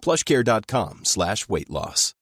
plushcare.com slash weight loss.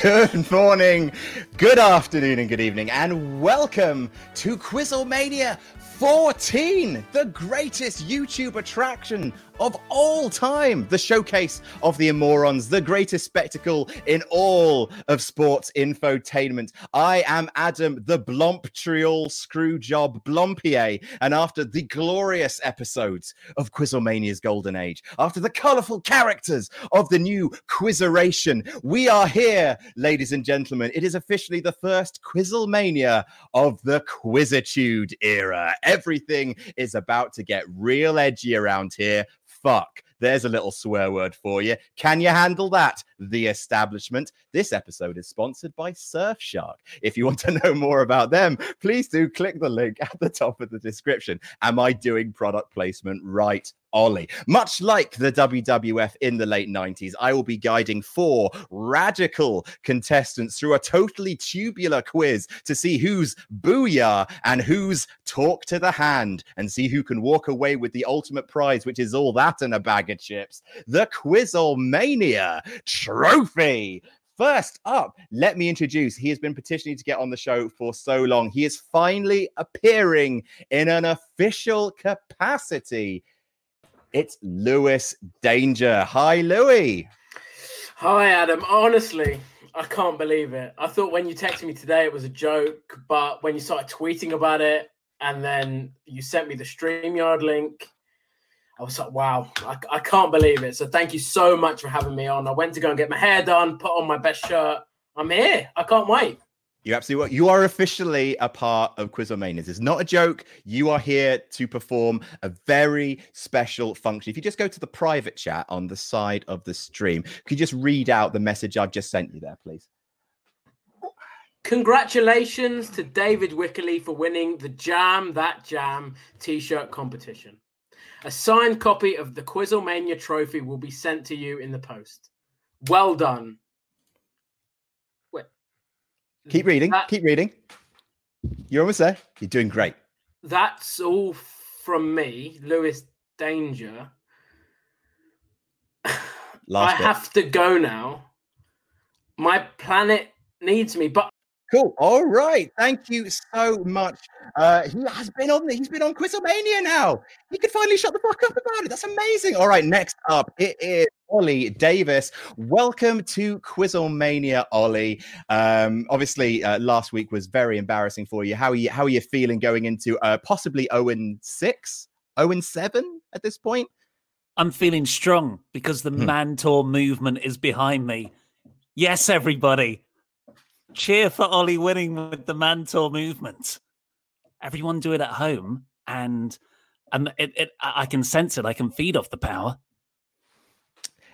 Good morning, good afternoon, and good evening, and welcome to Quizzlemania 14, the greatest YouTube attraction of all time, the showcase of the Immorons, the greatest spectacle in all of sports infotainment. I am Adam, the Blomptrial Screwjob Blampied, and after the glorious episodes of Quizzlemania's Golden Age, after the colourful characters of the new Quizzeration, we are here, ladies and gentlemen. It is officially the first Quizzlemania of the Quizitude era. Everything is about to get real edgy around here fuck. There's a little swear word for you. Can you handle that? The establishment. This episode is sponsored by Surfshark. If you want to know more about them, please do click the link at the top of the description. Am I doing product placement right? Ollie. Much like the WWF in the late 90s, I will be guiding four radical contestants through a totally tubular quiz to see who's booyah and who's talk to the hand and see who can walk away with the ultimate prize, which is all that and a bag chips the Quizzlemania Trophy. First up, let me introduce. He has been petitioning to get on the show for so long. He is finally appearing in an official capacity. It's Lewis Danger. Hi, Louis. Hi, Adam. Honestly, I can't believe it. I thought when you texted me today it was a joke, but when you started tweeting about it and then you sent me the StreamYard link, I was like, wow, I, I can't believe it. So thank you so much for having me on. I went to go and get my hair done, put on my best shirt. I'm here. I can't wait. You absolutely what you are officially a part of Quizzlemanias. It's not a joke. You are here to perform a very special function. If you just go to the private chat on the side of the stream, could you just read out the message I've just sent you there, please? Congratulations to David Wickerly for winning the Jam That Jam t-shirt competition. A signed copy of the Quizzlemania trophy will be sent to you in the post. Well done. Wait. Keep reading. That- Keep reading. You're almost there. You're doing great. That's all from me, Lewis Danger. Last I bit. have to go now. My planet needs me, but Cool. All right. Thank you so much. Uh, he has been on. He's been on Quizzlemania now. He could finally shut the fuck up about it. That's amazing. All right. Next up, it is Ollie Davis. Welcome to Quizzlemania, Ollie. Um, obviously, uh, last week was very embarrassing for you. How are you? How are you feeling going into uh, possibly 0 and 6, 0 and 7 at this point? I'm feeling strong because the Hmm. Mantaur movement is behind me. Yes, everybody. Cheer for Ollie winning with the Mantaur movement. Everyone do it at home and and it, it I can sense it. I can feed off the power.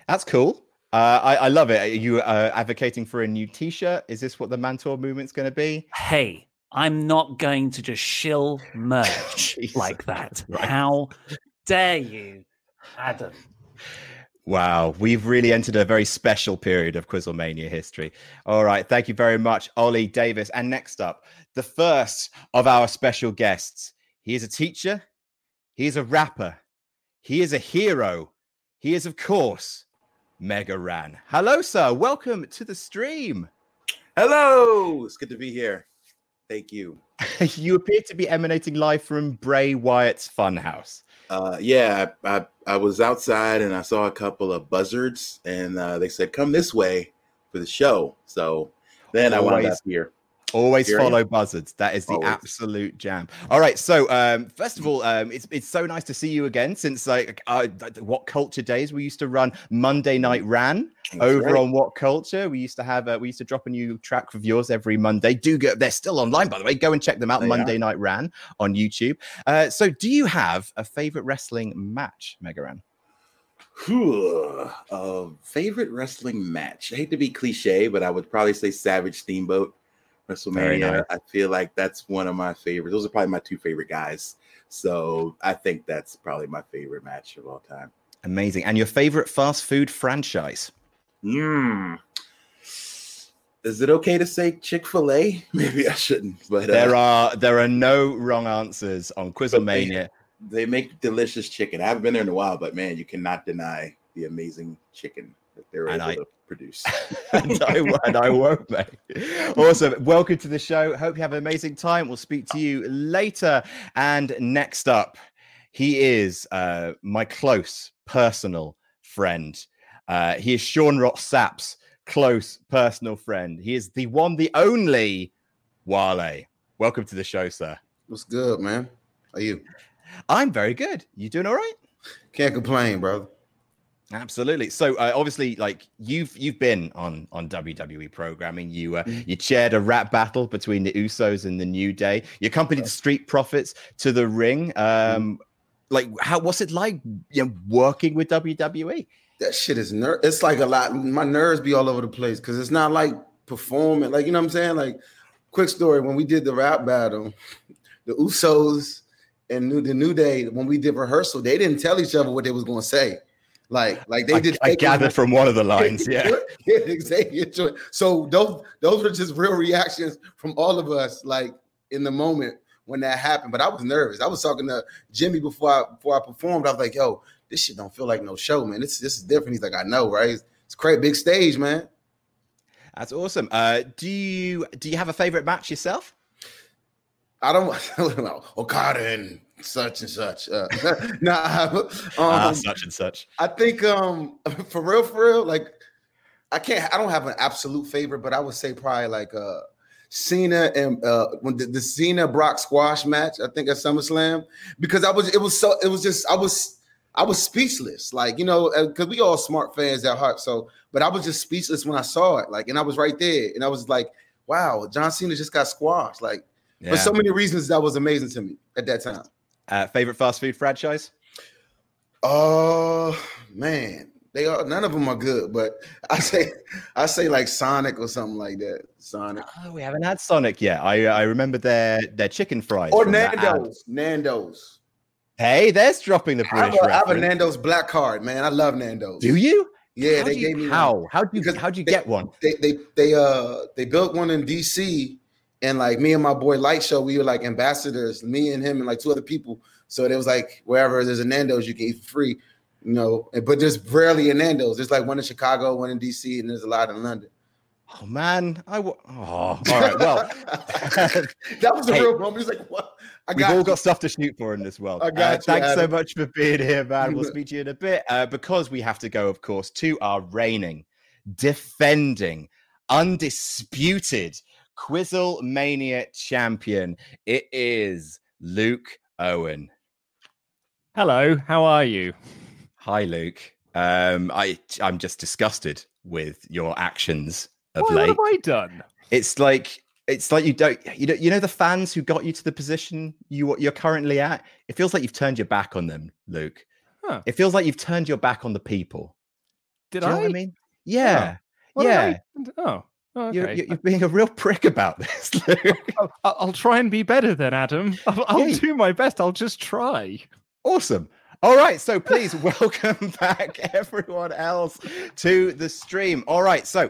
That's cool. Uh, I, I love it. Are you uh, advocating for a new T-shirt? Is this what the Mantaur movement's going to be? Hey, I'm not going to just shill merch like that. Christ. How dare you, Adam? Wow, we've really entered a very special period of Quizzlemania history. All right, thank you very much, Ollie Davis. And next up, the first of our special guests. He is a teacher, he is a rapper, he is a hero, He is, of course, Mega Ran. Hello, sir. Welcome to the stream. Hello. It's good to be here. Thank you. you appear to be emanating live from Bray Wyatt's Funhouse. Uh, yeah, I, I, I was outside and I saw a couple of buzzards, and uh, they said, "Come this way for the show." So then I wound up here. Always follow buzzards. That is the Always. absolute jam. All right. So, um, first of all, um, it's it's so nice to see you again. Since like uh, what culture days we used to run Monday Night Ran That's over right. on What Culture. We used to have uh, we used to drop a new track of yours every Monday. Do go. They're still online, by the way. Go and check them out. They Monday are. Night Ran on YouTube. Uh, so, do you have a favorite wrestling match, Mega Ran? Uh, favorite wrestling match. I hate to be cliche, but I would probably say Savage Steamboat. WrestleMania. Nice. I feel like that's one of my favorites. Those are probably my two favorite guys. So I think that's probably my favorite match of all time. Amazing. And your favorite fast food franchise? Hmm. Is it okay to say Chick Fil A? Maybe I shouldn't. But uh, there are there are no wrong answers on Quizzlemania. They, they make delicious chicken. I haven't been there in a while, but man, you cannot deny the amazing chicken that they're and able I, to produce. and, I, and I won't, mate. Awesome. Welcome to the show. Hope you have an amazing time. We'll speak to you later. And next up, he is uh, my close personal friend. Uh, he is Sean Ross Sapp's close personal friend. He is the one, the only Wale. Welcome to the show, sir. What's good, man? How are you? I'm very good. You doing all right? Can't complain, brother. Absolutely. So uh, obviously, like you've you've been on on WWE programming. You uh, mm-hmm. you chaired a rap battle between the Usos and the New Day. You accompanied the Street Profits to the ring. Um, mm-hmm. Like, how what's it like? You know, working with WWE. That shit is ner. It's like a lot. My nerves be all over the place because it's not like performing. Like you know what I'm saying. Like, quick story. When we did the rap battle, the Usos and New the New Day. When we did rehearsal, they didn't tell each other what they was going to say. Like, like they I, I gathered from one of the lines. Yeah. yeah, exactly. So those those were just real reactions from all of us, like in the moment when that happened. But I was nervous. I was talking to Jimmy before I before I performed. I was like, yo, this shit don't feel like no show, man. This this is different. He's like, I know, right? It's, it's great big stage, man. That's awesome. Uh, do you do you have a favorite match yourself? I don't know. Okada and such and such. Uh, nah, um, ah, such and such. I think um for real, for real, like I can't. I don't have an absolute favorite, but I would say probably like uh Cena and uh when the, the Cena Brock squash match. I think at SummerSlam because I was it was so it was just I was I was speechless, like you know, because uh, we all smart fans at heart. So, but I was just speechless when I saw it, like, and I was right there, and I was like, "Wow, John Cena just got squashed!" Like, yeah. for so many reasons, that was amazing to me at that time. Uh, favorite fast food franchise? Oh uh, man, they are none of them are good, but I say I say like Sonic or something like that. Sonic. Oh, we haven't had Sonic yet. I I remember their their chicken fries or Nando's. Nando's. Hey, there's dropping the British. I have, a, I have a Nando's black card, man. I love Nando's. Do you? Yeah, how they you, gave me how? One. How'd you how'd you they, get one? They they they uh they built one in DC and like me and my boy Light Show, we were like ambassadors, me and him and like two other people. So it was like wherever there's a Nando's, you can eat free, you know. But there's rarely a Nando's. There's like one in Chicago, one in DC, and there's a lot in London. Oh man, I w- oh all right. Well, that was a hey, real moment. He's like, what? I We've all got stuff to shoot for in this world. I got uh, you, thanks Adam. so much for being here, man. We'll speak to you in a bit uh, because we have to go, of course, to our reigning, defending, undisputed Quizzle Mania champion. It is Luke Owen. Hello, how are you? Hi, Luke. Um, I I'm just disgusted with your actions of what late. What have I done? It's like it's like you don't you know you know the fans who got you to the position you you're currently at. It feels like you've turned your back on them, Luke. Huh. It feels like you've turned your back on the people. Did I? I mean? Yeah, yeah. I... Oh, okay. you're, you're, being a real prick about this. I'll, I'll, try and be better then, Adam. I'll, I'll do my best. I'll just try. Awesome. All right, so please welcome back everyone else to the stream. All right, so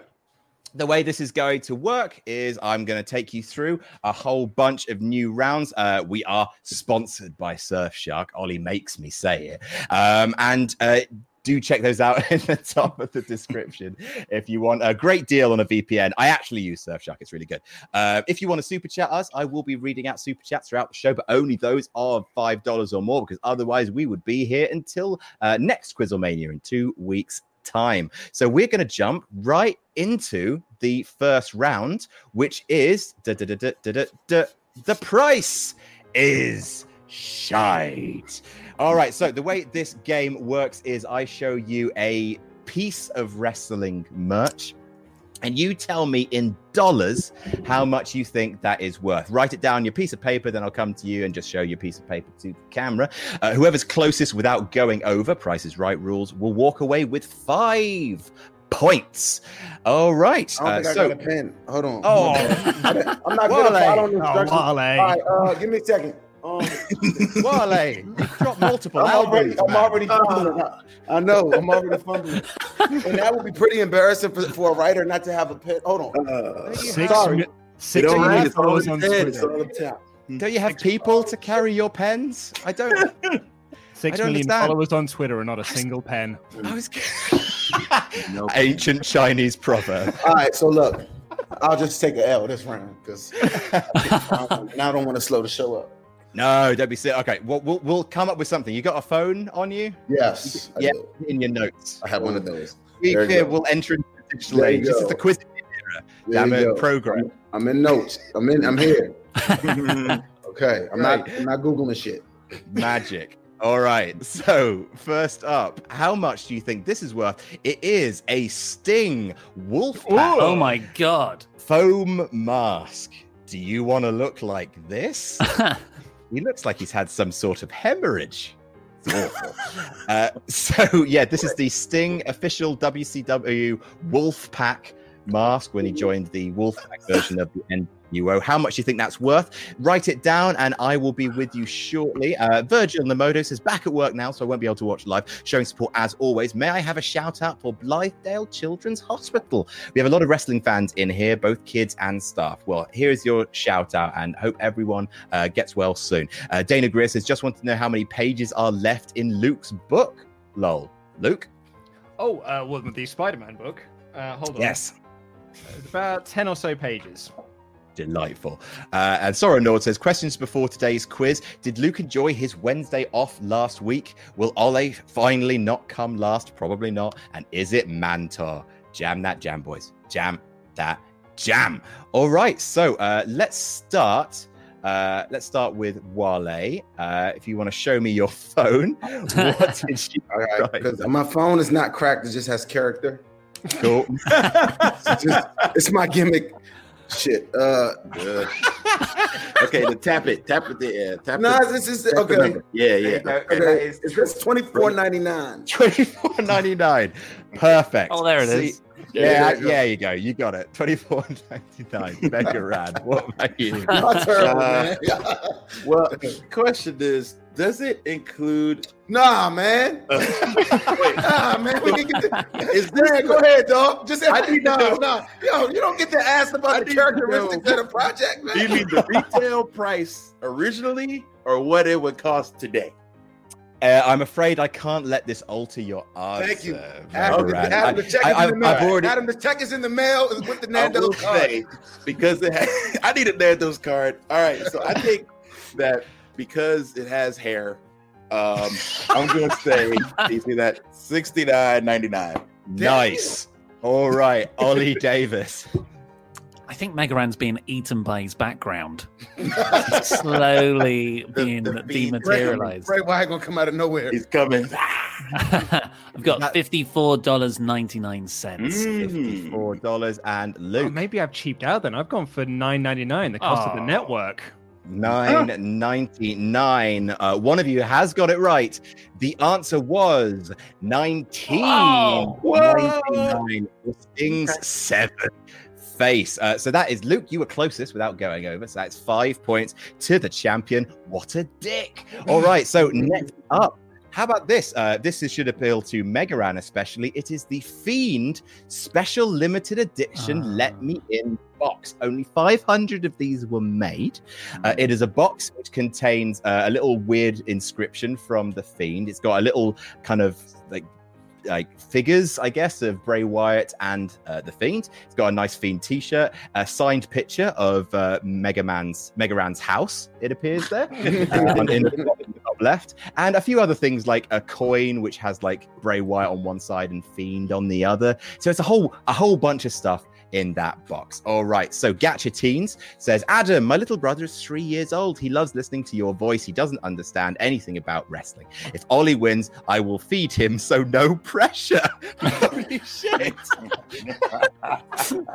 the way this is going to work is I'm going to take you through a whole bunch of new rounds. Uh, we are sponsored by Surfshark. Ollie makes me say it. Um, and uh, do check those out in the top of the description if you want a great deal on a VPN. I actually use Surfshark; it's really good. Uh, if you want to super chat us, I will be reading out super chats throughout the show, but only those five dollars or more, because otherwise we would be here until uh, next Quizzlemania in two weeks' time. So we're going to jump right into the first round, which is the price is shite. All right. So the way this game works is I show you a piece of wrestling merch. And you tell me in dollars how much you think that is worth. Write it down on your piece of paper, then I'll come to you and just show your piece of paper to the camera. Uh, whoever's closest without going over Price is Right rules will walk away with five points. All right. I don't uh, think so, I got a pen. Hold on. Oh. I'm not good at following Oh, instructions. Wale. All right, uh, give me a second. Um, Wale, you've dropped multiple I'm already, I'm already fumbling. I, I know, I'm already fumbling. and that would be pretty embarrassing for, for a writer not to have a pen. Hold on. Uh, Six, Sorry. mi- six don't million have it's all followers on head, Twitter. It's all up top. Don't you have people to carry your pens? I don't. Six I don't million understand. followers on Twitter and not a single pen. I was. Ancient Chinese proverb. All right, so look, I'll just take an L this round because now I don't want to slow the show up. No, don't be silly. Okay, we'll, we'll we'll come up with something. You got a phone on you? Yes, I yeah, do. in your notes. I have one of those. We There you here go. will enter into the digital age. This is go. the quiz era. There Damn you it, program. I'm in notes. I'm in. I'm here. Okay, I'm not. I'm not googling shit. Magic. All right. So, first up, how much do you think this is worth? It is a Sting Wolf Oh my god. foam mask. Do you want to look like this? he looks like he's had some sort of hemorrhage. It's awful. uh, so, yeah, this is the Sting official WCW Wolf Pack mask when he joined the Wolf Pack version of the NWO. How much do you think that's worth? Write it down and I will be with you shortly. Uh, Virgil Namodo is back at work now, so I won't be able to watch live. Showing support as always. May I have a shout out for Blythedale Children's Hospital? We have a lot of wrestling fans in here, both kids and staff. Well, here's your shout out and hope everyone uh, gets well soon. Uh, Dana Greer says, just want to know how many pages are left in Luke's book. Lol. Luke? Oh, uh, well, the Spider-Man book. Uh, hold on. Yes. It's about ten or so pages. Delightful. Uh, and Sora Nord says, questions before today's quiz. Did Luke enjoy his Wednesday off last week? Will Ole finally not come last? Probably not. And is it Mantaur? Jam that jam, boys. Jam that jam. All right. So uh, let's start. Uh, let's start with Wale. Uh, if you want to show me your phone, what did you All right, write? because my phone is not cracked. It just has character. Cool. It's, just, it's my gimmick. Shit. Uh, okay, then tap it. Tap it there. Tap no, it. this is Tap the okay. Yeah, yeah. Okay, it's just twenty four ninety nine. Twenty-four ninety-nine. Perfect. Oh, there it See- is. Yeah, there you yeah, go. you go. You got it. Twenty-four ninety-nine. Mega rad. What about you? Not terrible, Uh, man. Well, the question is, does it include? Nah, man. wait, Nah, man. We can get the, is man, this? go ahead, dog. Just I need to no, know. no. Yo, you don't get to ask I about the characteristics of the project, man. Do you mean the retail price originally, or what it would cost today? Uh, I'm afraid I can't let this alter your answer. Thank you. Adam, Adam, the check I- is I- in the mail. Already- Adam, the check is in the mail is with the Nando's card. say because it ha- I need a Nando's card. All right, so I think that because it has hair, um, I'm going to say you see that sixty nine ninety nine. Nice. All right, Ollie Davis. I think Mega Ran's being eaten by his background. Slowly being the dematerialized. Bray Wyatt gonna come out of nowhere. He's coming. I've got fifty-four dollars ninety-nine cents. Mm. Fifty-four dollars and Oh, Luke maybe I've cheaped out then. I've gone for nine ninety nine, the cost of the Oh. network. Nine ninety-nine. Uh, one of you has got it right. The answer was nineteen Oh, ninety-nine. The Sting's seven face. Uh, so that is Luke. You were closest without going over. So that's five points to the champion. What a dick! All right. So next up. How about this? Uh, this is, should appeal to Mega Ran especially. It is the Fiend Special Limited Edition Ah. Let Me In box. Only 500 of these were made. Uh, it is a box which contains uh, a little weird inscription from the Fiend. It's got a little kind of like like figures, I guess, of Bray Wyatt and uh, the Fiend. It's got a nice Fiend T-shirt, a signed picture of uh, Mega Man's Mega Ran's house. It appears there in, the in the top left, and a few other things like a coin which has like Bray Wyatt on one side and Fiend on the other. So it's a whole a whole bunch of stuff in that box. All right. So Gacha Teens says, Adam, my little brother is three years old. He loves listening to your voice. He doesn't understand anything about wrestling. If Ollie wins, I will feed him, so no pressure. Holy shit.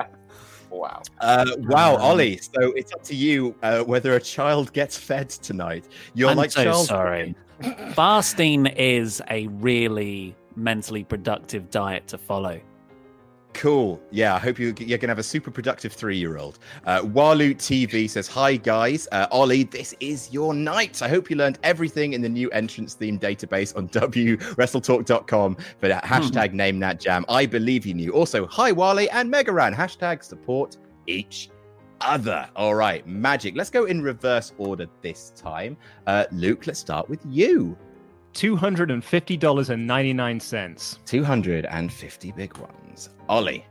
Wow. Uh, wow, Ollie. So it's up to you uh, whether a child gets fed tonight. You're I'm like so Charles sorry. Fasting is a really mentally productive diet to follow. Cool. Yeah, I hope you, you're going to have a super productive three year old. Uh, Walu TV says, Hi, guys. Uh, Ollie, this is your night. I hope you learned everything in the new entrance theme database on WrestleTalk.com for that hashtag name that jam. I believe you knew. Also, hi, Wally and Mega Ran. Hashtag support each other. All right, magic. Let's go in reverse order this time. Uh, Luke, let's start with you. $250.99. 250 big ones. Ollie.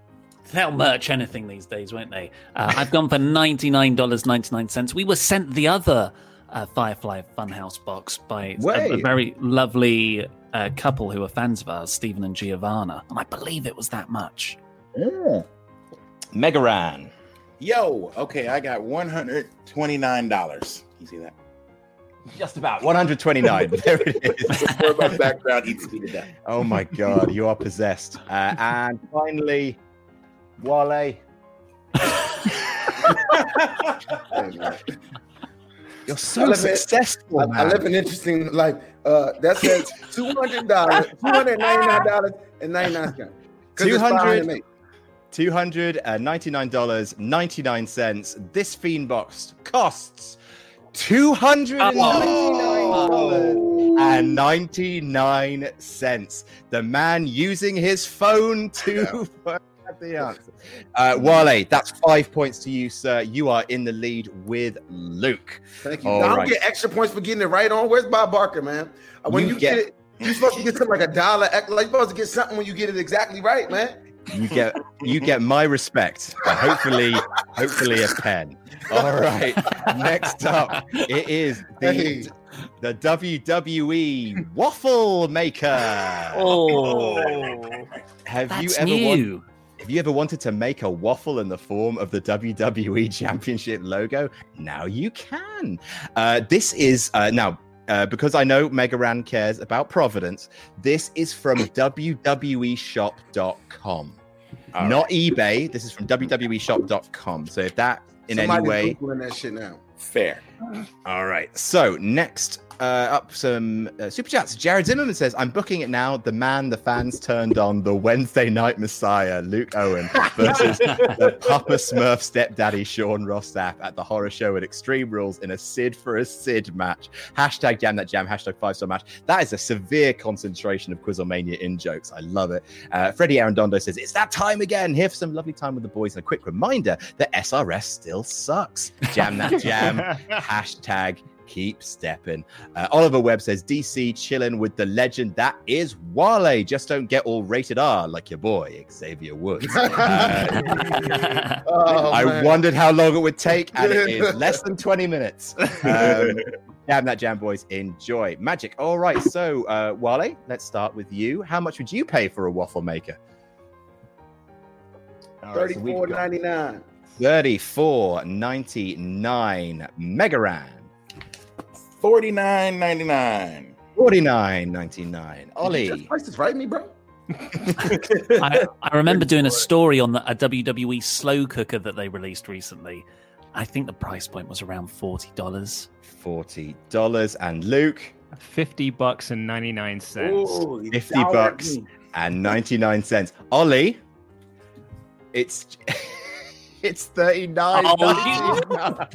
They'll merch anything these days, won't they? Uh, I've gone for $99.99. We were sent the other uh, Firefly Funhouse box by a, a very lovely uh, couple who are fans of ours, Stephen and Giovanna. And I believe it was that much. Mega Ran. Yo, okay, I got one hundred twenty-nine dollars. You see that? Just about 129. there it is. Before my background eats me to death. Oh my god, you are possessed. Uh, and finally, Wale. You're I so live in- successful. I, I live an interesting life. Uh, that says two hundred dollars, two hundred ninety nine dollars and ninety nine cents. $200 $299.99. This Fiend box costs $299.99. The man using his phone to work out the answer. Uh, Wale, that's five points to you, sir. You are in the lead with Luke. Thank you. All I don't right. get extra points for getting it right on. Where's Bob Barker, man? Uh, When You you, get- get, it, you're supposed to get something like a dollar. Like you're supposed to get something when you get it exactly right, man. You get you get my respect, but hopefully, hopefully a pen. All right. Next up, it is the, Hey. the WWE waffle maker. Oh, have that's you ever want, new. have you ever wanted to make a waffle in the form of the WWE Championship logo? Now you can. Uh, this is uh, now. Uh, because I know Mega Ran cares about Providence, this is from WWEshop.com. All not eBay. This is from WWEshop.com. So if that in Somebody's any way, that shit now. Fair. all right. So next uh, up, some uh, super chats. Jared Zimmerman says, "I'm booking it now. The man the fans turned on, the Wednesday Night Messiah, Luke Owen versus the Papa Smurf stepdaddy Sean Ross Sapp at the horror show at Extreme Rules in a Sid for a Sid match. Hashtag Jam that Jam. Hashtag Five Star Match. That is a severe concentration of Quizzlemania in jokes. I love it. Uh, Freddie Arredondo says, It's that time again. Here for some lovely time with the boys. And a quick reminder that SRS still sucks. Jam that jam. Hashtag keep stepping. Uh, Oliver Webb says, DC chilling with the legend that is Wale. Just don't get all rated R like your boy, Xavier Woods. Uh, Oh, I man. wondered how long it would take, and it is less than 20 minutes. Um, damn that jam, boys. Enjoy. Magic. All right. So, uh, Wale, let's start with you. How much would you pay for a waffle maker? All right, so we've Thirty-four got ninety-nine. 34.99 Mega Ran. Forty-nine ninety-nine. 49.99 Ollie. Price is right, me, bro. I, I remember doing a story on the, a WWE slow cooker that they released recently. I think the price point was around forty dollars. $40 and Luke 50 bucks and 99 cents. Ooh, 50 soured bucks. me. and 99 cents. Ollie, it's it's 39 Oh,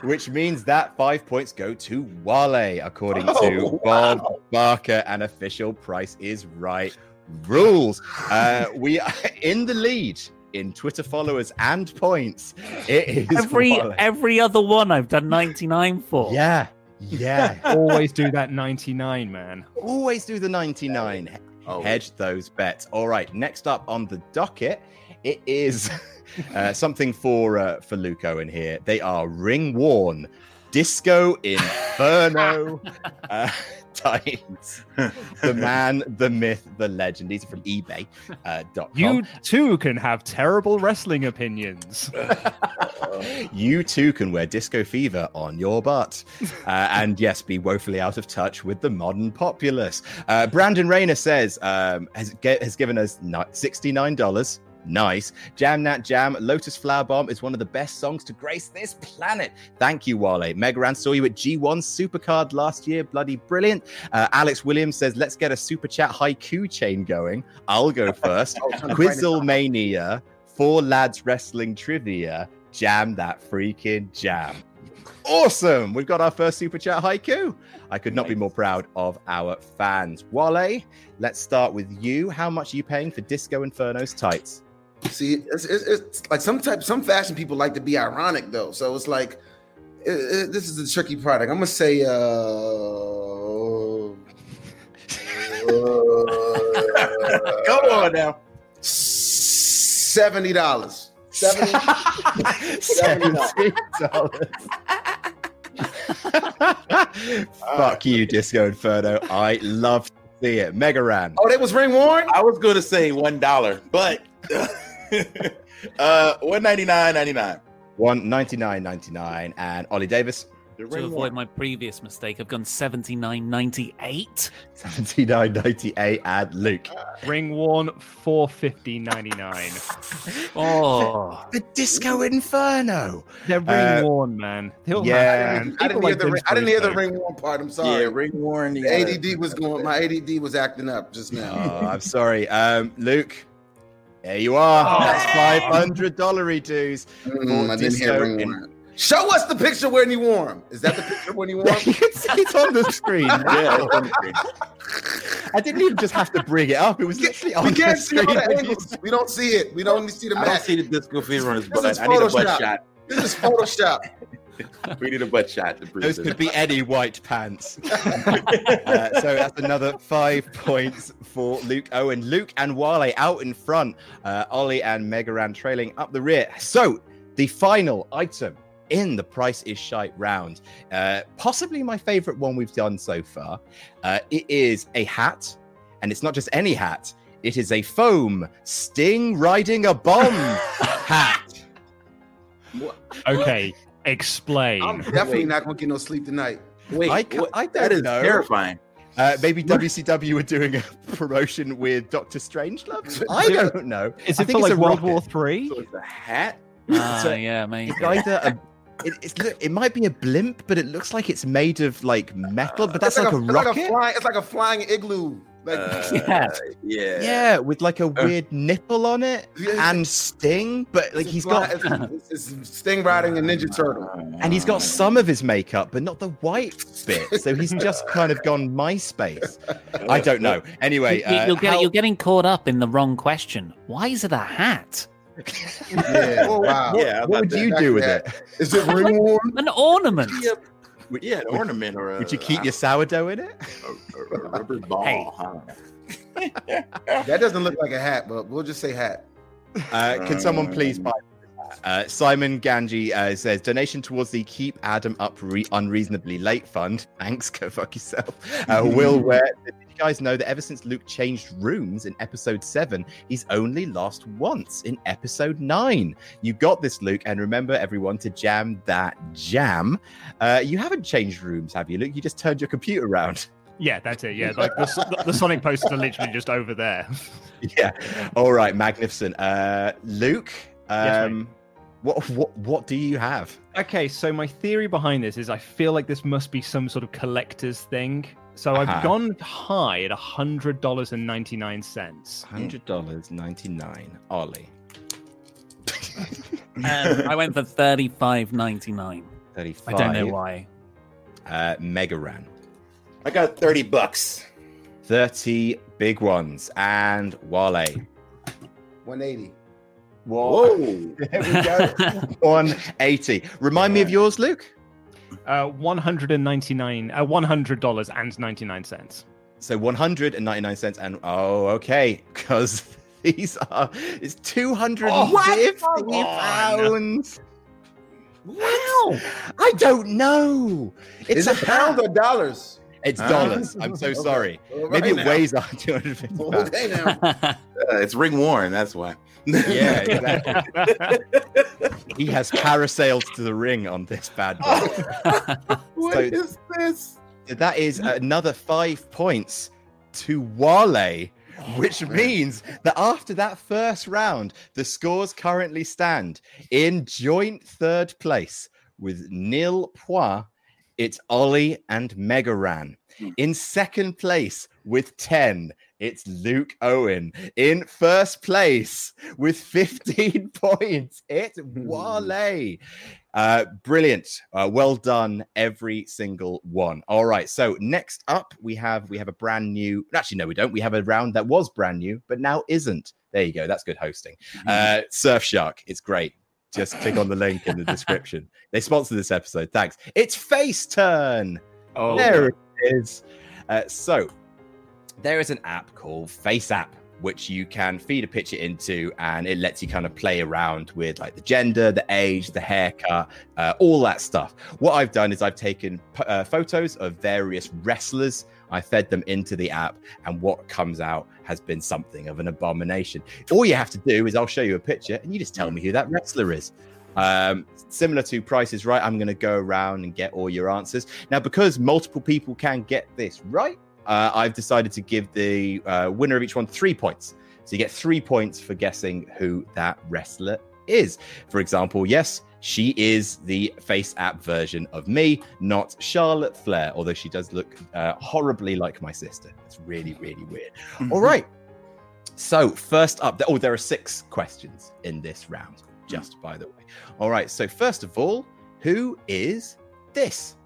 which means that five points go to Wale, according to Oh, Bob Barker. And official price is right rules. Uh, we are in the lead in Twitter followers and points. It is Every Wale. every other one I've done ninety nine for. yeah, yeah. Always do that 99, man. Always do the 99. Always. Hedge those bets. All right. Next up on the docket, it is uh, something for uh, for Luke Owen here. They are ring worn disco inferno uh, tights. the man, the myth, the legend. These are from eBay. Uh. You too can have terrible wrestling opinions. you too can wear disco fever on your butt. Uh, and yes, be woefully out of touch with the modern populace. Uh, Brandon Rayner says, um, has, ge- has given us $69. Nice. Jam Nat Jam, Lotus Flower Bomb is one of the best songs to grace this planet. Thank you, Wale. Mega Ran saw you at G1 Supercard last year. Bloody brilliant. Uh, Alex Williams says, let's get a super chat haiku chain going. I'll go first. Quizzlemania, Four Lads Wrestling Trivia, Jam That Freaking Jam. Awesome! We've got our first super chat haiku. I could not be more proud of our fans. Wale, let's start with you. How much are you paying for Disco Inferno's tights? See, it's, it's, it's like some type, some fashion people like to be ironic though. So it's like, it, it- this is a tricky product. I'm gonna say, uh, Come on now. seventy dollars. Seventy. Seventy dollars. Fuck you, Disco Inferno. I love to see it. Mega Ran. Oh, they was ring worn. I was gonna say one dollar, but uh, one ninety nine ninety nine. One ninety nine ninety nine. And Ollie Davis. To avoid worn. my previous mistake, I've gone seventy nine ninety eight. Seventy nine ninety eight. And Luke. Ring worn four fifty ninety nine. Oh, The Disco Inferno. They're ring Uh, worn, man. They'll yeah. man. I didn't hear like the ring, Vince I didn't hear the ring worn part. I'm sorry. Yeah, ring worn. you The ADD was going. My ADD was acting up just now. Oh, I'm sorry. Um, Luke. There you are. That's five hundred dollar dues. Mm, I didn't hear ring in- Show us the picture when you wore 'em. Is that the picture when you wore 'em? you can see on the screen. Yeah, it's on the screen. I didn't even just have to bring it up. It was literally on We can't see all the angles. We don't see it. We don't see the I don't see the disco fever on his butt. I need a butt shot. This is Photoshop. We need a butt shot to prove Those this. could be any white pants. Uh, so that's another five points for Luke Owen. Luke and Wale out in front. Uh, Ollie and Mega Ran trailing up the rear. So the final item in the Price is Shite round, uh, possibly my favorite one we've done so far. Uh, it is a hat, and it's not just any hat. It is a foam sting riding a bomb hat. Okay, explain. I'm definitely not gonna get no sleep tonight. Wait, I ca- what? I don't that is know. terrifying. Uh, maybe WCW were doing a promotion with Doctor Strangelove. I don't know. Is I it think for it's like a World. War Three? So it's a hat. ah, So- yeah, maybe. It's either a, it, it's, look, it might be a blimp, but it looks like it's made of like metal. But that's It's like, a, it's rocket. Like a flying, it's like a flying igloo. Like Uh, Yeah. yeah. yeah, with like a weird nipple on it Yeah. and sting. But like it's he's fly- got it's, it's, it's Sting riding a Ninja Turtle. and he's got some of his makeup, but not the white bit. So he's just kind of gone MySpace. I don't know. Anyway, You- uh, you're, getting, how- you're getting caught up in the wrong question. Why is it a hat? Yeah, wow. Yeah, what would you do with it? Is it ring worn? An ornament. Yeah, yeah, an ornament or a. Would you keep your sourdough in it? a, a rubber ball? Hey. huh? That doesn't look like a hat, but we'll just say hat. Uh, can someone please buy? Uh, Simon Ganji uh, says donation towards the Keep Adam Up Re- Unreasonably Late Fund. Thanks, go fuck yourself. Uh, Will Ware, did you guys know that ever since Luke changed rooms in episode seven, he's only lost once in episode nine? You got this, Luke, and remember everyone to jam that jam. Uh, you haven't changed rooms, have you, Luke? You just turned your computer around. Yeah, that's it. Yeah, like the, the Sonic posters are literally just over there. yeah. All right, magnificent. Uh, Luke, Yes, um, what what what do you have? Okay, so my theory behind this is I feel like this must be some sort of collector's thing. So Uh-huh. I've gone high at hundred dollars and ninety nine cents. Hundred dollars ninety nine. Ollie. Um, I went for thirty five ninety nine. Thirty I don't know why. Uh, Mega Ran. I got thirty bucks. Thirty big ones and Wale. 180. Whoa! There we go. One eighty. Remind me of yours, Luke. Uh, one hundred and ninety nine. Uh, one hundred dollars and ninety nine cents. so 199 cents, and oh, okay, because these are it's 250 pounds. Wow, I don't know. It's Is a it pounds or dollars? It's Ah. dollars. I'm so sorry. All Maybe it now. weighs 250 pounds. Okay now. Uh, it's ring worn. That's why. Yeah, exactly. he has parasailed to the ring on this bad boy. Oh. What So- is this? That is another five points to Wale, which means that after that first round, the scores currently stand in joint third place with nil points. It's Ollie and Mega Ran. Hmm. In second place with 10, it's Luke Owen. In first place with 15 points, it's Wale. Uh, brilliant. Uh, well done, every single one. All right. So next up, we have we have a brand new. Actually, no, we don't. We have a round that was brand new, but now isn't. There you go. That's good hosting. Uh, Surfshark. It's great. Just click on the link in the description. They sponsor this episode. Thanks. It's Face Turn. Oh, There it is. Uh, so there is an app called Face App, which you can feed a picture into, and it lets you kind of play around with like the gender, the age, the haircut, uh, all that stuff. What I've done is I've taken uh, photos of various wrestlers. I fed them into the app, and what comes out has been something of an abomination. All you have to do is I'll show you a picture, and you just tell me who that wrestler is. Um, similar to prices right, I'm going to go around and get all your answers. Now, because multiple people can get this right, uh, I've decided to give the uh, winner of each one three points. So you get three points for guessing who that wrestler is. For example, yes, she is the face app version of me, not Charlotte Flair, although she does look uh, horribly like my sister. It's really, really weird. All right. So, first up, oh, there are six questions in this round, just by the way. All right. So, first of all, who is this?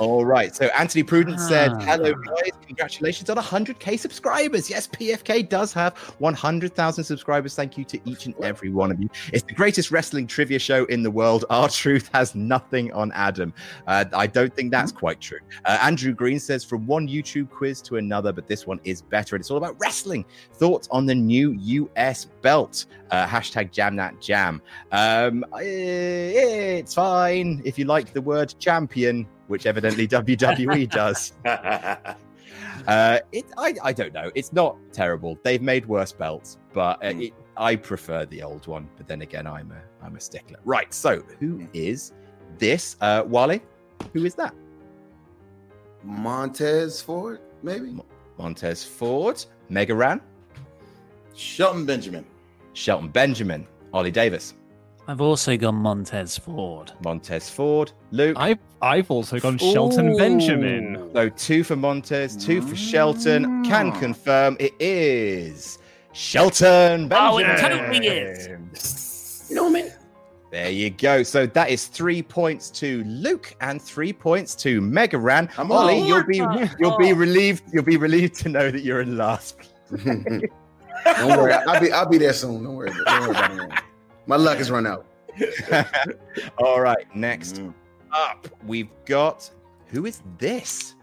All right. So Anthony Prudence said, Ah. "Hello guys, congratulations on 100k subscribers. Yes, PFK does have 100,000 subscribers. Thank you to each and every one of you. It's the greatest wrestling trivia show in the world. Our truth has nothing on Adam. Uh, I don't think that's quite true." Uh, Andrew Green says, "From one YouTube quiz to another, but this one is better. And it's all about wrestling. Thoughts on the new US belt? Uh, hashtag Jam That Jam. Um, it's fine if you like the word champion." Which evidently WWE does. Uh, it, I, I don't know. It's not terrible. They've made worse belts, but uh, it, I prefer the old one. But then again, I'm a I'm a stickler. Right. So who is this? Uh, Wally. Who is that? Montez Ford, maybe. Montez Ford. Mega Ran. Shelton Benjamin. Shelton Benjamin. Ollie Davis. I've also gone Montez Ford. Montez Ford. Luke. I've I've also gone Shelton Ooh. Benjamin. So two for Montez, two for Shelton. Can mm. confirm it is Shelton Benjamin. Oh, it totally is. You know what I mean? There you go. So that is three points to Luke and three points to Mega Ran. I'm Ollie, on. you'll be you'll be relieved. You'll be relieved to know that you're in last. Don't worry, I'll be I'll be there soon. Don't worry, don't worry about it. man. My luck has run out. All right. Next Mm. up, we've got who is this?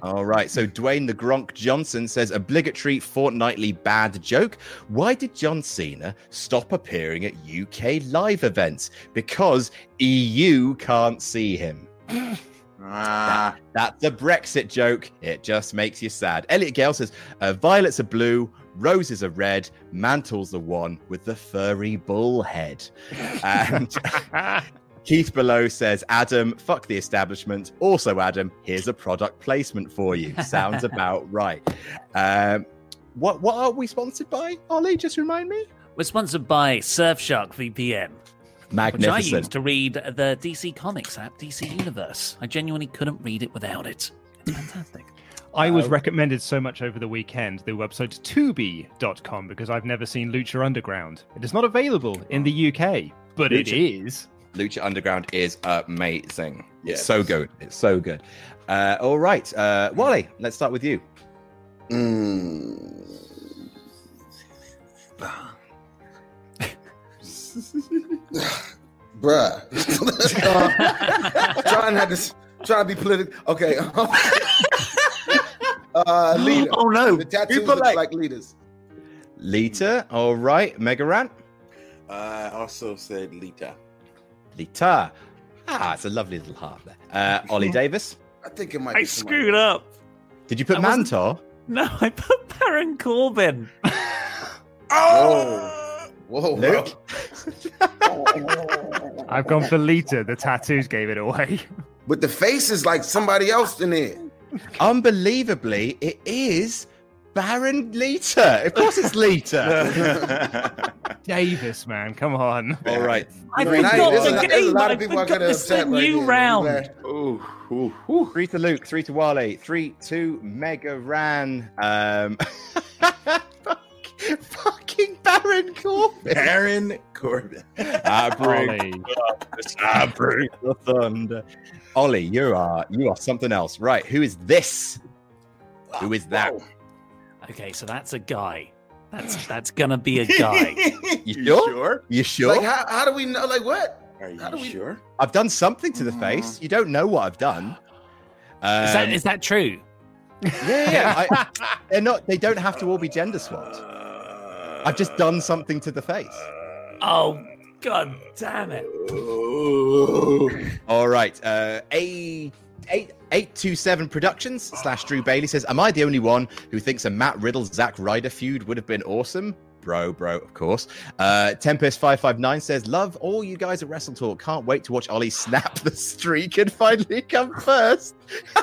All right. So Dwayne the Gronk Johnson says obligatory fortnightly bad joke. Why did John Cena stop appearing at UK live events? Because EU can't see him. Ah, That's a Brexit joke. It just makes you sad. Elliot Gale says uh, violets are blue, roses are red, Mantaur's the one with the furry bull head. And Keith Below says, Adam, fuck the establishment. Also, Adam, here's a product placement for you. Sounds about right. Um, what what are we sponsored by, Ollie? Just remind me. We're sponsored by Surfshark VPN, Magnificent. which I Magnificent. use to read the DC Comics app, DC Universe. I genuinely couldn't read it without it. It's fantastic. I was recommended so much over the weekend the website tubi.com because I've never seen Lucha Underground. It is not available in the UK, but it Lucha. is. Lucha Underground is amazing. It's so good. It's so good. Uh, all right, uh, Wally, let's start with you. Mm. Bruh. trying not to trying trying to be political. Okay. uh, leader. Oh no! The tattoos People look like- like leaders. Lita. All right. Mega Ran. Uh, I also said Lita. Lita. Ah, it's a lovely little heart there. Uh, Ollie Davis. I think it might I be somebody screwed up. Did you put I wasn't- No, I put Baron Corbin. Whoa. Whoa, bro. I've gone for Lita. The tattoos gave it away. But the face is like somebody else in there. Unbelievably, it is Baron Lita. Of course, it's Lita. Davis, man, come on. All right. I Man, I- forgot there's a the a game. lot I of people are forgot gonna this is a right new round. Ooh, ooh, ooh. Three to Luke, three to Wale, three to Mega Ran. Um, fucking Baron Corbin. Baron Corbin. I bring, I bring the thunder. Ollie, you are you are something else, right? Who is this? Who is that? Whoa. Okay, so that's a guy. That's that's gonna be a guy. You You sure? sure? You sure? Like, how, how do we know? Like, what? Are you How do we- sure? I've done something to the face. You don't know what I've done. Um, is that is that true? yeah, yeah. yeah. I, they're not. They don't have to all be gender swapped. I've just done something to the face. Oh god damn it! All right. Uh, a eight eight two seven Productions slash Drew Bailey says, "Am I the only one who thinks a Matt Riddle Zack Ryder feud would have been awesome?" Bro, bro, of course. Uh, Tempest five five nine says, "Love all you guys at WrestleTalk. Can't wait to watch Ollie snap the streak and finally come first.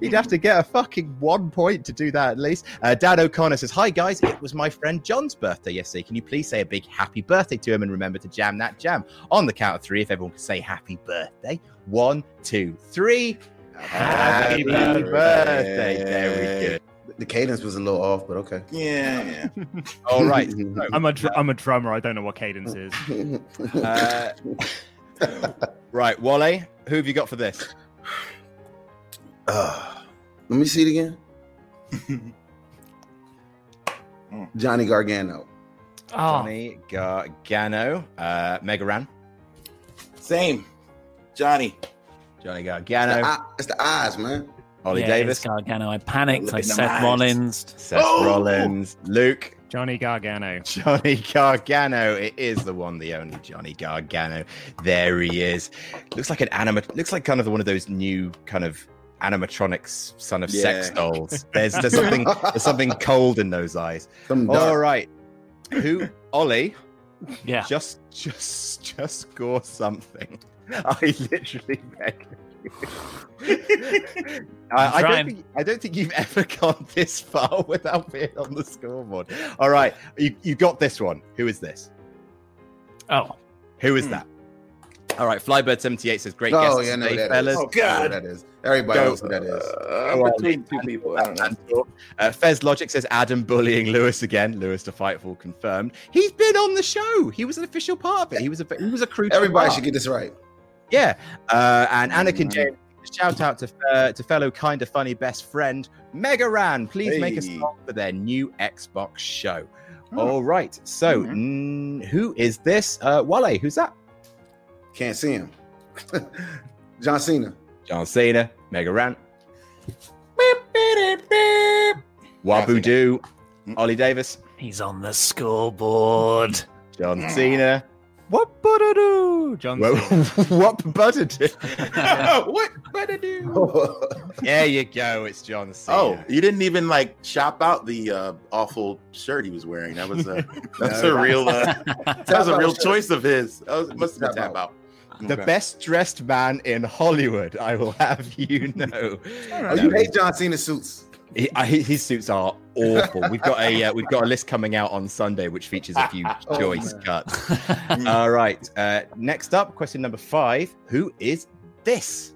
He'd have to get a fucking one point to do that at least. Uh, Dan O'Connor says, Hi guys, it was my friend John's birthday yesterday. Can you please say a big happy birthday to him and remember to jam that jam? On the count of three, if everyone can say happy birthday. One, two, three. Happy, birthday. birthday. Very good. The cadence was a little off, but okay. Yeah, yeah. All right. I'm a dr- I'm a drummer. I don't know what cadence is. Uh, right, Wale, who have you got for this? Uh, let me see it again. Johnny Gargano. Oh, Johnny Gargano. Uh, Mega Ran. Same. Johnny. Johnny It's Gargano. the, eye- it's the eyes, man. Ollie yeah, Davis. Gargano. I panicked. Look I Seth eyes. Rollins. Seth Oh! Rollins. Luke. Johnny Gargano. Johnny Gargano. It is the one, the only Johnny Gargano. There he is. Looks like an animat. Looks like kind of one of those new kind of animatronics, son of sex dolls. There's there's something there's something cold in those eyes. Some All dark. right. Who? Ollie. Yeah. Just just just score something. I literally beg. You. I, I don't think I don't think you've ever gone this far without being on the scoreboard. All right, you you got this one. Who is this? Oh, Who is Hmm. that? All right, Flybird seventy eight says great Oh, guests yeah, I know today, fellas. is. Oh, God. I know who that is. Everybody Go. knows who that is. Uh, I'm between two people. I don't know. Uh, Fez Logic says Adam bullying Lewis again. Lewis to Fightful confirmed. He's been on the show. He was an official part of it. He was a he was a crew. Everybody part. should get this right. Yeah, uh, and Anakin Mm. James. Shout out to uh, to fellow kind of funny best friend Mega Ran. Please make a Hey. song for their new Xbox show. Hmm. All right. So, Mhm. mm, who is this? Uh, Wale. Who's that? Can't see him. John Cena. John Cena. Mega Ran. Wabu Doo. Ollie Davis. he's on the scoreboard. John Cena. What butter do? John Cena. what butter do? what better do? There you go. It's John Cena. Oh, you didn't even like shop out the uh, awful shirt he was wearing. That was a that's No, a real uh, that was a real choice of his. That was, must have been Tap tap out. the Okay. best dressed man in Hollywood. I will have you know. oh, you hate John Cena suits. He, I, his suits are awful. We've got a uh, we've got a list coming out on Sunday, which features a few Oh, choice man. cuts. All right. Uh, next up, question number five. Who is this?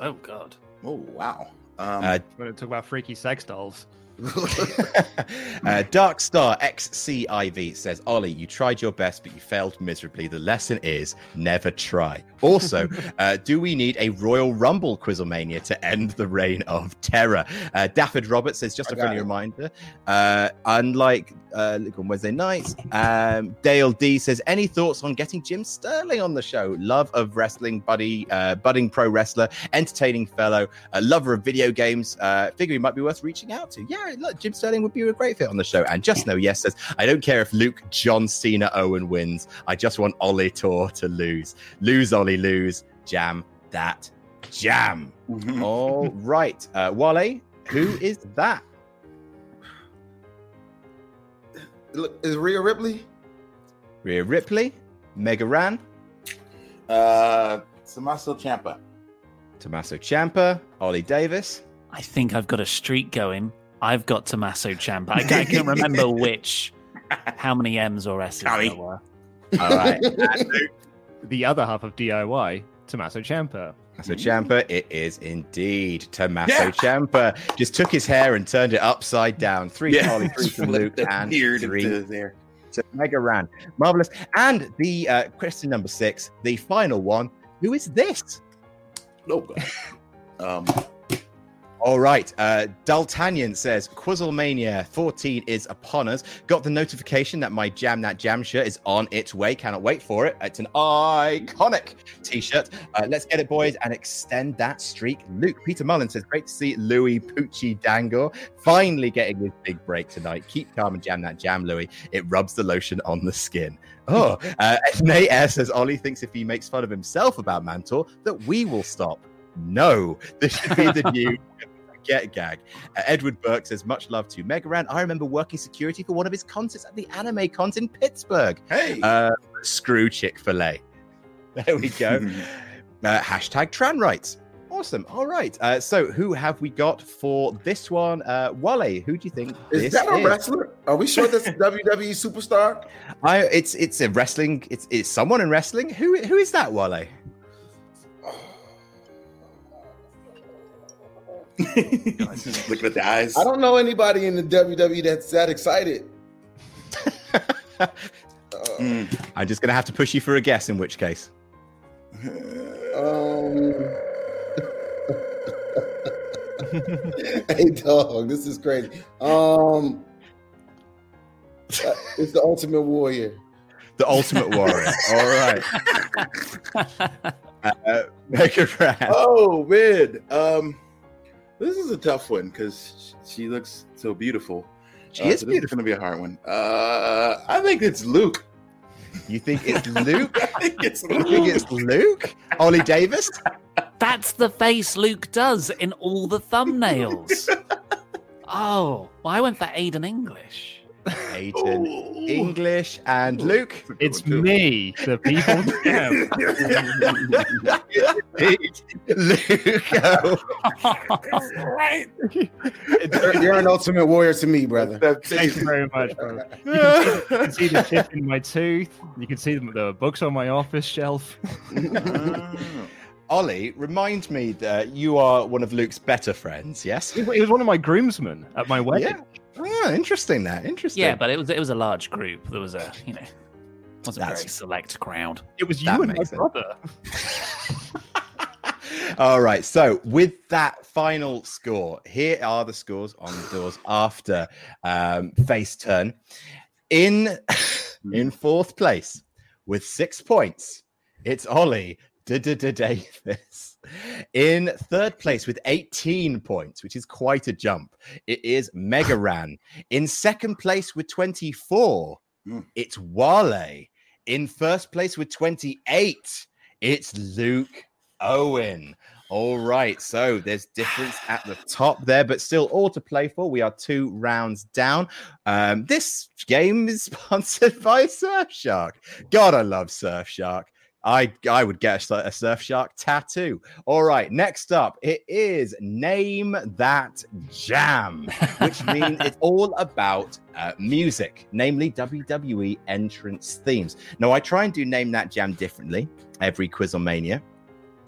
oh god. Oh wow. Um, Uh, We're going to talk about freaky sex dolls. uh, Dark Star XCIV says, Ollie, you tried your best, but you failed miserably. The lesson is never try. Also, uh, do we need a Royal Rumble Quizzlemania to end the reign of terror? Uh, Dafford Roberts says, just I a friendly it. reminder. Uh, unlike uh, on Wednesday nights, um, Dale D says, any thoughts on getting Jim Sterling on the show? Love of wrestling, buddy, uh, budding pro wrestler, entertaining fellow, a lover of video games. Uh, figure he might be worth reaching out to. Yeah, look, Jim Sterling would be a great fit on the show. And just know, yes says, I don't care if Luke, John Cena, Owen wins. I just want Ollie Tor to lose. Lose, Ollie, lose. Jam that jam. All right, uh, Wale, who is that? Look, is Rhea Ripley? Rhea Ripley, Mega Ran, Uh, Tommaso Ciampa, Tommaso Ciampa, Ollie Davis. I think I've got a streak going. I've got Tommaso Ciampa. I can't, I can't remember which, how many M's or S's Sorry. there were. All right, The other half of DIY, Tommaso Ciampa. Tommaso Ciampa. It is indeed Tommaso Yeah. Ciampa. Just took his hair and turned it upside down. Three Yeah. to Ollie, three to Flip Luke, and beard three into there. to Mega Ran. Marvelous. And the uh, question number six, the final one. Who is this? No. Um, All right. Uh, D'Altagnan says Quizzlemania 14 is upon us. Got the notification that my Jam That Jam shirt is on its way. Cannot wait for it. It's an iconic t shirt. Uh, let's get it, boys, and extend that streak. Luke Peter Mullen says, Great to see Louis Pucci Dangle finally getting his big break tonight. Keep calm and jam that jam, Louis. It rubs the lotion on the skin. Oh, uh, Nate Air says, Ollie thinks if he makes fun of himself about Mantaur, that we will stop. No, this should be the new get gag. Uh, Edward Burke says, much love to Mega Ran. I remember working security for one of his concerts at the Anime Cons in Pittsburgh. hey. Uh, screw Chick fil A. There we go. uh, hashtag Tran rights. Awesome. All right. Uh, so, who have we got for this one? Uh, Wale, who do you think Is that a is? wrestler? Are we sure that's a WWE superstar? I, it's it's a wrestling. It's it's someone in wrestling. Who who is that, Wale? Looking at the eyes. I don't know anybody in the WWE that's that excited. Uh, Mm. I'm just gonna have to push you for a guess. In which case, Um, hey dog, this is crazy. Um, uh, it's the Ultimate Warrior. the Ultimate Warrior. All right. Uh, Mega Ran. Oh man, um, this is a tough one because she looks so beautiful. She Uh, is so This is beautiful. gonna be a hard one. Uh, I think it's Luke. You think it's Luke? I think it's you think it's Luke? Ollie Davis? That's the face Luke does in all the thumbnails. oh, well, I went for Aiden English. Aiden Oh. English and Luke. It's me, the people. champ. Luke. right. You're, you're an Ultimate Warrior to me, brother. Thank you very much, bro. You can, see, you can see the chip in my tooth. You can see the, the books on my office shelf. Ah. Ollie, remind me that you are one of Luke's better friends, yes? He he was one of my groomsmen at my wedding. Yeah. Ah, interesting that. Interesting. Yeah, but it was it was a large group. There was a you know wasn't a very select crowd. It was you That and my sense. brother. All right. So, with that final score, here are the scores on the doors after um, face turn. In in fourth place with six points, it's Ollie D- D- D- Davis. In third place with 18 points, which is quite a jump, it is Mega Ran. In second place with 24, Mm. it's Wale. In first place with 28, it's Luke Owen. All right, so there's difference at the top there, but still all to play for. We are two rounds down. Um, this game is sponsored by Surfshark. God, I love Surfshark. I I would get a, a Surfshark tattoo. All right, next up, it is name that jam, which means it's all about uh, music, namely WWE entrance themes. Now, I try and do name that jam differently every Quizzlemania.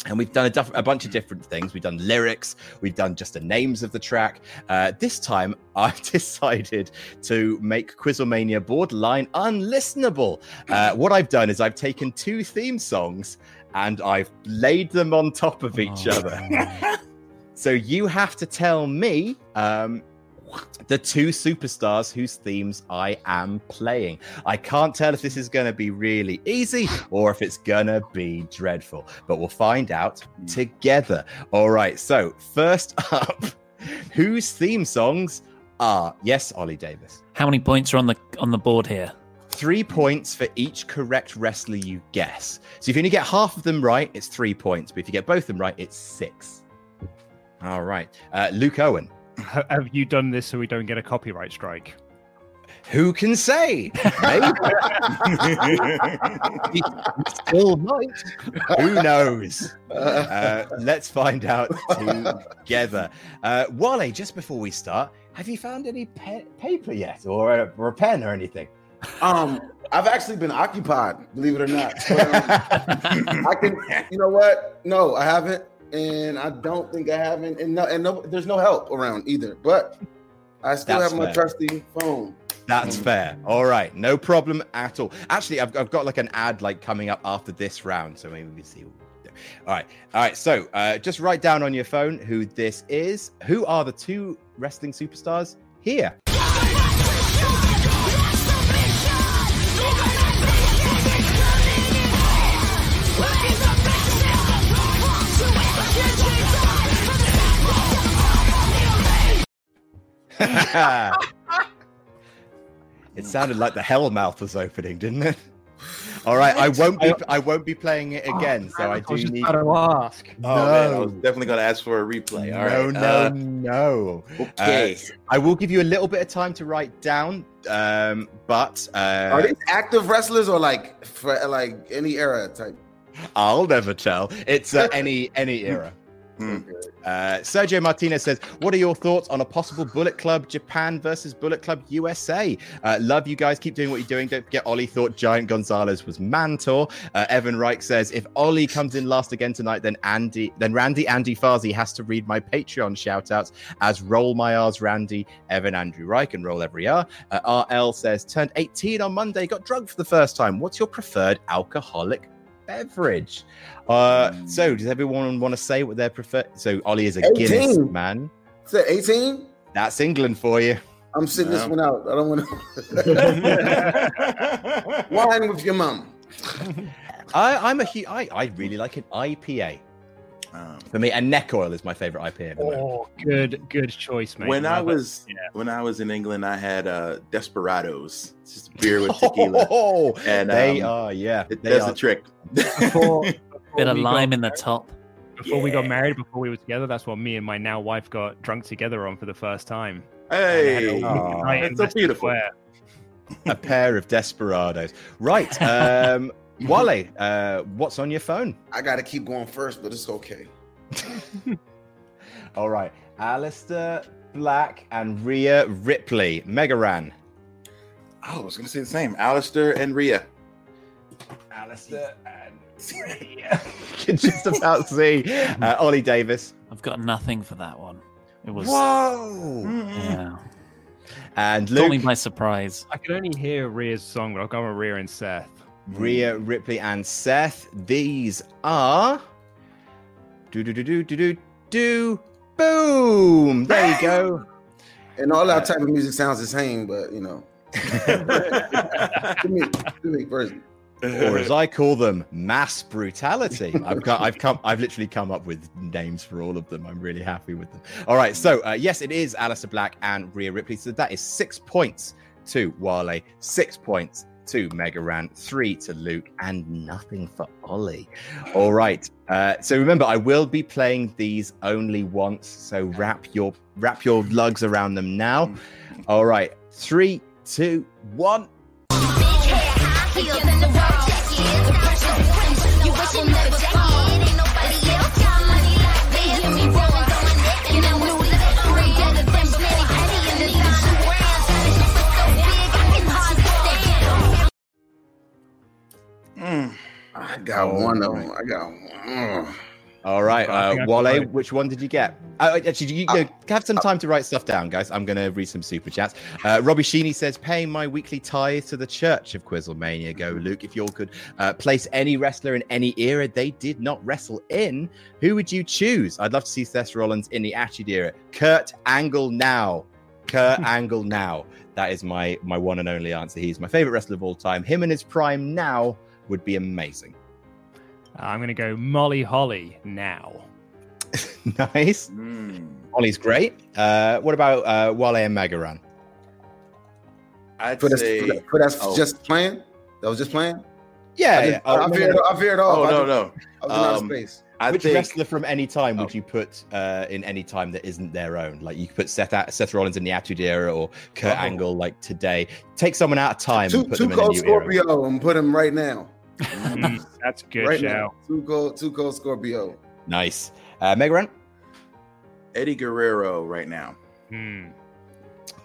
And we've done a, duff- a bunch of different things. We've done lyrics, we've done just the names of the track. Uh, this time, I've decided to make Quizzlemania borderline unlistenable. Uh, what I've done is I've taken two theme songs and I've laid them on top of each Oh. other. so you have to tell me um, the two superstars whose themes I am playing. I can't tell if this is going to be really easy or if it's going to be dreadful, but we'll find out together. All right. So, first up, whose theme songs are, yes, Ollie Davis. How many points are on the on the board here? Three points for each correct wrestler you guess. So if you only get half of them right, it's three points. But if you get both of them right, it's six. All right. Uh, Luke Owen. Ha- Have you done this so we don't get a copyright strike? Who can say? Maybe. Still might. Who knows? Uh, let's find out together. Uh, Wale, just before we start, have you found any pe- paper yet, or a, or a pen, or anything? Um, I've actually been occupied, believe it or not. But, um, I can, you know what? No, I haven't, and I don't think I haven't, and no, and no, there's no help around either. But I still That's have my fair. trusty phone. That's fair. All right, no problem at all. Actually, I've, I've got like an ad like coming up after this round, so maybe we can see. what we do. All right, all right. So uh, just write down on your phone who this is. Who are the two wrestling superstars here? it sounded like the Hellmouth was opening, didn't it? All right, I won't be. I won't be playing it again. so I do need. to ask. Oh man, I No. was definitely gonna ask for a replay. All no, right. no, uh, no. okay. Uh, I will give you a little bit of time to write down, um, but uh, Are these active wrestlers or like for like any era type? I'll never tell. It's uh, any any era. Hmm. Uh, Sergio Martinez says, "What are your thoughts on a possible Bullet Club Japan versus Bullet Club USA? Uh, love you guys. Keep doing what you're doing. Don't forget, Ollie thought Giant Gonzalez was Mantaur. Uh, Evan Reich says, if Ollie comes in last again tonight, then Andy, then Randy Andy Farzi has to read my Patreon shoutouts as Roll My R's Randy, Evan Andrew Reich, and Roll Every R. Uh, RL says, turned 18 on Monday, got drunk for the first time. What's your preferred alcoholic beverage. Uh, so does everyone want to say what their preferred? So Ollie is a 18. Guinness man. Is that 18? That's England for you. I'm sitting this one out. I don't want to wine with your mom. I, I'm a hu- I, I really like an IPA Um, for me, and neck oil is my favorite IPA. At the moment. Oh, good, good choice, mate. when I Love it. was Yeah. when I was in England, I had uh, Desperados. It's just beer with tequila. Oh, And, they um, are, yeah, It they does are. the trick. before, Bit of lime got in the top. Before we got married, before we were together, that's what me and my now wife got drunk together on for the first time. And they had Hey, a Aw. night in that's so beautiful. Square. a pair of desperados. Right, um, Wale, uh, what's on your phone? I got to keep going first, but it's okay. All right, Aleister Black and Rhea Ripley, Mega Ran. Oh, I was gonna say the same. Aleister and Rhea. Aleister and Rhea. Can just about see uh, Ollie Davis. I've got nothing for that one. It was Whoa! yeah. And Caught me Luke, by surprise. I could only hear Rhea's song, but I'll go with Rhea and Seth. Rhea Ripley, and Seth. These are. Do do do do do do do. Boom! There you go. And all that type of music sounds the same, but you know, me, personally. or as I call them, mass brutality. I've got, I've come, I've literally come up with names for all of them. I'm really happy with them. All right, so uh, yes, it is Aleister Black and Rhea Ripley. So that is six points to Wale, six points to Mega Ran, three to Luke, and nothing for Ollie. All right. Uh, so remember, I will be playing these only once. So wrap your wrap your lugs around them now. All right, three, two, one. I got Oh, one of them. I got one. All right, I uh, Wale, which one did you get? Uh, actually, you, you have some time to write stuff down, guys. I'm going to read some super chats. Uh, Robbie Sheeny says, paying my weekly tithe to the Church of Quizzlemania. Go, Luke. If you all could uh, place any wrestler in any era they did not wrestle in, who would you choose? I'd love to see Seth Rollins in the Attitude Era. Kurt Angle now. Kurt Angle now. That is my my one and only answer. He's my favorite wrestler of all time. Him in his prime now would be amazing. I'm going to go Molly Holly now. nice. Mm. Ollie's great. Uh, what about uh, Wale and Mega Ran? I'd For that's, say. for that- for that's oh. just playing. That was just playing. Yeah, I, yeah. just, Oh, I, no, veered, no. I veered off. Oh I no no. I was in outer Um, space. I Which think wrestler from any time would Oh. you put uh, in any time that isn't their own? Like you could put Seth Seth Rollins in the Attitude Era or Kurt Oh. Angle like today. Take someone out of time Two, and put two them in a cold new era. Scorpio and put him right now. Mm, that's a good right shout. now. Two cold, two cold Scorpio. Nice. Uh, Mega Ran? Eddie Guerrero right now. Hmm.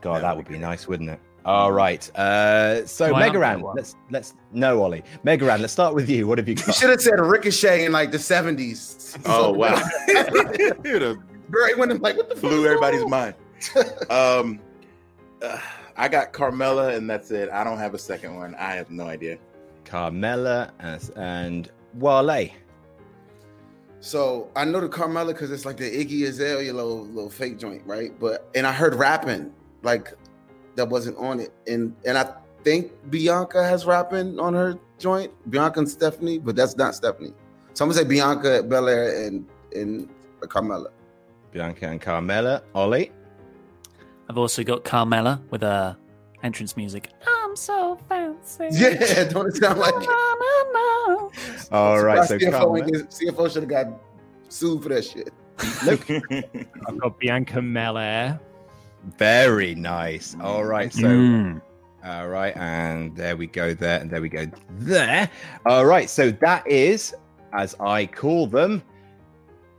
God, That that would would be be nice, wouldn't it? All right. Uh, so Do I not Mega Ran, let's let's no Ollie. Mega Ran, let's start with you. What have you You should have said Ricochet in like the seventies. Oh wow. You'd when I'm like, what the blew is everybody's going on? mind. Um, uh, I got Carmella, and that's it. I don't have a second one. I have no idea. Carmella and, and Wale. So I know the Carmella because it's like the Iggy Azalea little little fake joint, right? But and I heard rapping like that wasn't on it, and and I think Bianca has rapping on her joint, Bianca and Stephanie, but that's not Stephanie. So I'm gonna say Bianca Belair and and Carmella. Bianca and Carmella. Ollie. I've also got Carmella with a entrance music. I'm so fancy. Yeah, don't it sound like? Na, na, na. All right. So CFO, ain't Carmella. get- CFO should have got sued for that shit. Look, I've got Bianca Belair. Very nice. All right. So Mm. All right, and there we go there, and there we go there. All right, so that is, as I call them,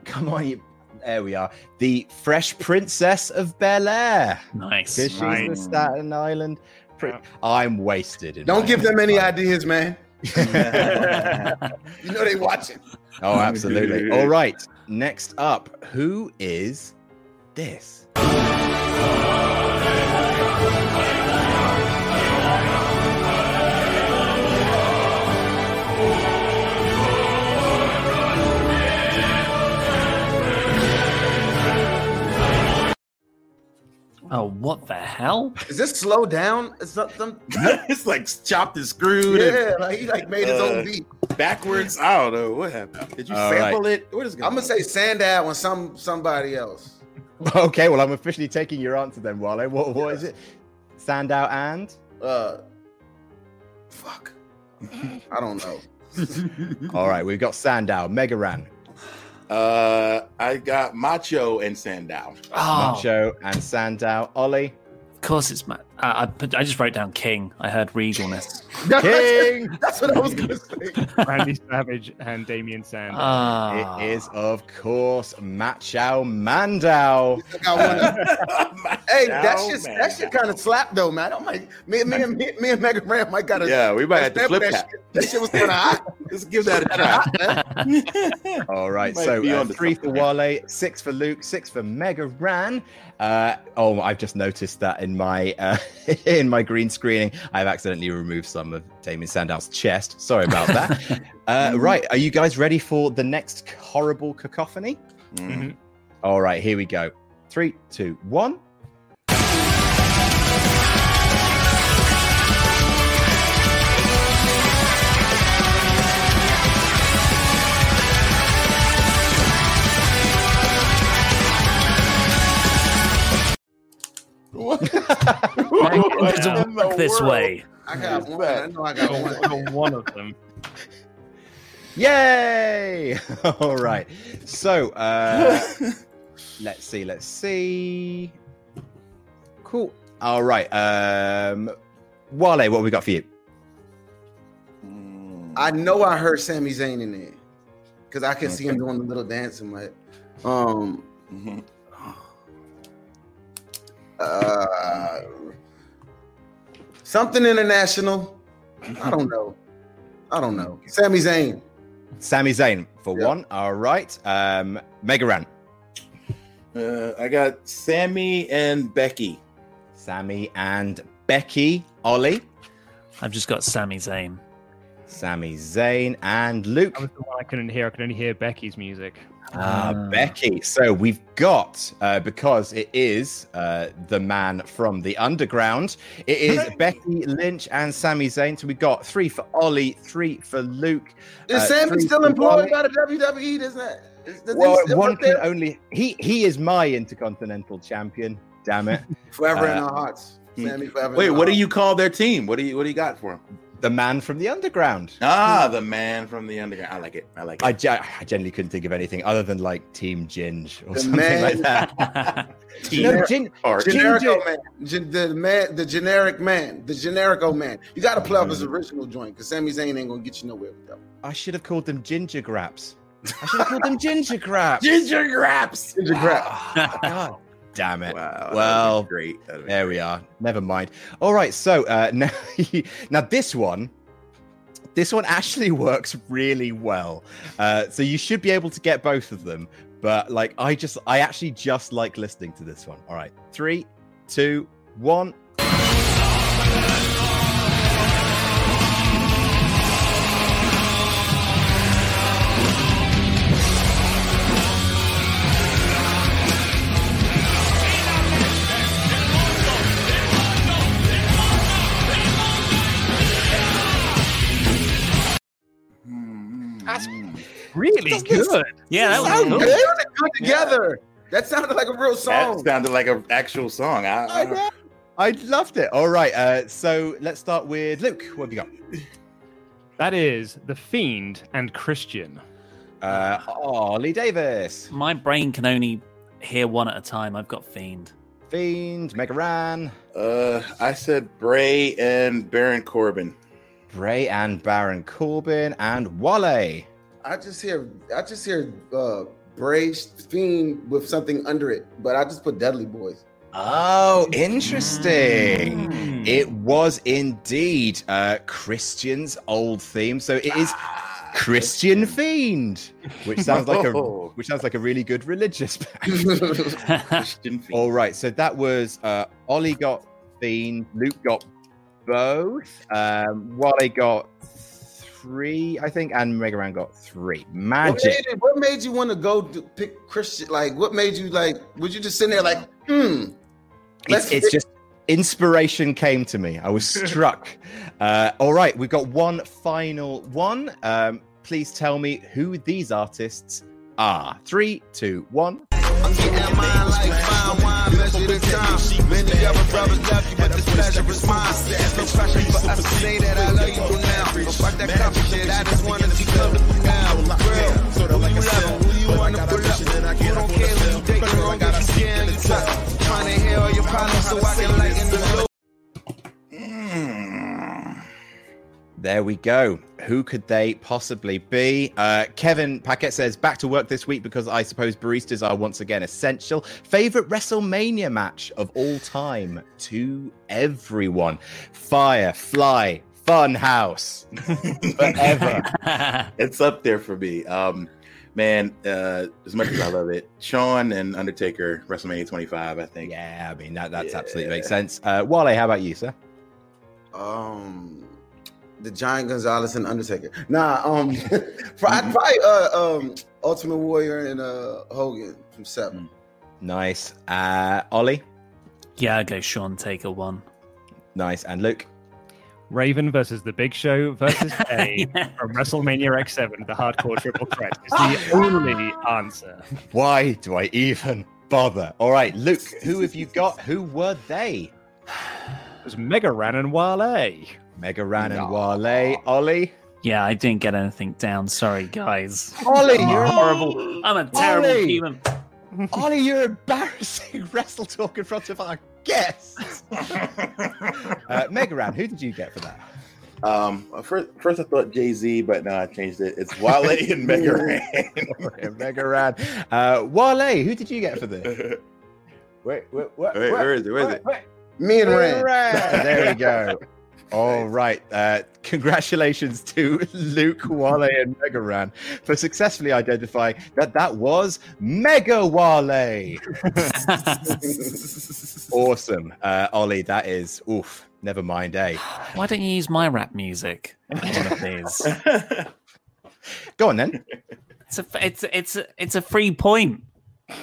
come on, you, there we are, the Fresh Princess of Bel Air. Nice. Because she's Right. the Staten Island. Pri- I'm wasted. in Don't give them any mind. ideas, man. You know they watching. oh, absolutely. All right, next up, who is this? Oh, what the hell? Is this slow down? Is that some? it's like chopped and screwed and Yeah, like he like made his Uh, own beat. backwards. I don't know what happened. Did you All sample it? What is going I'm gonna say Sandow and some somebody else. Okay, well, I'm officially taking your answer then, Wale. What, what is it? Sandow and? Uh, fuck. I don't know. All right, we've got Sandow, Mega Ran, Uh, I got Macho and Sandow. Oh, Macho, and Sandow. Ollie. of course it's Matt. I, I, put, I just wrote down King. I heard regalness. King. That's what I was gonna say. Randy Savage and Damien Sandow. Ah, It is, of course, Macho Mandow. I got. Hey, that Macho shit, Man. that shit kind of slapped though, man. I'm like, me, me, and me, me and Mega Ran might got to. Yeah, we might have to flip that. that. Shit. That shit was kind of hot. Let's give that a try. All right, so uh, onto three for. Wale, six for Luke, six for Mega Ran. Uh, oh, I've just noticed that in my uh, in my green screening, I've accidentally removed some of Damien Sandow's chest. Sorry about that. uh, right, are you guys ready for the next horrible cacophony? Mhm. All right, here we go. Three, two, one. it doesn't work this way. I got one. I know I I got one. one of them. Yay! All right. So, uh, let's see. Let's see. Cool. All right. Um, Wale, what have we got for you? I know I heard Sami Zayn in there because I can see him doing the little dance in my head. Um, Mhm. uh, something international. I don't know. I don't know. Sami Zayn. Sami Zayn for Yeah. one. All right. Um, Mega Ran. Uh, I got Sami and Becky. Sami and Becky. Ollie. I've just got Sami Zayn. Sami Zayn and Luke. That was the one I couldn't hear. I could only hear Becky's music. Ah, Ah. Becky. So we've got, uh, because it is uh, the man from the underground, it is Becky Lynch and Sami Zayn. So we've got three for Ollie, three for Luke. Is uh, Sami still employed by the WWE? Doesn't that? is- does Well, still one work there? only he he is my intercontinental champion. Damn it, forever in uh, our hearts. Sami forever. Wait, in our what do you call their team? What do you what do you got for him? The man from the underground. Ah, the man from the underground. I like it. I like it. I, ge- I generally couldn't think of anything other than like Team Ginge or The something man- like that. Team no, Gin, Or- Generico man, Gen- the man, the generic man, the generico man. You got to play off his original joint because Sami Zayn ain't gonna get you nowhere with that. I should have called them Ginger Graps. I should have called them Ginger Graps. Ginger Graps. Ginger Grap. Ah, God damn it. Wow. Well, great. There great. we are. Never mind. All right. So uh, now, now this one, this one actually works really well. Uh, so you should be able to get both of them. But like, I just, I actually just like listening to this one. All right. Three, two, one. Really Doesn't good. yeah, that was Sound cool. good. Sounded good together. That sounded like a real song. That sounded like an actual song. I, I know. I loved it. All right. Uh, so let's start with Luke. What have you got? That is The Fiend and Christian. Uh, Ollie Davis, My brain can only hear one at a time. I've got Fiend. Fiend, Mega Ran, Uh, I said Bray and Baron Corbin. Bray and Baron Corbin, and Wale. I just hear, I just hear uh, Bray Fiend with something under it, but I just put Deadly Boys. Oh, interesting. Mm. It was indeed uh, Christian's old theme. So it is Christian Fiend, which sounds like a which sounds like a really good religious. Christian Fiend. All right, so that was uh, Ollie got Fiend, Luke got both, um, Wale got three, I think, and Mega Man got three. What Magic. made, what made you want to go to pick Christian? Like, what made you like? Would you just sitting there like, hmm? It's, it's just inspiration came to me. I was struck. uh, all right, we've got one final one. Um, please tell me who these artists are. Three, two, one. I'm getting mine like fine wine, measure the time. Many other brothers left you, but this pleasure is mine. No pressure for us to say that I love you for now. But fuck that coffee shit, I just wanna see comfortable now. Real, who you loving, who you wanna pull up. You don't care who you taking wrong, if you can, you try. Trying to hear all your problems so I can lighten the load. There we go. Who could they possibly be? Uh, Kevin Paquette says, back to work this week because I suppose baristas are once again essential. Favorite WrestleMania match of all time to everyone. fire Firefly Funhouse. Forever. it's up there for me. Um, man, uh, as much as I love it, Shawn and Undertaker, WrestleMania 25, I think. yeah, I mean, that, that's Yeah. absolutely makes sense. Uh, Wale, how about you, sir? um, the Giant Gonzalez and Undertaker. Nah, um, for, I'd probably uh, um, Ultimate Warrior and uh Hogan from Seven. Nice. Uh, Ollie? yeah, I go Shawn Taker one. Nice. And Luke? Raven versus The Big Show versus A from WrestleMania X7, the hardcore triple threat is the only answer. Why do I even bother? All right, Luke, who have you got? Who were they? It was Mega Ran and Wale. Mega Ran and Wale. Ollie? Yeah, I didn't get anything down. Sorry, guys. Ollie, I'm you're horrible. I'm a terrible Ollie! human. Ollie, you're embarrassing WrestleTalk in front of our guests. uh, Mega Ran, who did you get for that? Um, first, first I thought Jay Z, but no, I changed it. It's Wale and Mega Ran. Mega Ran. Uh, Wale, who did you get for this? Wait, wait, wait, Wait, where is it? Where is it? Me and Mega Ran. Ran. There we go. All right. Uh, congratulations to Luke, Wale, and Mega Ran for successfully identifying that that was Mega Wale. awesome. Uh, Ollie, that is, oof, never mind, eh? Why don't you use my rap music? on One of these. Go on then. It's a it's it's a, it's a free point.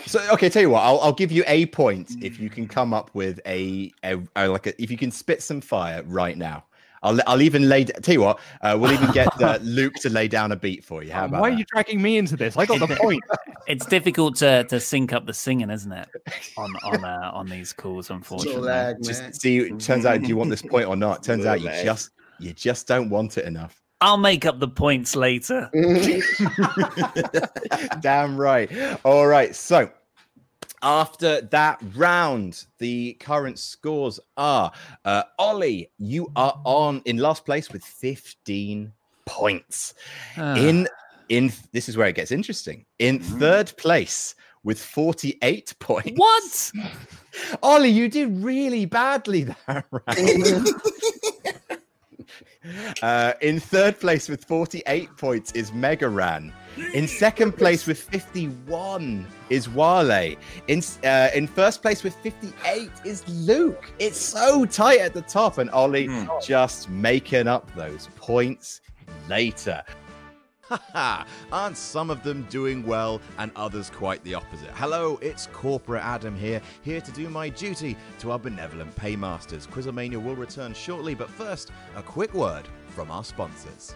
So okay, tell you what, I'll, I'll give you a point if you can come up with a, a, a like a, if you can spit some fire right now. I'll I'll even lay. Tell you what, uh, we'll even get uh, Luke to lay down a beat for you. How about Why are that? you dragging me into this? I got the point. It's difficult to to sync up the singing, isn't it? On on uh, on these calls, unfortunately. lag. Just see. It turns out, do you want this point or not? Turns out you just you just don't want it enough. I'll make up the points later. Damn right. All right. So after that round, the current scores are uh, Ollie, you are on in last place with 15 points. Ah. In in this is where it gets interesting. In third place with 48 points. What? Ollie, you did really badly that round. Uh, in third place with 48 points is Mega Ran. In second place with 51 is Wale. In uh, in first place with 58 is Luke. It's so tight at the top, and Ollie just making up those points later. Aren't some of them doing well and others quite the opposite? Hello, it's Corporate Adam here, here to do my duty to our benevolent paymasters. Quizzlemania will return shortly, but first, a quick word from our sponsors.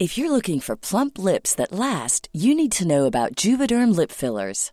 If you're looking for plump lips that last, you need to know about Juvederm lip fillers.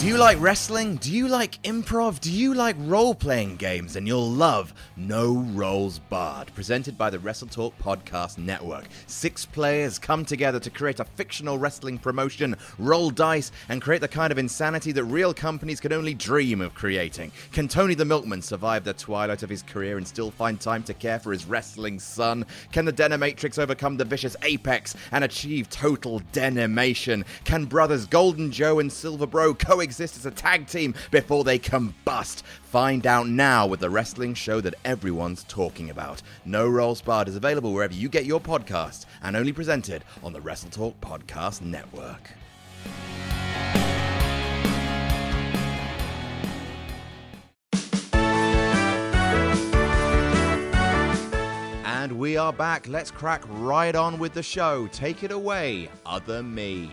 Do you like wrestling? Do you like improv? Do you like role playing games? And you'll love No Rolls Barred, presented by the WrestleTalk Podcast Network. Six players come together to create a fictional wrestling promotion, roll dice, and create the kind of insanity that real companies can only dream of creating. Can Tony the Milkman survive the twilight of his career and still find time to care for his wrestling son? Can the Denimatrix overcome the vicious Apex and achieve total denimation? Can brothers Golden Joe and Silver Bro coexist exist as a tag team before they combust. Find out now with the wrestling show that everyone's talking about. No Rolls Barred is available wherever you get your podcasts and only presented on the WrestleTalk Podcast Network. And we are back. Let's crack right on with the show. Take it away, Other Me.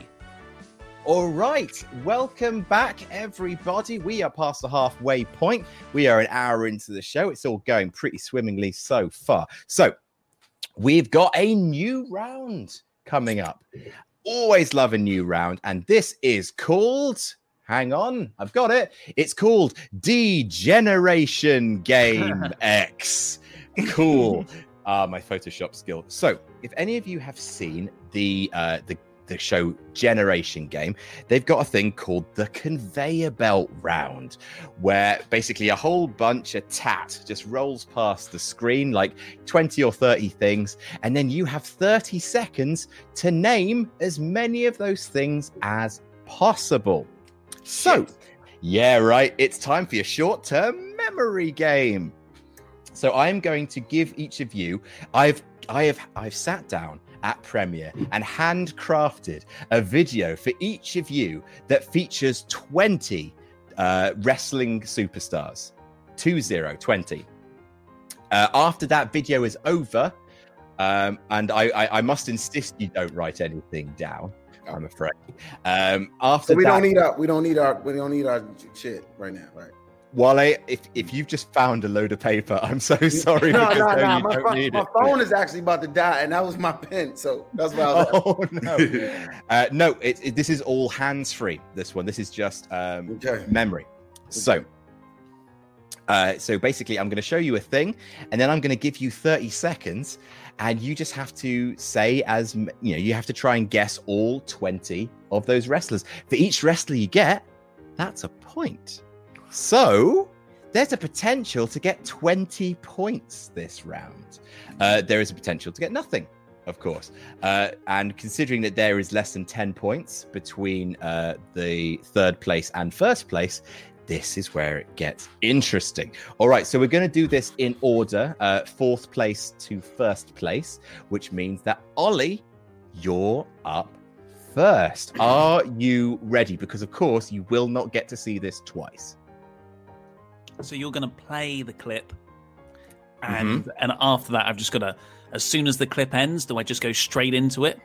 All right, welcome back, everybody. We are past the halfway point. We are an hour into the show. It's all going pretty swimmingly so far. So, we've got a new round coming up. Always love a new round, and this is called. Hang on, I've got it. It's called Degeneration Game X. Cool. Ah, my Photoshop skill. So, if any of you have seen the uh, the the show Generation Game, they've got a thing called the conveyor belt round, where basically a whole bunch of tat just rolls past the screen, like 20 or 30 things, and then you have 30 seconds to name as many of those things as possible. So, yeah, right, it's time for your short term memory game. So I'm going to give each of you. I've I have I've sat down at Premiere and handcrafted a video for each of you that features 20 uh, wrestling superstars. 20, 20. Uh, after that video is over, um, and I, I, I must insist you don't write anything down. I'm afraid. Um, after So we that, don't need our we don't need our we don't need our shit right now, right? Wale, if if you've just found a load of paper, I'm so sorry. no, because no, no, My, don't pho- need my phone is actually about to die, and that was my pen, so that's why. I was Oh no, uh, no! It, it- this is all hands free. This one, this is just um, memory. So, uh, so basically, I'm going to show you a thing, and then I'm going to give you 30 seconds, and you just have to say as you know, you have to try and guess all 20 of those wrestlers. For each wrestler you get, that's a point. So there's a potential to get 20 points this round. Uh, there is a potential to get nothing, of course. Uh, and considering that there is less than 10 points between uh, the third place and first place, this is where it gets interesting. All right, so we're going to do this in order uh, fourth place to first place, which means that Ollie, you're up first. Are you ready? Because, of course, you will not get to see this twice. So you're going to play the clip, Mm-hmm. and and after that, I've just got to. As soon as the clip ends, do I just go straight into it?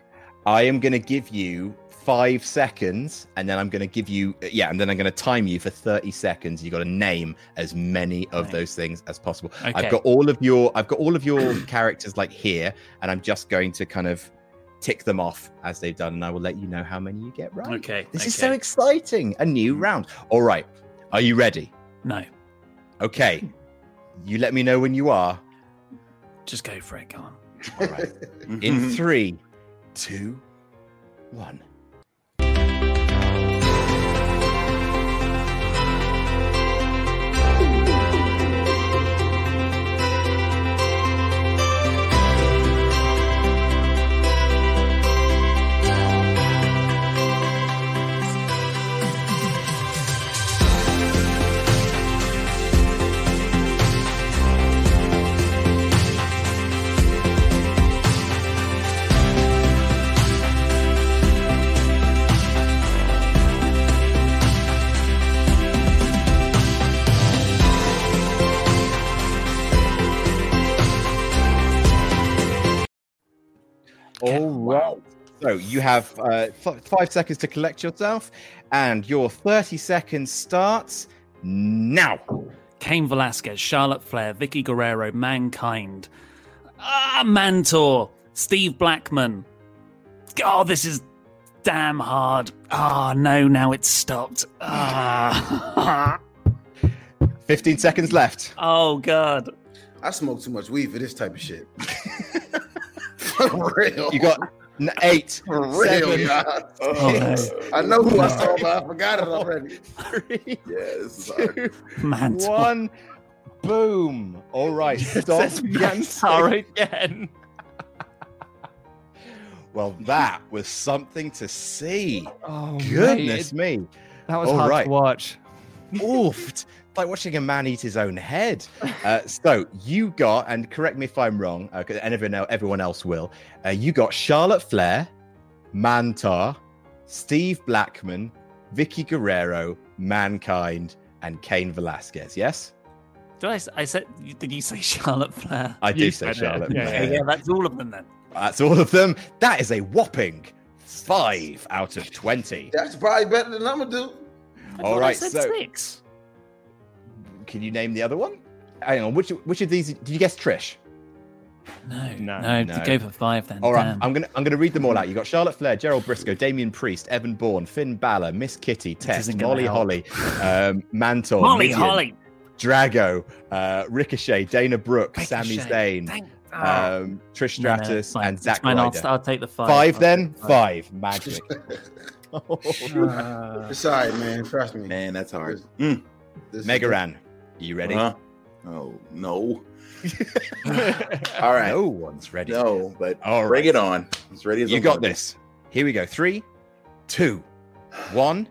I am going to give you five seconds, and then I'm going to give you yeah, and then I'm going to time you for thirty seconds. You've got to name as many of those things as possible. Okay. I've got all of your I've got all of your characters like here, and I'm just going to kind of tick them off as they've done, and I will let you know how many you get right. Okay. This okay. is so exciting! A new round. All right, are you ready? No. Okay, you let me know when you are. Just go for it. Go on. All right. In mhm. three, two, one. All right. So you have uh, f- five seconds to collect yourself, and your 30 seconds starts now. Cain Velasquez, Charlotte Flair, Vickie Guerrero, Mankind, ah, Mantaur, Steve Blackman. Oh, this is damn hard. Ah, no, now it's stopped. Ah. 15 seconds left. Oh, God. I smoke too much weed for this type of shit. For real. You got n- eight, For real, seven, yeah. Oh, six, I know who I saw, but I forgot it already. three, Yeah, this is hard. two, Mantaur. one. Boom. All right. Stop. Says guessing. Again. Well, that was something to see. Oh, Goodness mate, me. That was All hard right. to watch. Oof. It's like watching a man eat his own head. Uh, so you got, and correct me if I'm wrong, uh, 'cause everyone, everyone else will. Uh, you got Charlotte Flair, Mantaur, Steve Blackman, Vickie Guerrero, Mankind, and Cain Velasquez. Yes. Did I, s- I said? Did you say Charlotte Flair? I You did say. Charlotte. Yeah, Flair. Okay, yeah, that's all of them then. That's all of them. That is a whopping five out of 20. That's probably better than I'm gonna do. I All thought I said so six. Can you name the other one? Hang on, which which of these did you guess Trish? No, No. no, No. go for five then. All right, damn. I'm gonna I'm gonna read them all out. You got Charlotte Flair, Gerald Brisco, Damien Priest, Evan Bourne, Finn Balor, Miss Kitty, Tess, Molly help. Holly, um, Mantaur, Molly Mideon, Holly. Drago, uh, Ricochet, Dana Brooke, Sami Ricochet. Zayn, Thank- oh. um, Trish No, no, Stratus, and It's Zack fine, I'll, Ryder. I'll take the five. Five I'll then, take the five. Magic. It's all right, man. Trust me. Man, that's hard. Mm. This- Mega Ran, you ready? Uh-huh. Oh no. All right. No one's ready. No, but All bring right. it on. As ready as You got this. Here we go. Three, two, one.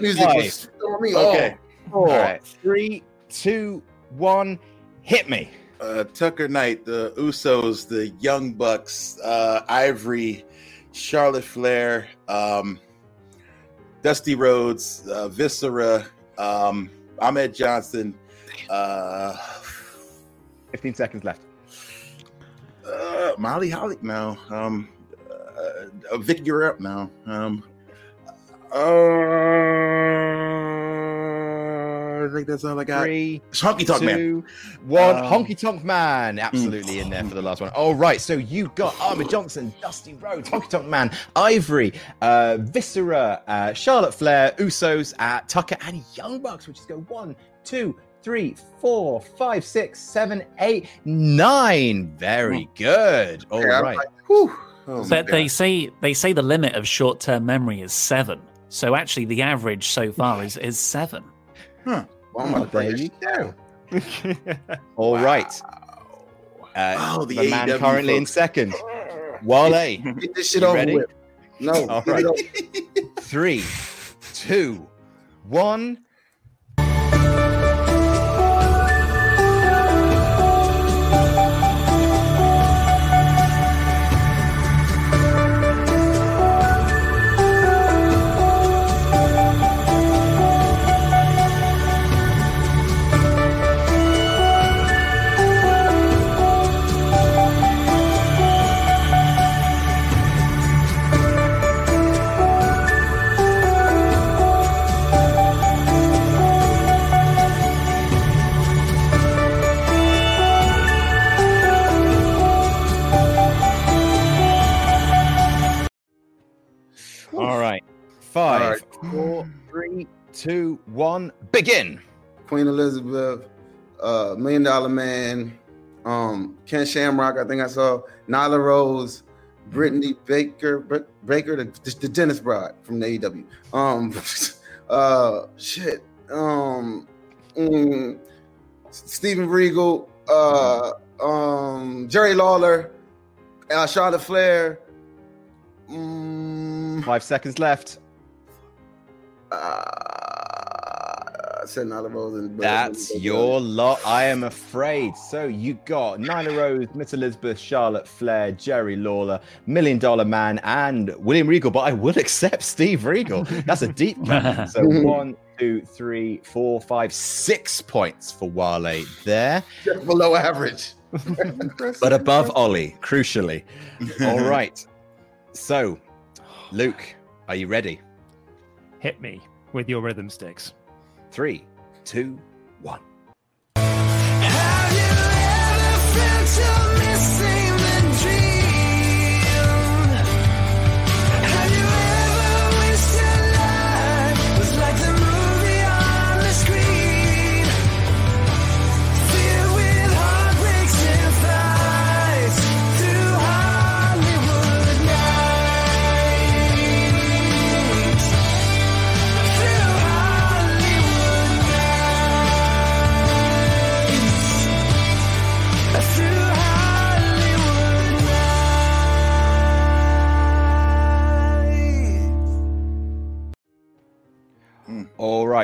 That music was me Okay. off. All right. Three, two, one. Hit me. Uh, Tucker Knight, the Usos, the Young Bucks, uh, Ivory, Charlotte Flair, um, Dusty Rhodes, uh, Viscera, um, Ahmed Johnson, uh, 15 seconds left. uh, Molly Holly. No, um, uh, Vickie Guerrero. No, um, uh, I think that's all I got. Three, Honky Tonk Man. one. Um, Honky Tonk Man. Absolutely in there for the last one. All right. So you got Ahmed Johnson, Dusty Rhodes, Honky Tonk Man, Ivory, uh, Viscera, uh, Charlotte Flair, Usos, uh, Tucker, and Young Bucks, which is go one, two, three, four, five, six, seven, eight, nine. Very good. All Yeah, right. like, whew. Oh, my But they say they say the limit of short-term memory is seven. So actually, the average so far is is seven. Well, I'm there break you it down. All right. Uh, Oh, the the, man AEW currently in second. Wale. Get this shit You over ready? with. No. All get right. it over. Three, two, one. Right. Five, four, three, two, one. Begin. Queen Elizabeth, uh, Million Dollar Man, um, Ken Shamrock. I think I saw Nyla Rose, Brittany Baker, Br- Baker, the, the Dennis Bride from the AEW. Um, uh, shit. Um, mm, Stephen Regal, uh, um, Jerry Lawler, uh, Charlotte Flair. Mm, Five seconds left. Uh, I said Nyla Rose and That's your lot, I am afraid. So you got Nyla Rose, Miss Elizabeth, Charlotte Flair, Jerry Lawler, Million Dollar Man, and William Regal. But I would accept Steve Regal. That's a deep cut. So one, two, three, four, five, six points for Wale there. just below average. But above Ollie, crucially. All right. So, Luke, are you ready? Hit me with your rhythm sticks. Three, two, one.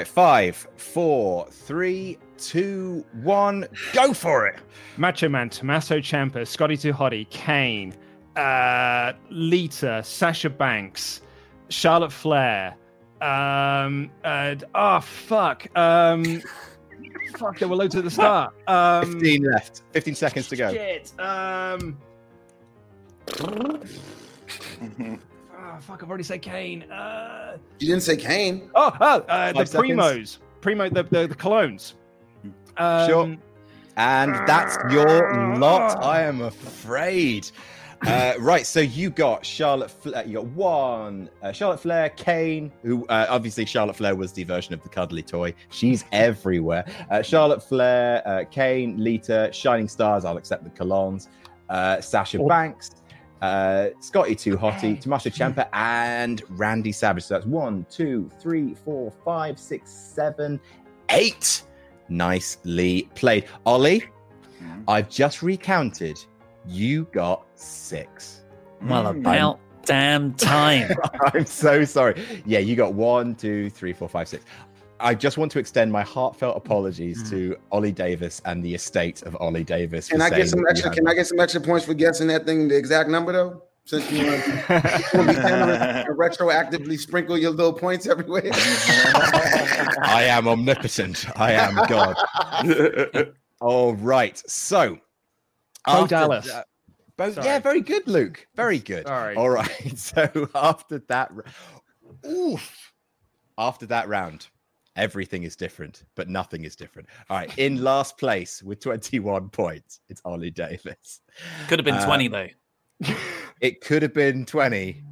Five, four, three, two, one, go for it. Macho Man, Tommaso Ciampa, Scotty Too Hottie, Kane, uh, Lita, Sasha Banks, Charlotte Flair. Um, uh, oh fuck. Um, fuck. There were loads at the start. Um, 15 left. 15 seconds to go. Shit. Um. oh, fuck! I've already said Kane. Uh, You didn't say Kane. oh, oh, uh, the Five seconds. primos, primo, the the, the Colóns. Um, Sure. And that's your lot, I am afraid. Uh, right, so you got Charlotte. Flair, you got one uh, Charlotte Flair, Kane, who uh, obviously Charlotte Flair was the version of the cuddly toy. She's everywhere. Uh, Charlotte Flair, uh, Kane, Lita, Shining Stars. I'll accept the Colóns. Uh, Sasha Banks, uh, Scotty Too Hottie, Tommaso Ciampa, and Randy Savage. So that's one, two, three, four, five, six, seven, eight. Nicely played, Ollie. I've just recounted. You got six. Well, about damn time. I'm so sorry. Yeah, you got one, two, three, four, five, six. I just want to extend my heartfelt apologies to mm. Ollie Davis and the estate of Ollie Davis. Can I get some extra? Can I get some extra points for guessing that thing, the exact number though? Since you uh, want to retroactively sprinkle your little points everywhere. I am omnipotent. I am God. All right. So, Bo after Dallas. that- Bo- yeah, very good, Luke. Very good. Sorry. All right. So after that, r- oof, after that round, everything is different, but nothing is different. All right. In last place with 21 points, it's Ollie Davis. Could have been Uh, 20 though. It could have been 20.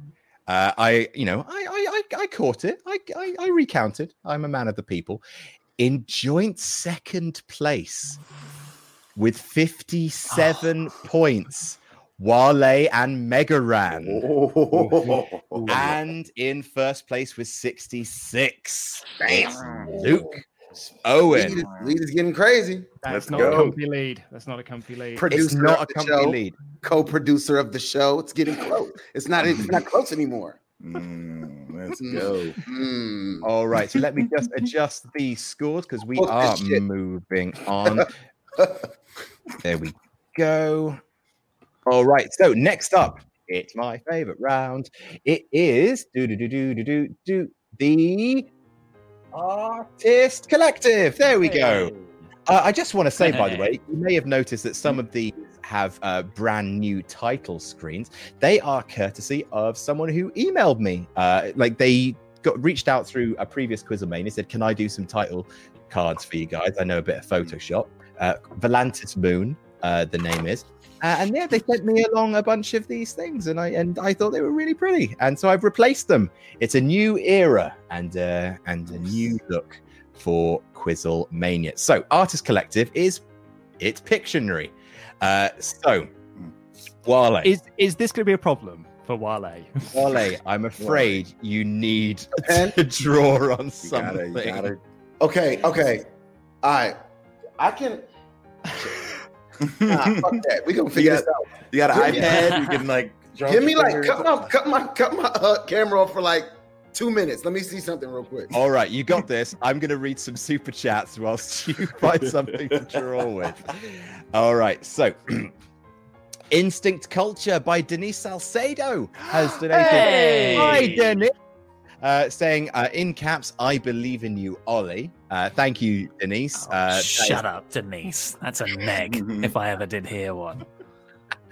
Uh, I, you know, I, I, I, I caught it. I, I, I recounted. I'm a man of the people. In joint second place with 57 points, Wale and Mega Ran. And in first place with 66. It's Luke Owen. Lead, lead is getting crazy. That's Let's not go. a comfy lead. That's not a comfy lead. Producer not a comfy show, lead. Co-producer of the show. It's getting close. It's not. It's not close anymore. Mm, let's Mm. go. Mm. All right, so let me just adjust the scores because we Fuck are shit. moving on. there we go. All right, so next up, it's my favorite round. It is do do do do do do do the artist collective. There we go. Uh, I just want to say, by the way, you may have noticed that some of these have uh, brand new title screens. They are courtesy of someone who emailed me. Uh, like they got reached out through a previous Quizzlemania, said, "Can I do some title cards for you guys? I know a bit of Photoshop." Uh, Volantis Moon, uh, the name is. Uh, and yeah, they sent me along a bunch of these things, and I and I thought they were really pretty, and so I've replaced them. It's a new era and uh, and a new look for Quizzlemania. So, Artist Collective is it's Pictionary. Uh, so, Wale, Is is this going to be a problem for Wale? Wale, I'm afraid you need pen? to draw on You something. gotta, you gotta. Okay. Okay. All right. I can. Nah, fuck that. We gonna figure You this out. You got an Give me- iPad. You can like. draw Give me your like fingers. cut my cut my cut my uh, camera off for like two minutes. Let me see something real quick. All right, you got this. I'm going to read some super chats whilst you find something to draw with. All right, so Instinct Culture by Denise Salcedo has donated. Hey! Hi, Denise. Uh, saying uh, in caps, I believe in you, Ollie. Uh, thank you, Denise. Oh, uh, is- shut up, Denise. That's a neg if I ever did hear one.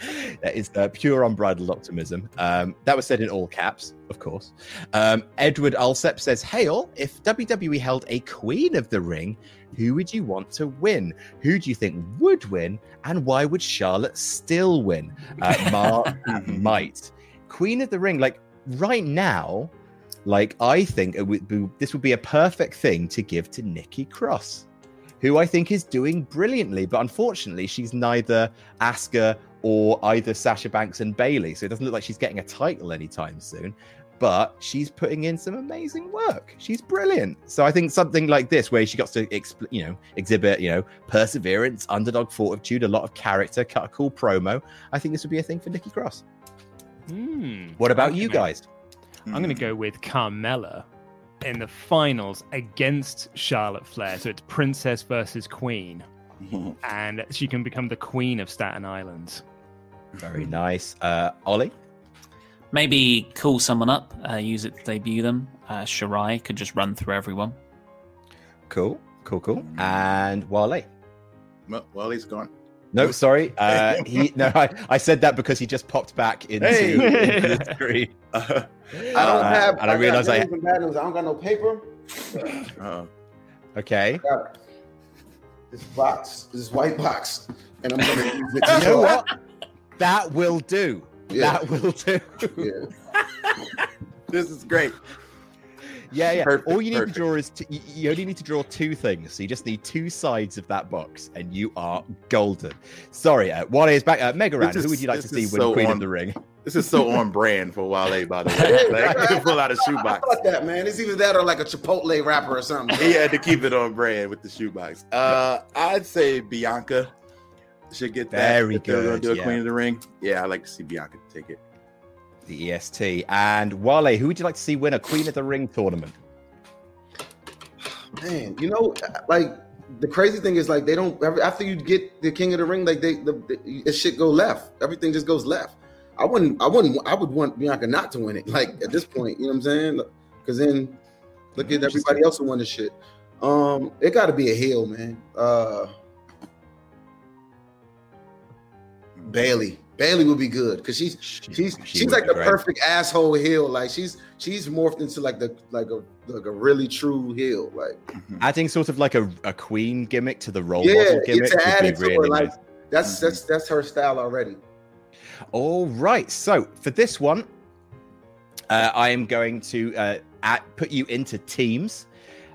that is uh, pure unbridled optimism. Um, that was said in all caps, of course. Um, Edward Alsep says, Hail, if WWE held a Queen of the Ring, who would you want to win? Who do you think would win? And why would Charlotte still win? Uh, Mark might. Queen of the Ring, like right now, like I think it would be, this would be a perfect thing to give to Nikki Cross, who I think is doing brilliantly, but unfortunately, she's neither Asuka or either Sasha Banks and Bayley, so it doesn't look like she's getting a title anytime soon. But she's putting in some amazing work. She's brilliant. So I think something like this, where she got to, expl- you know, exhibit, you know, perseverance, underdog fortitude, a lot of character, cut a cool promo. I think this would be a thing for Nikki Cross. Hmm. What about you mate. Guys? I'm going to go with Carmella in the finals against Charlotte Flair. So it's princess versus queen, and she can become the queen of Staten Island. Very nice. Uh, Ollie? Maybe call someone up, uh, use it to debut them. Uh, Shirai could just run through everyone. Cool, cool, cool. And Wale? Well, Wally's gone. No, sorry. Uh, he no, I, I said that because he just popped back into, Hey. into the screen. I don't Uh, have. and I realized I news and bad news. I don't got no paper. Uh, okay. This box, this white box, and I'm gonna use it. You know what? That will do. Yeah. That will do. Yeah. this is great. Yeah, yeah. Perfect, All you need perfect. to draw is t- you- you only need to draw two things. So you just need two sides of that box, and you are golden. Sorry, uh, Wale is back. Uh, Mega Ran, This who would you like to see win so Queen on- of the Ring? This is so on brand for Wale, by the way. Like, he could pull out a I shoebox. thought that man. It's either that or like a Chipotle wrapper or something. He had to keep it on brand with the shoebox. Uh, I'd say Bianca should get that. Very if they're gonna good, Do a yeah. Queen of the Ring. Yeah, I like to see Bianca take it. The EST. And Wale, who would you like to see win a Queen of the Ring tournament? Man, you know, like the crazy thing is like they don't after you get the King of the Ring, like they the, the it shit go left. Everything just goes left. I wouldn't. I wouldn't. I would want Bianca not to win it. Like at this point, you know what I'm saying? Because then look at everybody else who won the shit. Um, it got to be a heel, man. Uh, Bayley. Bayley would be good because she's she's she she's like the perfect asshole heel. Like she's she's morphed into like the like a like a really true heel. Like Adding sort of like a, a queen gimmick to the role yeah, model yeah, gimmick to would add be it to really her, like nice. that's that's that's her style already. All right. So for this one, uh, I am going to uh, at, put you into teams.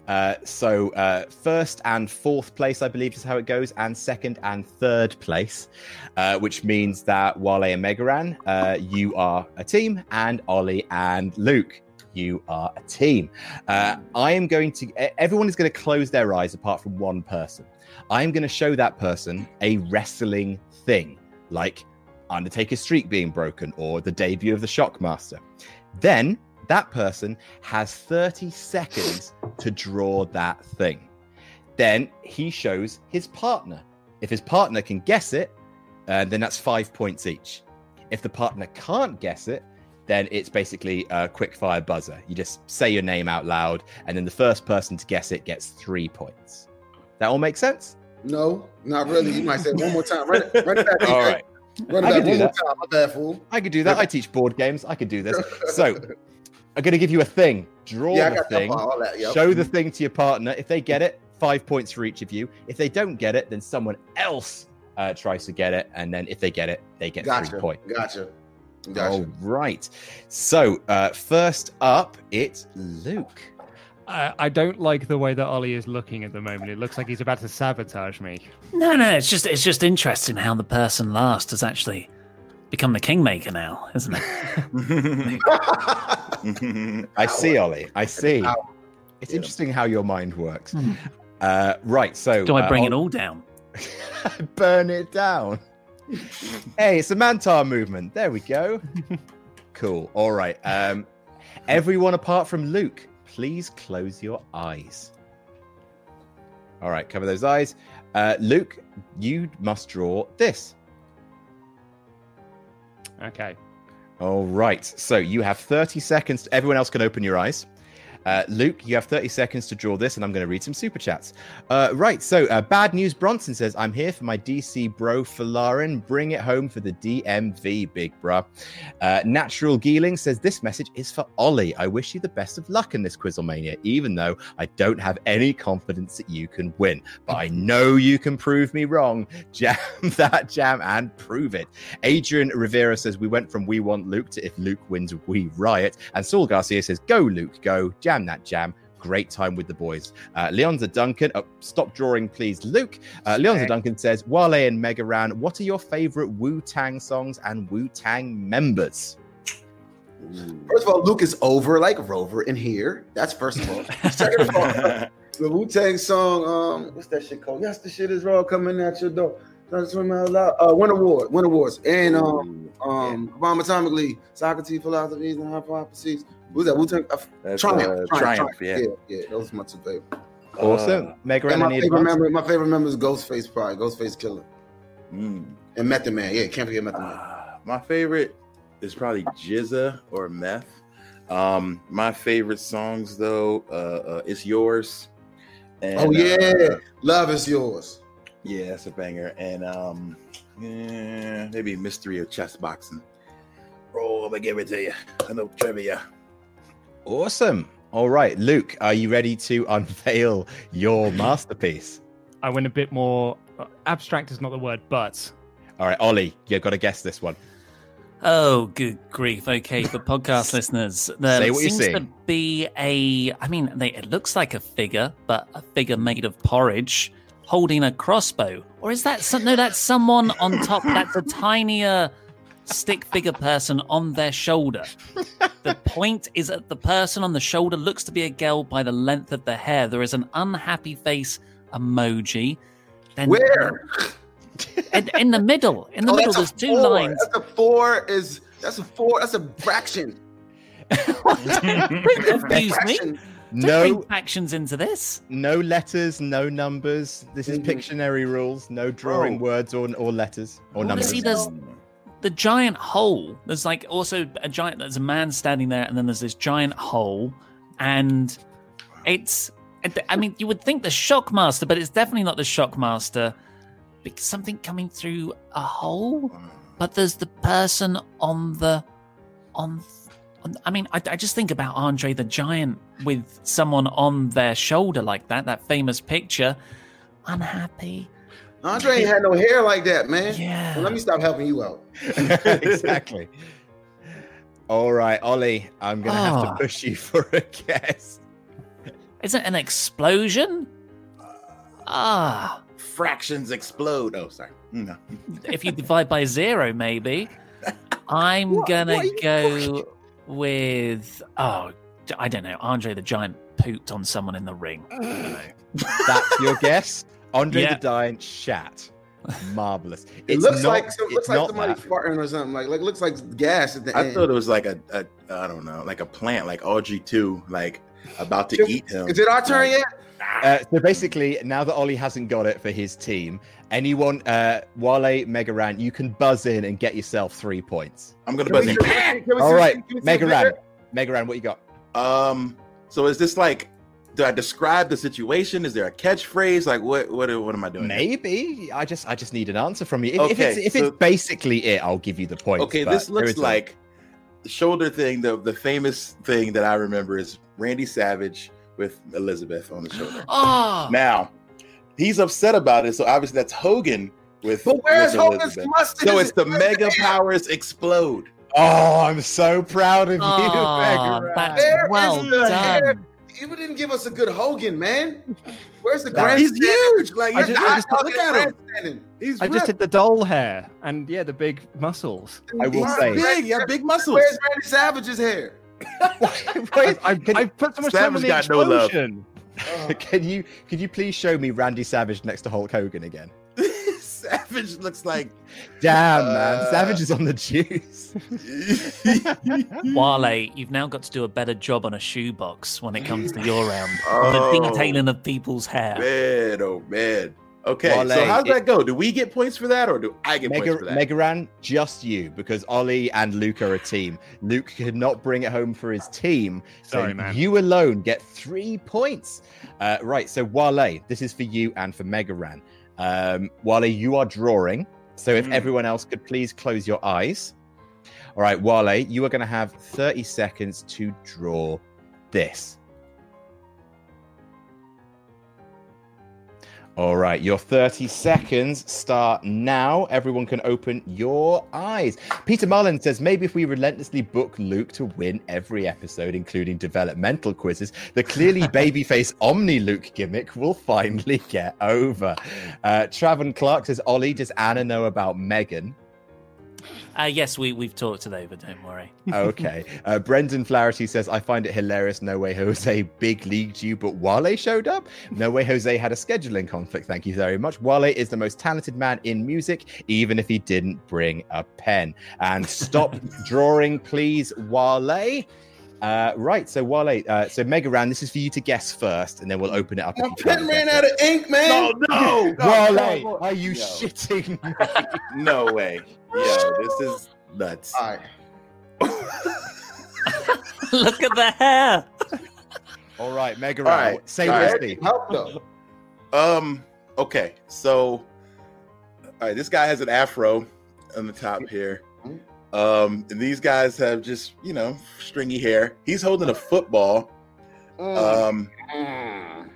Uh, so uh, first and fourth place, I believe, is how it goes, and second and third place, uh, which means that Wale and Mega Ran, uh, you are a team, and Ollie and Luke, you are a team. Uh, I am going to. Everyone is going to close their eyes apart from one person. I am going to show that person a wrestling thing, like Undertaker's streak being broken or the debut of the Shockmaster. Then that person has 30 seconds to draw that thing. Then he shows his partner. If his partner can guess it, uh, then that's five points each. If the partner can't guess it, then it's basically a quick fire buzzer. You just say your name out loud, and then the first person to guess it gets three points. That all makes sense? No, not really. You might say one more time. Run it, run it back. All right. Run it I back do one more that. time. My bad, fool. I could do that. I teach board games. I could do this. So I'm going to give you a thing. Draw Yeah, the thing. part, that, yep. Show the thing to your partner. If they get it, five points for each of you. If they don't get it, then someone else uh, tries to get it, and then if they get it, they get Gotcha. three points. Gotcha. Gotcha. All right. So uh, first up, it's Luke. I, I don't like the way that Ollie is looking at the moment. It looks like he's about to sabotage me. No, no, it's just it's just interesting how the person last has actually become the kingmaker now, isn't it? I see, Ollie. I see. It's interesting how your mind works. Uh, right. So Do I uh, bring Ol- it all down? burn it down. hey, it's a Mantaur movement. There we go. cool. All right. Um, everyone apart from Luke, please close your eyes. All right, cover those eyes. Uh, Luke, you must draw this. Okay. All right. So you have 30 seconds. Everyone else can open your eyes. Uh, Luke, you have 30 seconds to draw this, and I'm going to read some super chats. Uh, right. So, uh, Bad News Bronson says, I'm here for my DC bro Folarin. Bring it home for the DMV, big bruh. Uh, Natural Geeling says, This message is for Ollie. I wish you the best of luck in this Quizzlemania, even though I don't have any confidence that you can win. But I know you can prove me wrong. Jam that jam and prove it. Adrian Rivera says, We went from We Want Luke to If Luke wins, we riot. And Saul Garcia says, Go, Luke, go. Jam that jam. Great time with the boys. Uh, Leonza Duncan, oh, stop drawing, please, Luke. Uh, Leonza Okay. Duncan says, Wale and Mega Ran, what are your favorite Wu Tang songs and Wu Tang members? First of all, Luke is over like Rover in here. That's first of all. Second of all, the Wu Tang song, um, what's that shit called? Yes, the shit is raw coming at your door. That's what my love. Uh, win award, win awards, and um, um, bomb atomically, Socrates philosophies and hypotheses. Who's that? Wu Tang. Uh, Triumph, uh, Triumph, Triumph, yeah. yeah, yeah. Those are my two favorite. Awesome. Mega And Ran, my favorite advance? member, my favorite member is Ghostface, probably Ghostface Killah, Mm. and Method Man. Yeah, can't forget Method Man. Ah, my favorite is probably GZA or Meth. Um, my favorite songs though, uh, uh "It's Yours." And, oh yeah, uh, love is yours. yeah, that's a banger. And um, yeah, maybe "Mystery of Chess Boxing." Roll, I'm gonna give it to you. I know trivia. Awesome. All right, Luke, are you ready to unveil your masterpiece? I went a bit more uh, abstract is not the word, but All right, Ollie, you've got to guess this one. Oh, good grief. Okay, for podcast listeners, there Say what you seems see. to be a. I mean, they, it looks like a figure, but a figure made of porridge holding a crossbow. Or is that some, no? That's someone on top. That's a tinier stick figure person on their shoulder. The point is that the person on the shoulder looks to be a girl by the length of the hair. There is an unhappy face emoji. Then Where? in, in the middle, in the Oh, middle, there's two four. lines. That's a four. Is that's a four? That's a fraction. Don't confuse me. Don't No, actions into this. no letters, no numbers. This is Mhm. Pictionary rules. No drawing Oh. words or, or letters or Well, numbers. see, there's the giant hole. There's like also a giant. There's a man standing there, and then there's this giant hole, and it's. I mean, you would think the Shockmaster, but it's definitely not the Shockmaster. Because something coming through a hole, but there's the person on the on. on I mean, I, I just think about Andre the Giant with someone on their shoulder like that. That famous picture. Unhappy. Andre ain't had no hair like that, man. Yeah. Well, let me stop helping you out. exactly. All right, Ollie, I'm going to have to Ah. push you for a guess. Is it an explosion? Ah, Fractions explode. Oh, sorry. No. if you divide by zero, maybe. I'm What- gonna what are you go with oh, I don't know. Andre the Giant pooped on someone in the ring. I. That's your guess? Andre Yeah. the Giant shat. Marvelous. It It's looks not- like some, it's looks like somebody that. farting or something. Like like looks like gas at the I end. thought it was like a, a I don't know, like a plant, like Audrey II, like about to Is- eat him. Is it our turn Like, yet? Uh, so basically, now that Ollie hasn't got it for his team, anyone, uh, Wale, Mega Ran, you can buzz in and get yourself three points. I'm gonna Can buzz in. All right, can we All see- right, can we see Mega Ran. Megaran, what you got? Um, so is this like do I describe the situation? Is there a catchphrase? Like what what what am I doing? here? Maybe I just I just need an answer from you. If, if Okay, it's if so- it's basically it, I'll give you the point. Okay, this looks like the shoulder thing, the the famous thing that I remember is Randy Savage with Elizabeth on the shoulder. Oh, Now, he's upset about it, so obviously that's Hogan with But where's with Hogan's Elizabeth. mustard? So it's the it- mega powers explode. Oh, I'm so proud of you, oh Mega Ran. that's There well is the hair. Done. You didn't give us a good Hogan, man. Where's the That- grand? He's huge. Like I just- I just- look at him. He's I just ripped. hit the doll hair and yeah, the big muscles. I will He's say, big. He has big muscles. Where's Randy Savage's hair? I, I, I put so much time in Savage the got no love. Oh. can you could you please show me Randy Savage next to Hulk Hogan again? Savage looks like Damn, man, Uh, Savage is on the juice. Wale, you've now got to do a better job on a shoebox when it comes to your round. Oh. The detailing of people's hair. man. Oh man. Okay, Wale, so how does it- that go? Do we get points for that, or do I get Mega, points for that? Mega Ran, just you, because Ollie and Luke are a team. Luke could not bring it home for his team. So Sorry, man. you alone get three points. Uh, right, so Wale, this is for you and for Mega Ran. Um, Wale, you are drawing. So if Mm. everyone else could please close your eyes. All right, Wale, you are going to have 30 seconds to draw this. All right, your 30 seconds start now. Everyone can open your eyes. Peter Mullen says maybe if we relentlessly book Luke to win every episode, including developmental quizzes, the clearly babyface Omni Luke gimmick will finally get over. Uh, Travan Clark says, Ollie, does Anna know about Megan? Uh, yes, we we've talked it over. Don't worry. okay. Uh, Brendan Flaherty says, I find it hilarious. No way Jose big leagued you, but Wale showed up. No way Jose had a scheduling conflict. Thank you very much. Wale is the most talented man in music, even if he didn't bring a pen. And stop drawing, please, Wale. Uh, right, so Wale, uh, so Mega Ran, this is for you to guess first, and then we'll open it up. My pen ran out of ink, man. No, no, Wale, are you No. shitting me? no way. Yo, this is nuts. All right. Look at the hair. All right, Mega All Ran, right, say all this right. thing. Help though. Um. Okay. So, all right. This guy has an afro on the top here. Um. And these guys have just you know stringy hair. He's holding a football. Um.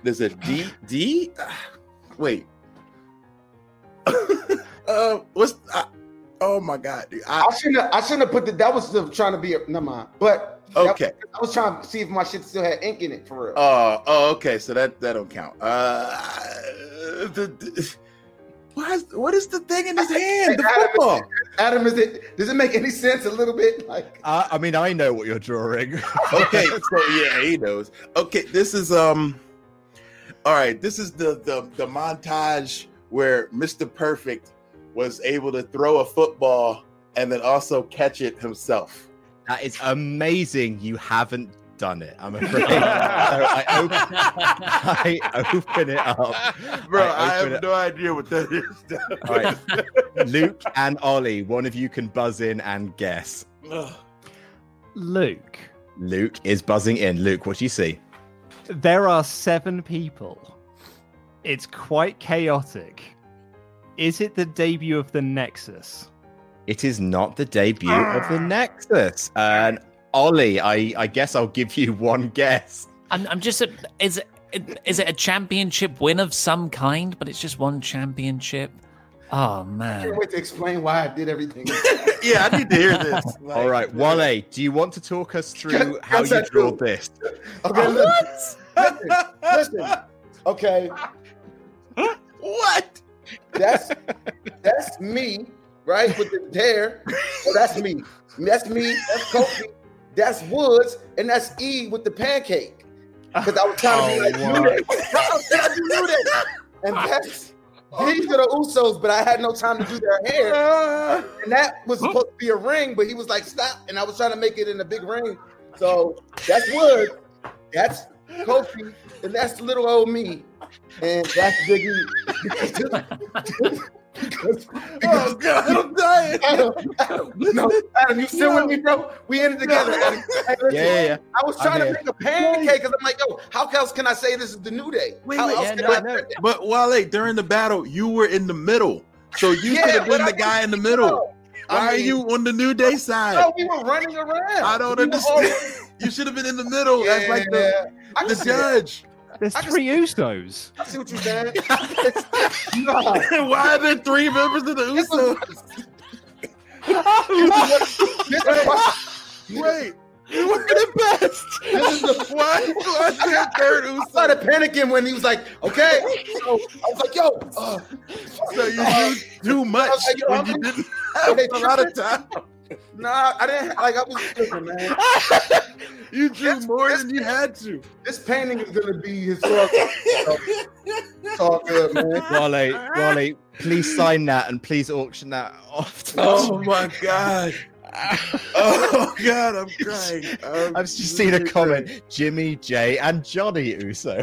There's a D D. Wait. uh. What's? Uh, oh my God. dude. I, I shouldn't. Have, I shouldn't have put the. That was the, trying to be. A, never mind. But that- Okay. I was trying to see if my shit still had ink in it for real. Oh, oh, okay. So that that don't count. Uh, the, the- what is what is the thing in his hand? The Adam, football. Adam, is it? Does it make any sense? A little bit, like. Uh, I mean, I know what you're drawing. Okay, so yeah, he knows. Okay, this is um. All right, this is the the the montage where Mr. Perfect was able to throw a football and then also catch it himself. That is amazing. You haven't done it. I'm afraid. so I, open, I open it up. Bro, I I, have it- no idea what that is. All right. Luke and Ollie, one of you can buzz in and guess. Luke, Luke is buzzing in. Luke, what do you see? there are seven people. It's quite chaotic. Is it the debut of the Nexus? It is not the debut of the Nexus. And Ollie, I, I guess I'll give you one guess. I'm, I'm just. A, is it is it a championship win of some kind? But it's just one championship. Oh man! I man. can't wait to explain why I did everything. yeah, I need to hear this. All right, uh, Wale, do you want to talk us through how you drew draw this? Okay, listen, listen, listen. Okay, What? that's that's me, right? With the hair. Oh, that's me. That's me. That's Kofi. That's Woods, and that's E with the pancake. Because I was trying to be oh, like Oh, New Day. No, I do New Day. And that's these are the Usos, but I had no time to do their hair. And that was supposed to be a ring, but he was like, stop. And I was trying to make it in a big ring. So that's Wood. That's Kofi. And that's little old me. And that's Biggie. because, Oh God, I'm dying. Adam, Adam, no, Adam, you still with me, bro? We in it together. Adam. Hey, listen, Yeah, yeah, yeah. I was I'm trying to here. make a pancake because I'm like, yo, how else can I say this is the new day? Wait, how wait, else yeah, can no, I no. that? But Wale, during the battle, you were in the middle, so you Yeah, could have but been I the guy in the middle. know. Why I are you on the New Day side? No, we were running around. I don't We were all- understand. you should have been in the middle. That's like the, Yeah, the can see judge. There's I can three Usos. I see what you're saying. no, Why are there three members of the this was, Usos? this was- Wait, you were the best. This is the Why? Why is there a third I started Uso? panicking when he was like, okay. So I was like, yo, uh, So you knew too much I was like, yo, when I'm- you didn't have a lot of time. Nah, I didn't like I was listen, man. You drew This- more this- than you had to. This painting is gonna be historical. it's all good, man. Wale, Wale, please sign that and please auction that off. To Oh my god. Oh god, I'm crying. I'm I've just seen a really comment. Jimmy, Jey, and Johnny Uso.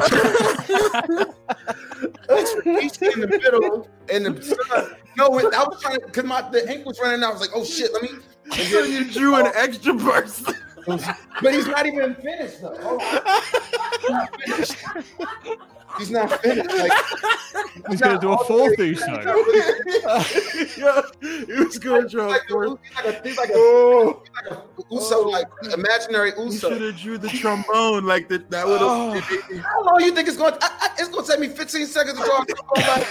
He's in the middle, in the sun. No, I was trying because my the ink was running out. I was like, oh shit, let me. and So you drew an uh, extra person. but he's not even finished though. Hold on. He's not finished. He's not finished. Like, He's going to do a fourth Uso. yeah, he was going to draw like, a he's like a, he's like a, Oh, he's like a Uso, like oh. imaginary you Uso. should have drew the trombone like that. That would have. Oh. How long you think it's going? I, I, it's going to take me 15 seconds to draw. a trombone, like,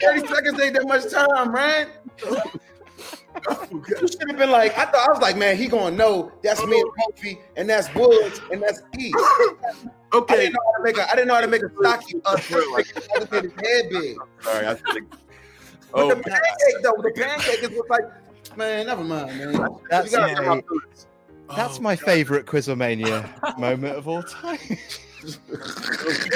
30 seconds ain't that much time, man. You should have been like, I thought I was like, man, he gonna know that's me and Kofi, and that's Woods, and that's E. I Okay, didn't know how to make a I didn't know how to make a stocky uh, perfect. I his head big. sorry. I think. But Oh, the pancake though, the pancake is what's like man, never mind, man. That's You gotta my- my feelings. That's my favorite Quizomania moment of all time.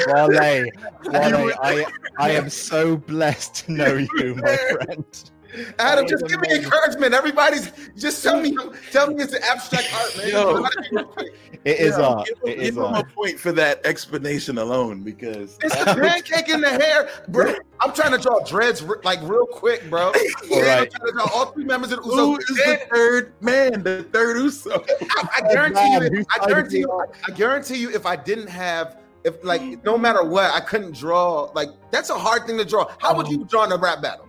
Wale, Wale, I, I am so blessed to know you, my friend. Adam, just give me encouragement. Everybody's just tell me, tell me it's an abstract art, man. Yo. It is Yeah, art. Give, It him- is give him a point for that explanation alone because It's the pancake in the hair, bro. I'm trying to draw dreads like real quick, bro. All Yeah, right. I'm trying to draw all three members of the Uso. is the third man, the third Uso? I, I guarantee you, who's I guarantee be you, I guarantee you, if I didn't have, if like no matter what, I couldn't draw. Like that's a hard thing to draw. How would you draw in a rap battle?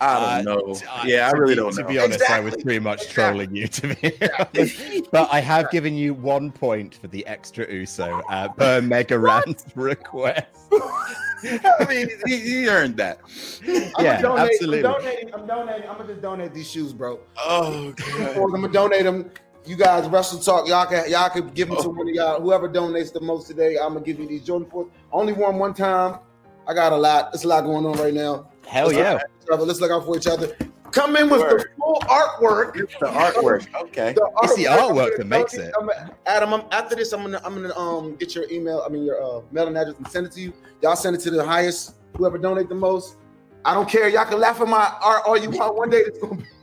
I don't Uh, know. t- uh, yeah, I really be- don't To be honest, I was pretty much Exactly. trolling you, to be honest. But I have given you one point for the extra Uso uh, per Mega Ran's request. I mean, he, he earned that. I'm Yeah, donate, absolutely. I'm donating. I'm donating. I'm gonna just donate these shoes, bro. Oh, I'm gonna donate them. You guys, WrestleTalk, y'all can y'all could give them to one of y'all. Whoever donates the most today, I'm gonna give you these Jordan 4. Only worn one time. I got a lot. It's a lot going on right now. Hell Let's yeah. out for each other. Let's look out for each other. Come in with the full artwork. The artwork. Okay. It's the artwork that makes it. I'm- Adam, I'm, after this, I'm gonna I'm gonna um get your email. I mean your uh, mailing address and send it to you. Y'all send it to the highest. Whoever donate the most. I don't care. Y'all can laugh at my art all you want. One day it's gonna be.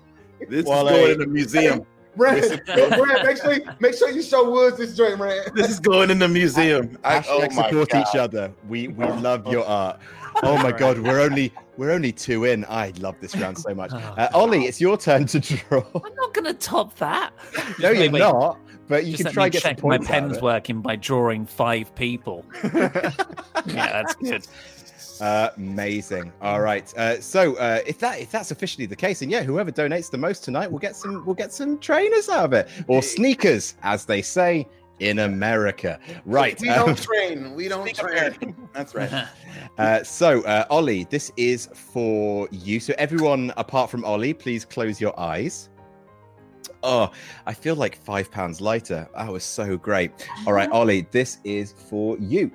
This Wale. is going in the museum. Brand, Brand, make sure you, make sure you show Woods this joint, man. This is going in the museum. I, Hashtag oh my support God. each other. We we love your art. Oh my god, we're only we're only two in. I love this round so much. Uh, Ollie, it's your turn to draw. I'm not going to top that. No, Wait, you're wait. not. But you Just can try me and get some check my points out of pen's working by drawing five people. yeah, that's good. Uh, amazing. All right. Uh, so uh, if that if that's officially the case, and yeah, whoever donates the most tonight will get some will get some trainers out of it or sneakers, as they say in America. Right. We um, don't train. We don't train. That's right. Uh, so, uh, Ollie, this is for you. So, everyone apart from Ollie, please close your eyes. Oh, I feel like five pounds lighter. That was so great. All right, Ollie, this is for you.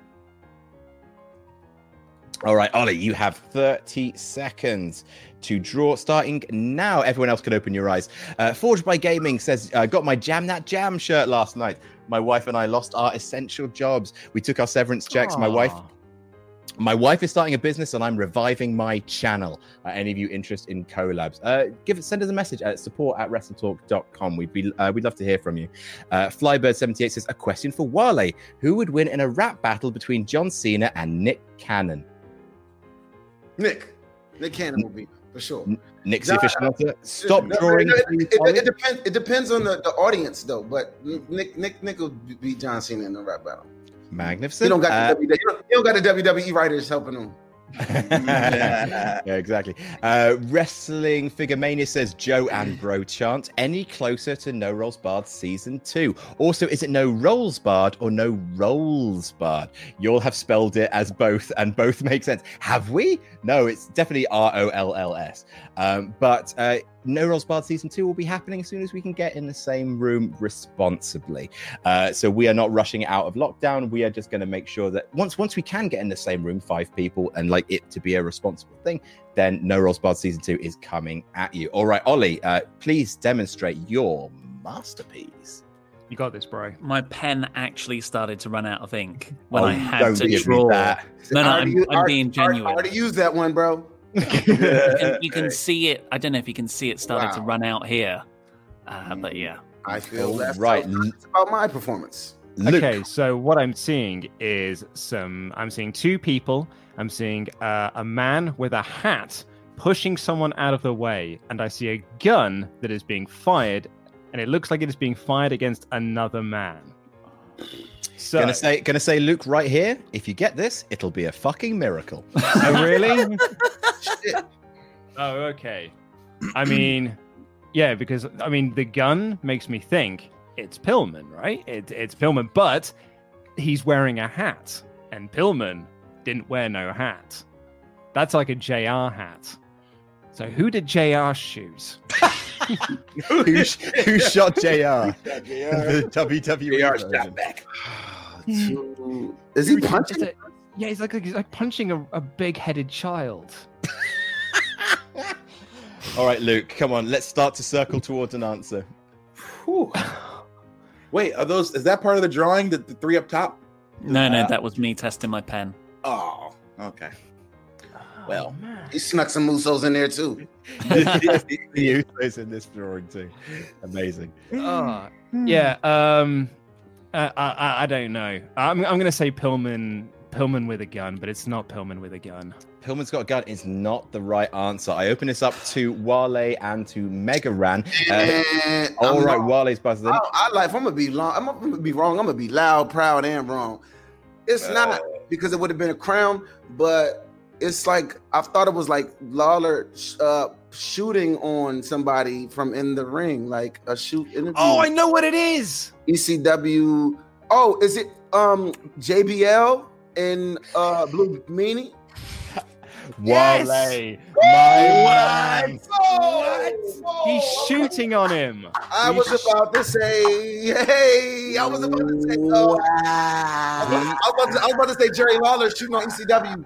All right, Ollie, you have 30 seconds to draw starting now. Everyone else can open your eyes. Uh, Forged by Gaming says, uh, Got my Jam That Jam shirt last night. My wife and I lost our essential jobs. We took our severance checks. My wife my wife is starting a business and I'm reviving my channel. Uh, any of you interested in collabs? Uh, give it, send us a message at support at wrestletalk.com. We'd be uh, we'd love to hear from you. Uh, Flybird78 says a question for Wale: Who would win in a rap battle between John Cena and Nick Cannon? Nick, Nick Cannon will be for sure. Nick's John- the. Stop No, drawing. It, please, it- it- it depends. It depends on the, the audience though. But Nick Nick Nick will beat John Cena in the rap battle. Magnificent. He don't got Uh, the WWE, he don't, got the WWE writers helping him. yeah, exactly. Uh, Wrestling Figure Mania says Joe and Bro chant any closer to No Rolls Barred season two. Also, is it No Rolls Barred or No Rolls Barred? You'll have spelled it as both, and both make sense. Have we? No, it's definitely R O L L S. Um, but uh, No Rolls Barred season two will be happening as soon as we can get in the same room responsibly. Uh, so we are not rushing out of lockdown. We are just going to make sure that once once we can get in the same room, five people, and like it to be a responsible thing, then No Rolls Barred season two is coming at you. All right, Ollie, uh, please demonstrate your masterpiece. You got this, bro. My pen actually started to run out of ink when Oh, I had to give draw. that. No, no, I I'm, already used- I'm already- being already- genuine. already used that one, bro. you, can, you can see it. I don't know if you can see it started to run out here, uh, but yeah. I feel All that's right, how- about my performance. Luke. Okay, so what I'm seeing is some. I'm seeing two people. I'm seeing uh, a man with a hat pushing someone out of the way, and I see a gun that is being fired, and it looks like it is being fired against another man. So, Gonna say, gonna say, Luke, right here. If you get this, it'll be a fucking miracle. oh really? oh, okay. I mean, yeah, because I mean, the gun makes me think it's Pillman, right? It, it's Pillman, but he's wearing a hat, and Pillman didn't wear no hat. That's like a JR hat. So who did JR shoot? who, who shot JR? JR. the WWE JR shot back. Is he punching? a- yeah, he's like he's like punching a, a big-headed child. All right, Luke, come on. Let's start to circle towards an answer. Whew. Wait, are those? Is that part of the drawing? The, the three up top? No, no, uh, that was me testing my pen. Oh, okay. Well, He snuck some Usos in there too. the Usos in this drawing too. Amazing. Oh, yeah. Um, I, I I don't know. I'm I'm gonna say Pillman Pillman with a gun, but it's not Pillman with a gun. Pillman's got a gun is not the right answer. I open this up to Wale and to Mega Ran. Uh, And all I'm right, not- Wale's buzzing. I, I like. If I'm gonna be long, I'm gonna be wrong. I'm gonna be loud, proud, and wrong. It's not because it would have been a crown, but it's like I thought it was like Lawler uh, shooting on somebody from in the ring, like a shoot interview. Oh, I know what it is. ECW. Oh, is it um JBL and uh Blue Meanie? Yes! Wale, my man. What? He's shooting on him. I was about to say, hey, I was about to say, oh, I, was, I, was about to, I was about to say Jerry Lawler shooting on ECW.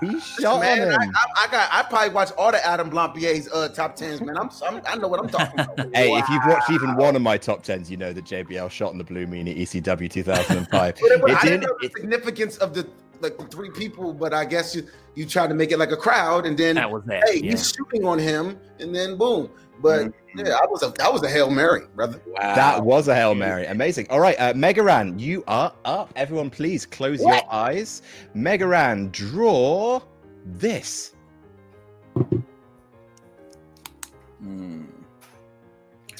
He shot man, on I, him. I, I got, I probably watched all the Adam Blampied's uh, top tens, man. I'm, I'm, I know what I'm talking about. Hey, if you've watched even one of my top tens, you know that JBL shot in the Blue Meanie ECW 2005. But, but It I didn't didn't- know the significance of the like the three people, but I guess you you tried to make it like a crowd, and then That was it, hey, yeah. he's shooting on him, and then boom. But Mm-hmm. yeah, I was a that was a hail mary, brother. Wow. That was a Hail Mary. Amazing. All right, uh, Mega Ran, you are up. Everyone, please close your eyes. Mega Ran, draw this.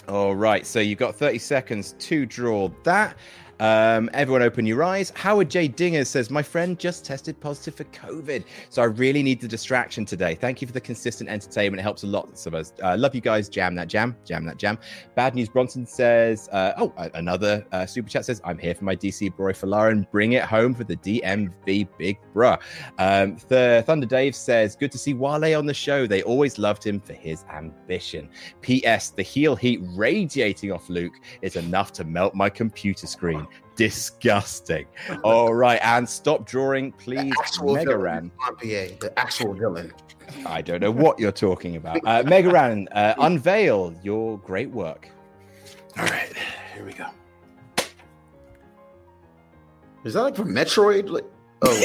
All right, so you've got 30 seconds to draw that. Um, everyone, open your eyes. Howard J. Dinger says, My friend just tested positive for COVID, so I really need the distraction today. Thank you for the consistent entertainment. It helps a lot of us. Uh, love you guys. Jam that jam. Jam that jam. Bad News Bronson says, uh, Oh, another uh, super chat says, I'm here for my DC boy Folarin. Bring it home for the DMV Big Bruh. Um, Th- Thunder Dave says, Good to see Wale on the show. They always loved him for his ambition. P.S. The heel heat radiating off Luke is enough to melt my computer screen. Disgusting. All right, and stop drawing, please. Actual Mega Ran. Blampierre, the actual villain. I don't know what you're talking about. Uh, Mega Ran, uh, unveil your great work. All right, here we go. Is that like from Metroid? Like, oh,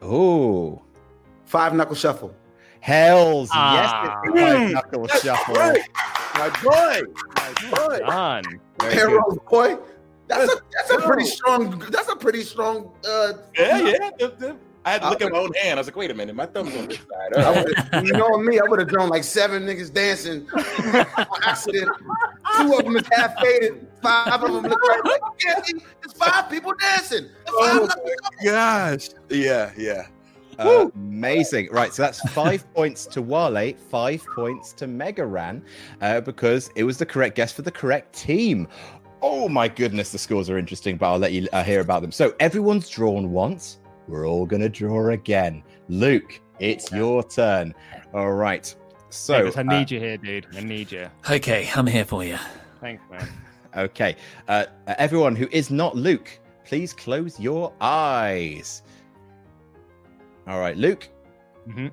Oh, five knuckle shuffle. hells Ah. yes, it's five knuckle shuffle. My boy, my boy. Done. Very. Arrow boy. That's a that's a pretty strong. That's a pretty strong. Uh, Yeah, yeah. the- the- I had to look at my own hand. I was like, wait a minute, my thumb's on this side. I would've- you know me, I would have drawn like seven niggas dancing on accident. Two of them is half faded. Five of them look like, like yeah, see, it's five people dancing. It's five oh my gosh. Yeah, yeah. Uh, amazing. Right, so that's five points to Wale, five points to Mega Ran, uh, because it was the correct guess for the correct team. Oh my goodness, the scores are interesting, but I'll let you uh, hear about them. So everyone's drawn once. We're all going to draw again. Luke, it's your turn. All right. So, Davis, I uh, need you here, dude. I need you. okay, I'm here for you. Thanks, man. Okay. Uh, uh, everyone who is not Luke, please close your eyes. All right, Luke, Mhm.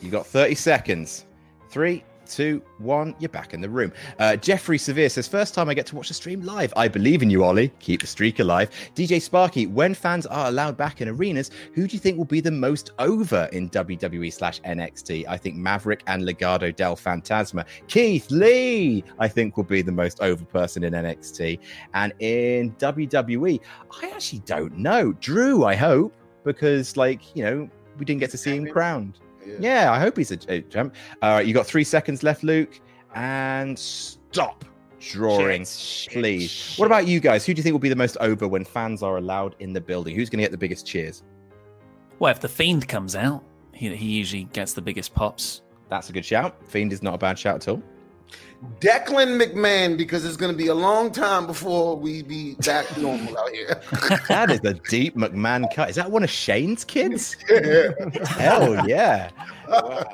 you got 30 seconds. Three, two, one. You're back in the room. Uh, Jeffrey Severe says, First time I get to watch the stream live. I believe in you, Ollie. Keep the streak alive. DJ Sparky, when fans are allowed back in arenas, who do you think will be the most over in WWE slash NXT? I think Maverick and Legado del Fantasma. Keith Lee, I think, will be the most over person in NXT. And in WWE, I actually don't know. Drew, I hope, because, like, you know, we didn't get to see him crowned. Yeah, I hope he's a, a champ. All right, you got three seconds left, Luke, and stop drawing, please. What about you guys? Who do you think will be the most over when fans are allowed in the building? Who's going to get the biggest cheers? Well, if the Fiend comes out, he, he usually gets the biggest pops. That's a good shout. Fiend is not a bad shout at all. Declan McMahon, because it's going to be a long time before we be back normal out here. that is a deep McMahon cut. Is that one of Shane's kids? Hell yeah. yeah,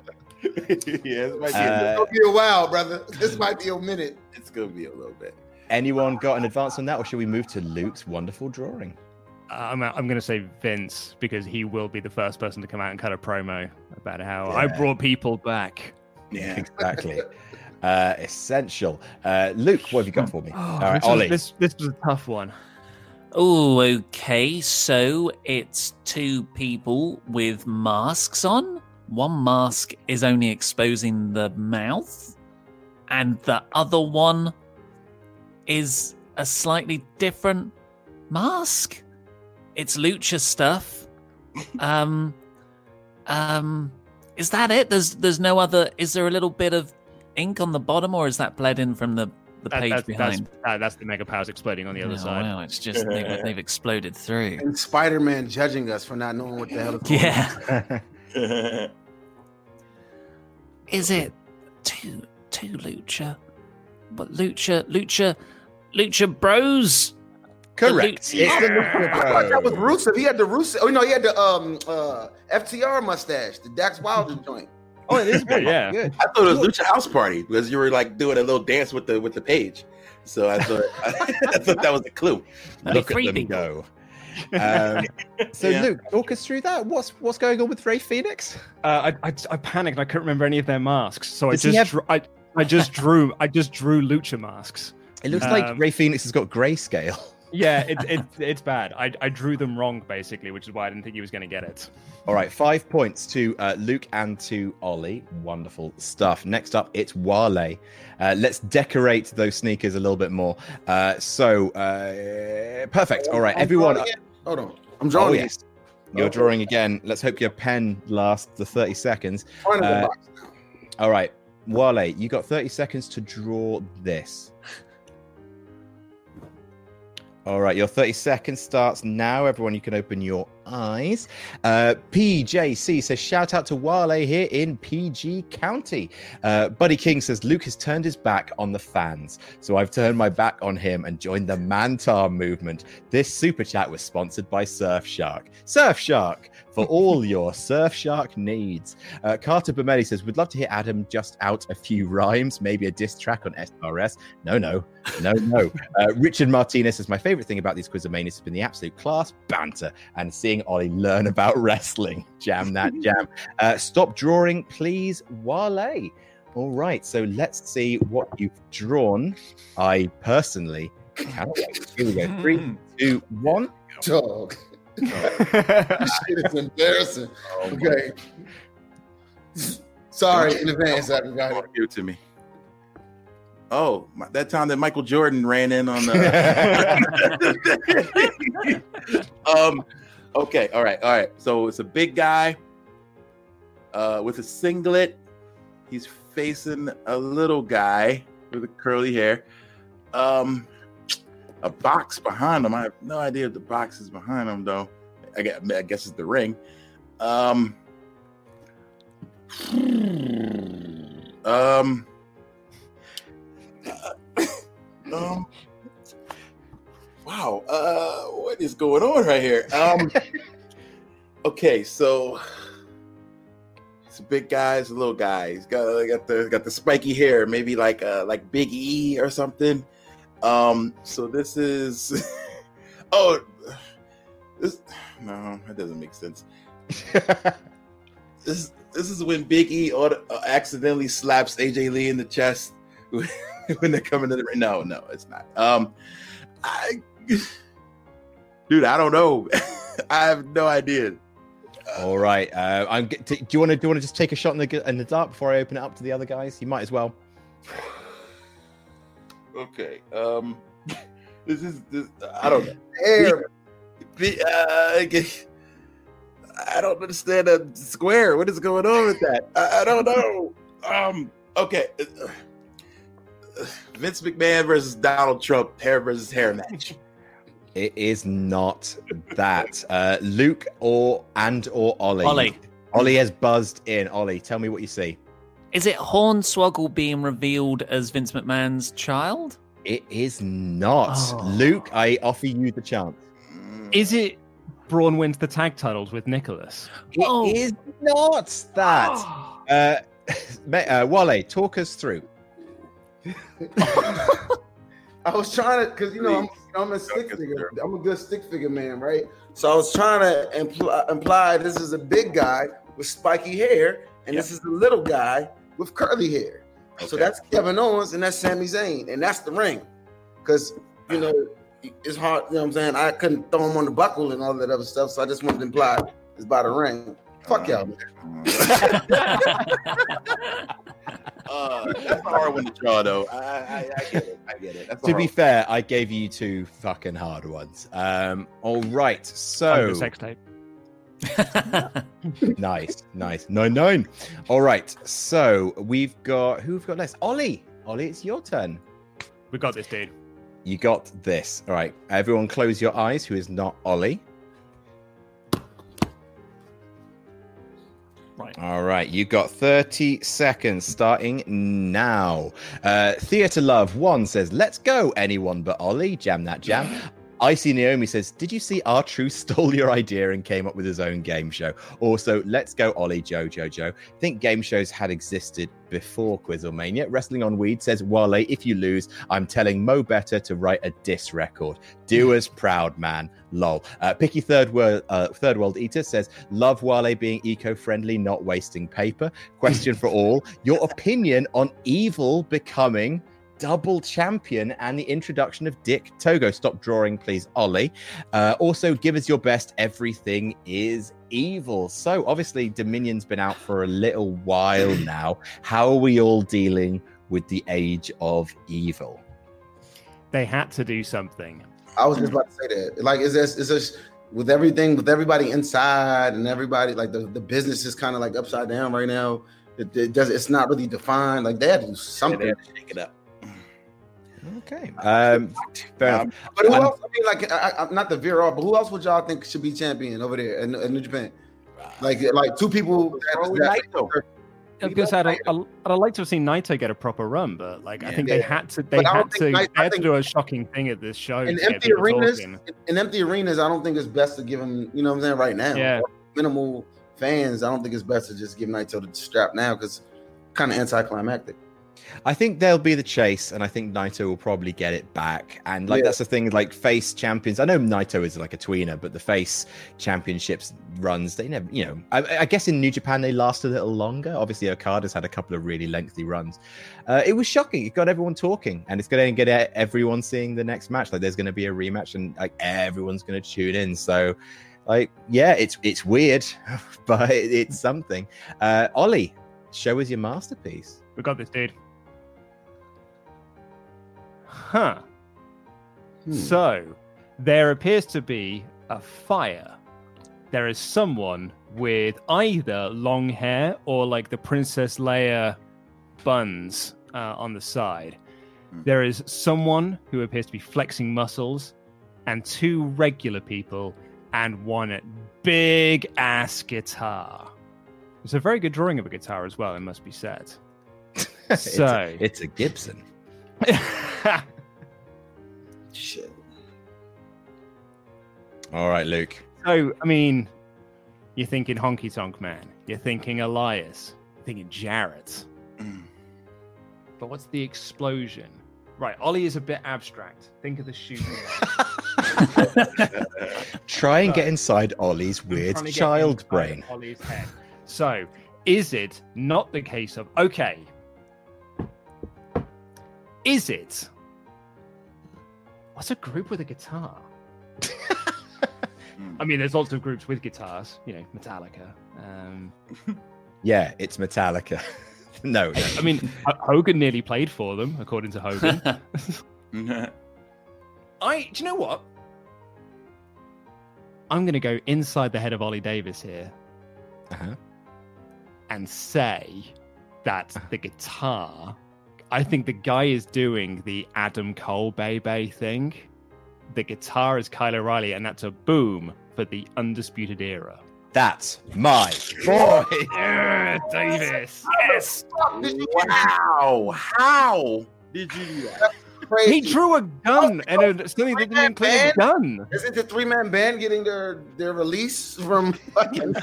this might be, Uh, It's gonna be a while, brother. This might be a minute. it's gonna be a little bit. Anyone got an advance on that, or should we move to Luke's wonderful drawing? I'm I'm going to say Vince because he will be the first person to come out and cut a promo about how I brought people back. Yeah. Exactly. uh, essential. Uh, Luke, what have you got for me? All right, this, was, Ollie. this this was a tough one. Oh, okay. So it's two people with masks on. One mask is only exposing the mouth, and the other one is a slightly different mask. It's lucha stuff. um, um, is that it? There's there's no other. Is there a little bit of ink on the bottom, or is that bled in from the the That- page that's, behind? That's, that's the mega powers exploding on the other Oh, side. wow, it's just they've, they've exploded through. And Spider Man judging us for not knowing what the hell is going Yeah. on. Is it two two lucha? But lucha lucha lucha bros? Correct. The It's Lucha- Lucha I thought that was Rusev. He had the Rusev. Oh no, he had the um uh FTR mustache, the Dax Wilder joint. Oh, it is good. Yeah. Good. I thought it was Lucha House Party because you were like doing a little dance with the with the page. So I thought I thought that was a clue. Only Look at them go. Um, so, Yeah. Luke, talk us through that. What's what's going on with Rey Fénix? Uh, I, I I panicked. I couldn't remember any of their masks, so Does I just have- dr- I I just drew I just drew lucha masks. It looks like Um, Rey Fénix has got grayscale. Yeah, it, it it's bad. I I drew them wrong basically, which is why I didn't think he was going to get it. All right, five points to uh, Luke and to Ollie. Wonderful stuff. Next up, it's Wale. Uh, let's decorate those sneakers a little bit more. Uh, so, uh, perfect. All right, I'm everyone. Hold on. I'm drawing. Oh, drawing yes. You're drawing again. Let's hope your pen lasts the 30 seconds. Front of the Uh. All right, Wale, you got 30 seconds to draw this. All right, your 30 seconds starts now. Everyone, you can open your eyes. Uh, PJC says, shout out to Wale here in PG County. Uh, Buddy King says, Luke has turned his back on the fans. So I've turned my back on him and joined the Mantaur movement. This super chat was sponsored by Surfshark. Surfshark for all your Surfshark needs. Uh, Carter Bomelli says, we'd love to hear Adam just out a few rhymes, maybe a diss track on SRS. No, no, no, no. Uh, Richard Martinez says, my favorite thing about these Quizzlemanias has been the absolute class, banter, and seeing Ollie learn about wrestling. Jam that jam. Uh, stop drawing, please, Wale. All right, so let's see what you've drawn. I personally cannot wait. Here we go. Three, two, one. Dog. This shit is embarrassing. Oh Okay. Sorry in advance, everybody. Give it to me. Oh, my, that time that Michael Jordan ran in on the. um. Okay. All right. All right. So it's a big guy, uh, with a singlet. He's facing a little guy with a curly hair. Um, a box behind him. I have no idea if the box is behind him though. I guess, I guess it's the ring. Um. Um. um. Wow. Uh, what is going on right here? Um. okay, so it's a big guy. He's a little guy. He's got uh, got the got the spiky hair, maybe like uh like Big E or something. Um. So this is. oh. This no, that doesn't make sense. this this is when Big E auto, uh, accidentally slaps AJ Lee in the chest when they're coming to the ring. No, no, it's not. Um, I, dude, I don't know. I have no idea. All right. Uh, I'm. Do you want to? Do you want to just take a shot in the in the dark before I open it up to the other guys? You might as well. Okay. Um, this is this. I don't know. Hair. The, uh, g- I don't understand a square. What is going on with that? I, I don't know. Um. Okay. Vince McMahon versus Donald Trump, hair versus hair match. It is not that. Uh, Luke or and or Ollie. Ollie. Ollie has buzzed in. Ollie, tell me what you see. Is it Hornswoggle being revealed as Vince McMahon's child? It is not. Oh. Luke, I offer you the chance. Is it Braun wins the tag titles with Nicholas? oh It is not that. Uh, Ma- uh, Wale, talk us through. I was trying to, cause you know I'm, I'm a stick figure. I'm a good stick figure man, right? So I was trying to imply, imply this is a big guy with spiky hair, and this is a little guy with curly hair. So that's Kevin Owens and that's Sami Zayn, and that's the ring. Cause you know it's hard. You know what I'm saying? I couldn't throw him on the buckle and all that other stuff, so I just wanted to imply it's by the ring. Fuck y'all, man. Uh, that's a hard one to draw, though. I, I, I get it. I get it. That's to be hard fair, I gave you two fucking hard ones. Um, all right, so Under sex tape. nice, nice, nine nine. All right, so we've got who we've got next. Ollie, Ollie, it's your turn. We got this, dude. You got this. All right, everyone, close your eyes. Who is not Ollie? Right. All right, you got 30 seconds starting now. Uh, Theatre Love 1 says, Let's go, anyone but Ollie. Jam that jam. Icy Naomi says, Did you see R-Truth stole your idea and came up with his own game show? Also, let's go, Ollie, Joe, Joe, Joe. Think game shows had existed before Quizzlemania. Wrestling on Weed says, Wale, if you lose, I'm telling Mo Better to write a diss record. Do us proud, man. Lol. Uh, Picky Third World, uh, Third World Eater says, Love Wale being eco friendly, not wasting paper. Question for all Your opinion on evil becoming double champion and the introduction of Dick Togo. Stop drawing, please, Ollie. Uh, also, give us your best. Everything is evil. So, obviously, Dominion's been out for a little while now. How are we all dealing with the age of evil? They had to do something. I was just about to say that. Like, is this is this with everything with everybody inside and everybody like the, the business is kind of like upside down right now. It, it does it's not really defined. Like they had to do something. had to shake it up. Okay. Um, fair enough. But who Um, else? I mean, like, I, I, not the veer off, but who else would y'all think should be champion over there in, in New Japan? Like, like two people. that- that- Because I'd, I'd, I'd like to have seen Naito get a proper run, but like I think they had to they had to think they Naito- I had to do a shocking thing at this show. in empty arenas, talking. in empty arenas, I don't think it's best to give him. You know what I'm saying? Right now, Yeah. Minimal fans. I don't think it's best to just give Naito the strap now because kind of anticlimactic. I think there'll be the chase, and I think Naito will probably get it back. And like Yeah. that's the thing, like face champions. I know Naito is like a tweener, but the face championships runs, they never, you know. I, I guess in New Japan they last a little longer. Obviously, Okada's had a couple of really lengthy runs. Uh, it was shocking. It got everyone talking, and it's going to get everyone seeing the next match. Like there's going to be a rematch, and like everyone's going to tune in. So. Like yeah, it's it's weird, but it's something. Uh, Ollie, show us your masterpiece. We got this, dude. Huh. So there appears to be a fire. There is someone with either long hair or like the Princess Leia buns uh, on the side. There is someone who appears to be flexing muscles, and two regular people, and one big ass guitar. It's a very good drawing of a guitar as well, it must be said. It's a- So it's a Gibson. Shit. All right, Luke. So, I mean, you're thinking Honky Tonk Man, you're thinking Elias, you're thinking Jarrett. But what's the explosion? Right, Ollie is a bit abstract. Think of the shooting. Try and get inside Ollie's weird trying to get child brain. Ollie's head. So, is it not the case of okay? Is it? What's a group with a guitar? I mean, there's lots of groups with guitars. You know, Metallica. Um, Yeah, it's Metallica. no, no. I mean, Hogan nearly played for them, according to Hogan. I. Do you know what? I'm going to go inside the head of Ollie Davis here Uh-huh. and say that the guitar. I think the guy is doing the Adam Cole Bay Bay thing. The guitar is Kyle O'Reilly, and that's a boom for the Undisputed Era. That's my boy. Yeah, Davis. Yes. Wow. How did you do that? He drew a gun and a, something that didn't include a band? gun. Isn't the three man band getting their their release from fucking?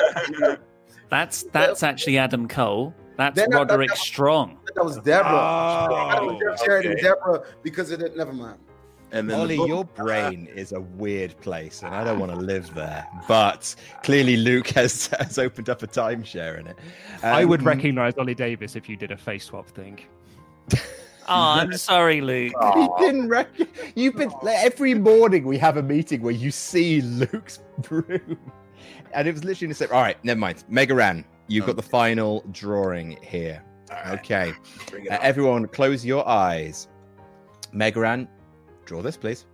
That's that's actually Adam Cole. That's Then I thought Roderick that was- Strong. That was Deborah. Oh, I thought it was Jeff Jarrett and Deborah because of it. Never mind. And then Ollie, the book- your brain is a weird place, and I don't want to live there. But clearly, Luke has has opened up a timeshare in it. I would Um, recognize Ollie Davis if you did a face swap thing. Oh, I'm sorry, Luke. He didn't reckon. You've been like, every morning we have a meeting where you see Luke's room, and it was literally the same. All right, never mind. Mega Ran, you've got the final drawing here. Okay, Uh, everyone, close your eyes. Mega Ran, draw this, please.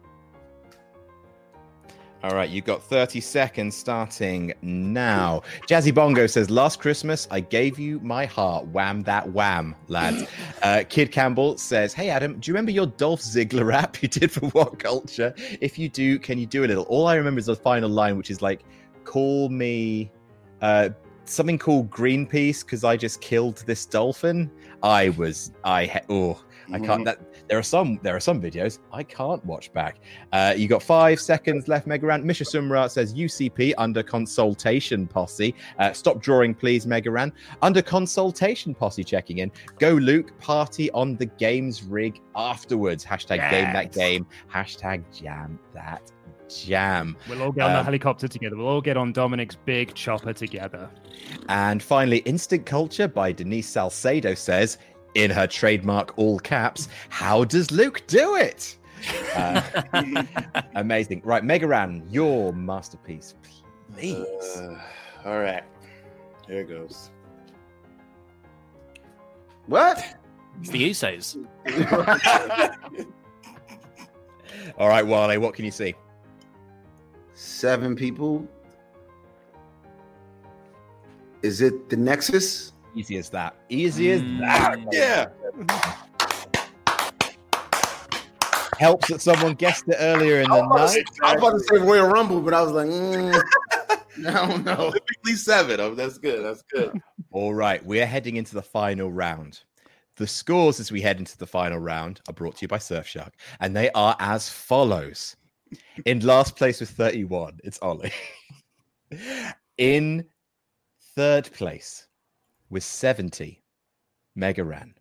All right, you've got 30 seconds starting now. Jazzy Bongo says, Last Christmas, I gave you my heart. Wham that wham, lads. uh, Kid Campbell says, Hey, Adam, do you remember your Dolph Ziggler rap you did for WhatCulture? If you do, can you do a little? All I remember is the final line, which is like, Call me uh, something called Greenpeace because I just killed this dolphin. I was, I, oh, I can't. That there are some there are some videos I can't watch back. Uh, you got five seconds left, Mega Ran. Misha Sumra says UCP under consultation posse. Uh, stop drawing, please, Mega Ran. Under consultation posse checking in. Go Luke, party on the games rig afterwards. Hashtag game that game. Hashtag jam that jam. We'll all get on the Um, helicopter together. We'll all get on Dominic's big chopper together. And finally, Instant Culture by Denise Salcedo says, in her trademark all caps, How does Luke do it? Uh, amazing. Right, Mega Ran, your masterpiece, please. Uh, all right. Here it goes. What? It's the Usos. All right, Wale, what can you see? Seven people. Is it the Nexus? Easy as that. Easy as Mm. that. Yeah. Helps that someone guessed it earlier in the I was about to night. say- I was about to say Royal Rumble, but I was like, mm, I don't know. Typically seven. Oh, that's good. That's good. All right, we're heading into the final round. The scores as we head into the final round are brought to you by Surfshark, and they are as follows. In last place with 31, it's Ollie. In third place with 70, Mega Ran.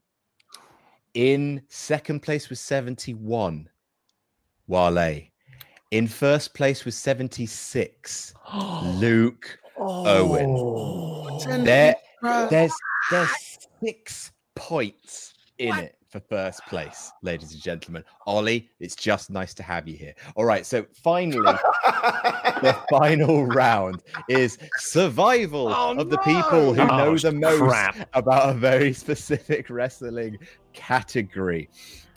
In second place with 71, Wale. In first place with 76, Luke Owen. Oh. There, there's there's six points in it for first place, ladies and gentlemen. Ollie, it's just nice to have you here. All right, so finally, the final round is survival Oh, of the people who no. know Oh, the most crap. about a very specific wrestling category.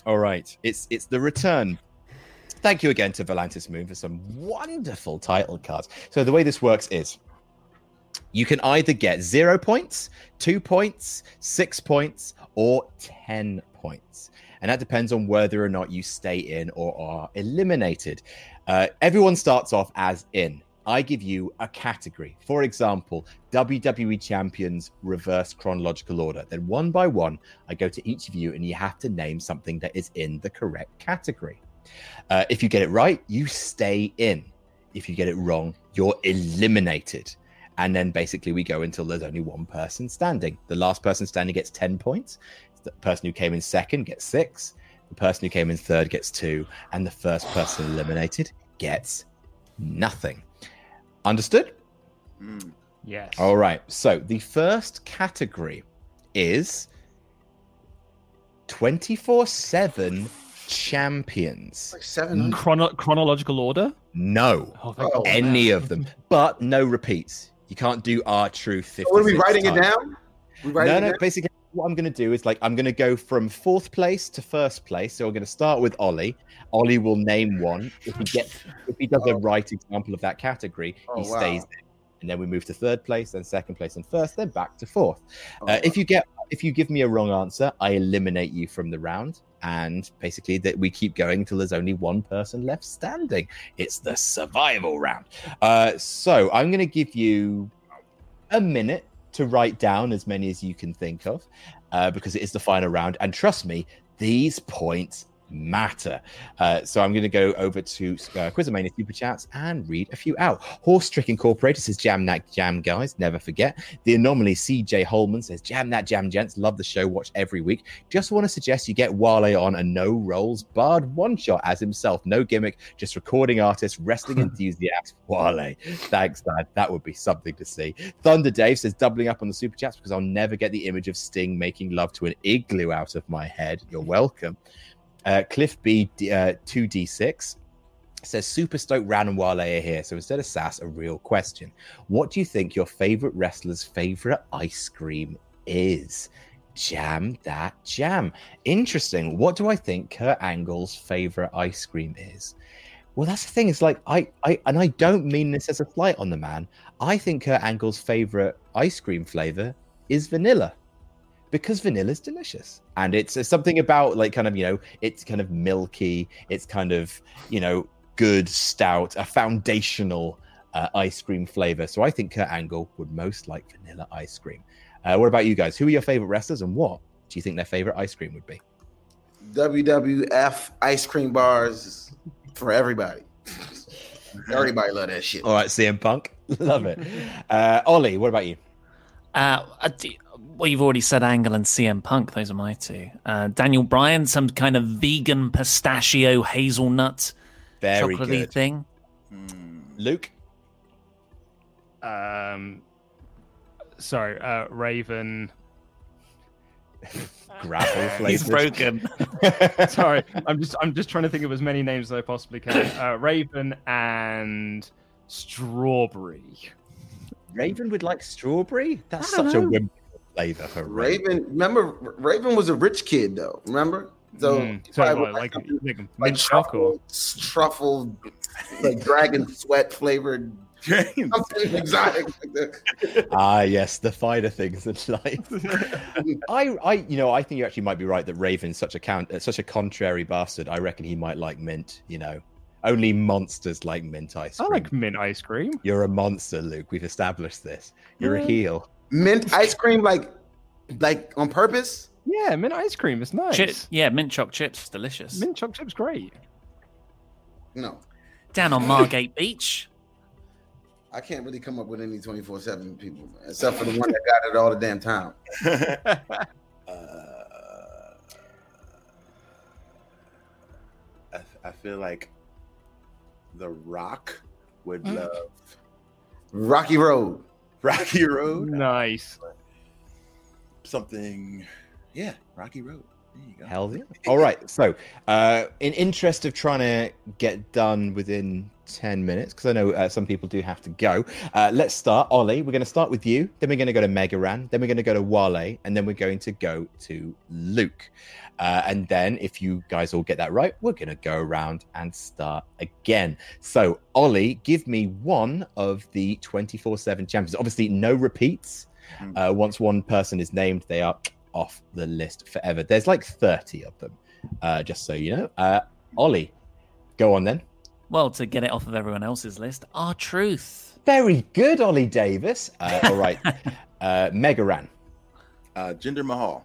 All right, it's it's the return thank you again to Volantis Moon for some wonderful title cards. So the way this works is you can either get zero points, two points, six points, or 10 points. And that depends on whether or not you stay in or are eliminated. Uh, everyone starts off as in. I give you a category. For example, WWE Champions reverse chronological order. Then one by one, I go to each of you and you have to name something that is in the correct category. Uh, if you get it right, you stay in. If you get it wrong, you're eliminated. And then basically we go until there's only one person standing. The last person standing gets 10 points. The person who came in second gets six. The person who came in third gets two. And the first person eliminated gets nothing. Understood? Mm. Yes. All right. So the first category is 24 7 champions. Like seven. Chrono- chronological order? No, Oh, Oh, God. any of them, but no repeats. You can't do R-Truth. 50 What are we writing it down? Writing No, no. down? Basically, what I'm going to do is like I'm going to go from fourth place to first place. So I'm going to start with Ollie. Ollie will name one. If he gets, if he does a right example of that category, Oh, he wow. stays there. And then we move to third place, then second place, and first, then back to fourth. Oh, Uh, if you get, if you give me a wrong answer, I eliminate you from the round, and basically that we keep going until there's only one person left standing. It's the survival round. Uh, so I'm going to give you a minute to write down as many as you can think of, uh, because it is the final round. And trust me, these points matter. Uh, so I'm going to go over to uh, Quizzlemania Super Chats and read a few out. Horse Trick Incorporated says, Jam that jam, guys. Never forget. The Anomaly CJ Holman says, Jam that jam, gents. Love the show. Watch every week. Just want to suggest you get Wale on a no rolls barred one shot as himself. No gimmick, just recording artist, wrestling enthusiast, Wale. Thanks, man. That would be something to see. Thunder Dave says, doubling up on the Super Chats because I'll never get the image of Sting making love to an igloo out of my head. You're welcome. Uh, Cliff B uh, 2D6 says Super Stoked Ran and Wale are here. So instead of Sass, a real question. What do you think your favorite wrestler's favorite ice cream is? Jam that jam. Interesting. What do I think Kurt Angle's favorite ice cream is? Well, that's the thing. It's like I, I, and I don't mean this as a slight on the man. I think Kurt Angle's favorite ice cream flavor is vanilla because vanilla is delicious. And it's, it's something about like kind of you know it's kind of milky it's kind of you know good stout a foundational uh, ice cream flavor. So i think kurt angle would most like vanilla ice cream. Uh, what about you guys? Who are your favorite wrestlers and what do you think their favorite ice cream would be? WWF ice cream bars for everybody. everybody love that shit. all right cm punk. Love it. Uh ollie what about you? Uh, I do- well, you've already said Angle and CM Punk. Those are my two. Uh, Daniel Bryan, some kind of vegan pistachio hazelnut Very chocolatey good. thing. luke Um, sorry, uh, Raven. gravel He's broken. sorry, I'm just I'm just trying to think of as many names as I possibly can. Uh, Raven and Strawberry. raven would like strawberry that's I don't such a know. Whimsical flavor for raven Raven, remember Raven was a rich kid though. Remember? So, Mm, so what, would like, something like like truffle, truffle, like dragon sweat flavored, something exotic. Ah yes the finer things in life I, I, you know, I think you actually might be right that Raven's such a count, uh, such a contrary bastard. I reckon he might like mint. You know, only monsters like mint ice cream. I like mint ice cream. You're a monster, Luke. We've established this. You're a heel. Mint ice cream, like, like on purpose. Yeah, mint ice cream is nice. Chip, yeah, mint choc chips, delicious. Mint choc chip's great. No, Down on Margate Beach. I can't really come up with any twenty four seven people, except for the one that got it all the damn time. I, I feel like The Rock would Mm. love Rocky Road. Rocky Road. Nice. Something, yeah, Rocky Road. Hell yeah. All right. So, uh, in interest of trying to get done within 10 minutes, because I know uh, some people do have to go, uh, let's start. Ollie, we're going to start with you. Then we're going to go to Mega Ran. Then we're going to go to Wale. And then we're going to go to Luke. Uh, and then, if you guys all get that right, we're going to go around and start again. So, Ollie, give me one of the 24 7 champions. Obviously, no repeats. Uh, once one person is named, they are off the list forever. There's like 30 of them, uh, just so you know. Uh, Ollie, go on then. Well, to get it off of everyone else's list, R-Truth. Very good, Ollie Davis. Uh, all right. uh, Mega Ran. Uh, Jinder Mahal.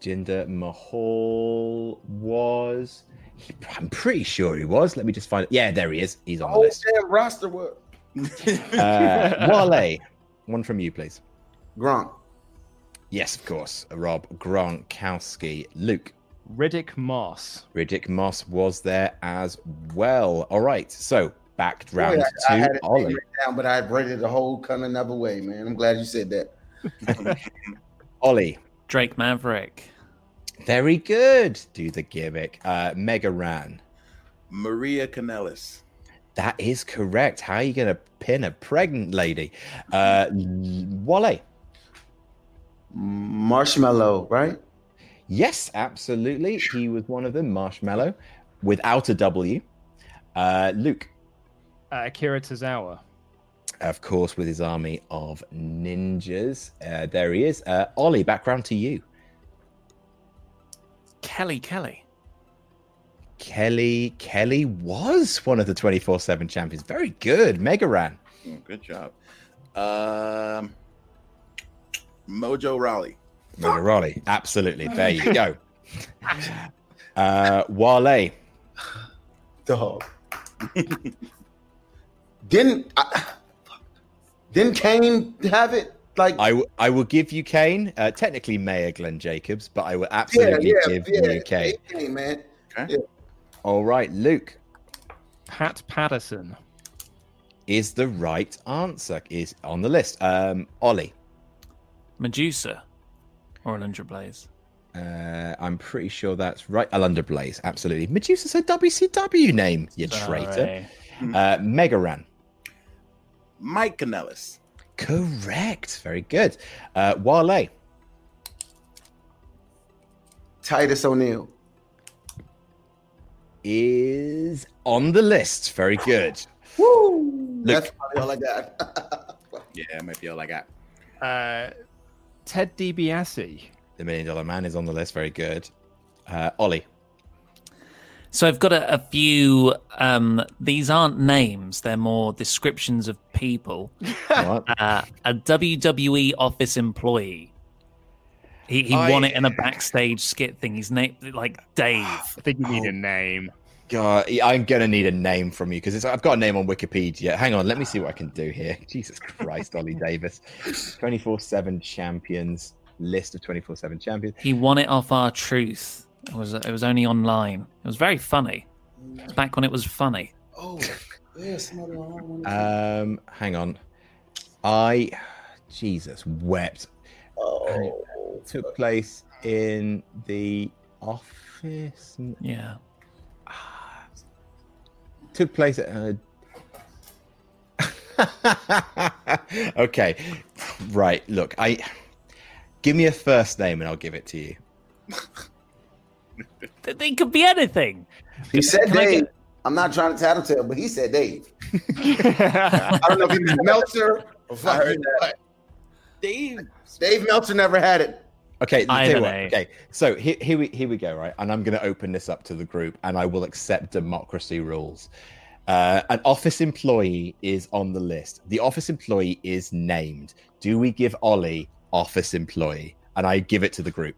Jinder Mahal was. he- I'm pretty sure he was. Let me just find it. Yeah, there he is. He's on the Oh list. damn roster work. Uh, Wale, one from you, please. Gronk. Yes, of course. Rob Gronkowski. Luke. Riddick Moss. Riddick Moss was there as well. All right. So back round I, I to had Ollie. written down, but I read it the whole kind of another way, man. I'm glad you said that. Ollie. Drake Maverick. Very good. Do the gimmick. Uh, Mega Ran. Maria Kanellis. That is correct. How are you going to pin a pregnant lady? Uh, Wale. Marshmello, right? Yes, absolutely. He was one of them. Marshmello, without a W. Uh, Luke, Uh, Akira Tozawa. of course, with his army of ninjas. Uh, there he is. Uh, Ollie, background to you. Kelly Kelly. Kelly. Kelly was one of the 24 7 champions. Very good. Mega Ran. Oh, good job. Um, Mojo Rawley. Mojo Rawley. Absolutely. There you go. Uh, Wale. Dog. didn't I, didn't Kane have it? Like I, w- I will give you Kane. Uh, technically, Mayor Glenn Jacobs, but I will absolutely yeah, give yeah, you Kane. Kane, man. Okay. All right, Luke Pat Patterson. is the right answer. Is on the list. Um, Ollie. Medusa or Alundra Blaze. Uh, I'm pretty sure that's right. Alundra Blaze, absolutely. Medusa's a WCW name, you traitor. Sorry. Uh, Mega Ran. Mike Kanellis. Correct. Very good. Uh, Wale. Titus O'Neil. is on the list. Very good. Woo! Look. That's probably all I got. Yeah, might be all I got. Uh, Ted DiBiase. The Million Dollar Man is on the list. Very good. Uh, Ollie. So I've got a, a few. Um, these aren't names; they're more descriptions of people. What? Uh, a WWE office employee. He, he I- won it in a backstage skit thing. He's named like Dave. I think you need a name. God, I'm gonna need a name from you because I've got a name on Wikipedia. Hang on, let me see what I can do here. Jesus Christ, Ollie Davis, 24/7 champions list of 24/7 champions. He won it off R-Truth. It was it was only online. It was very funny. It was back when it was funny. oh, yeah, somebody on Um, hang on, I, Jesus, wept. Oh, Took place in the office. Yeah. Took place at. Uh... okay, right. Look, I give me a first name and I'll give it to you. They could be anything. he said Can Dave. get- I'm not trying to tattletale, but he said Dave. I don't know if he meant Meltzer or fucking what. Dave. Dave Meltzer never had it. Okay, I tell you don't know. okay. So here, here we here we go, right? And I'm going to open this up to the group, and I will accept democracy rules. Uh, an office employee is on the list. The office employee is named. Do we give Ollie office employee? And I give it to the group.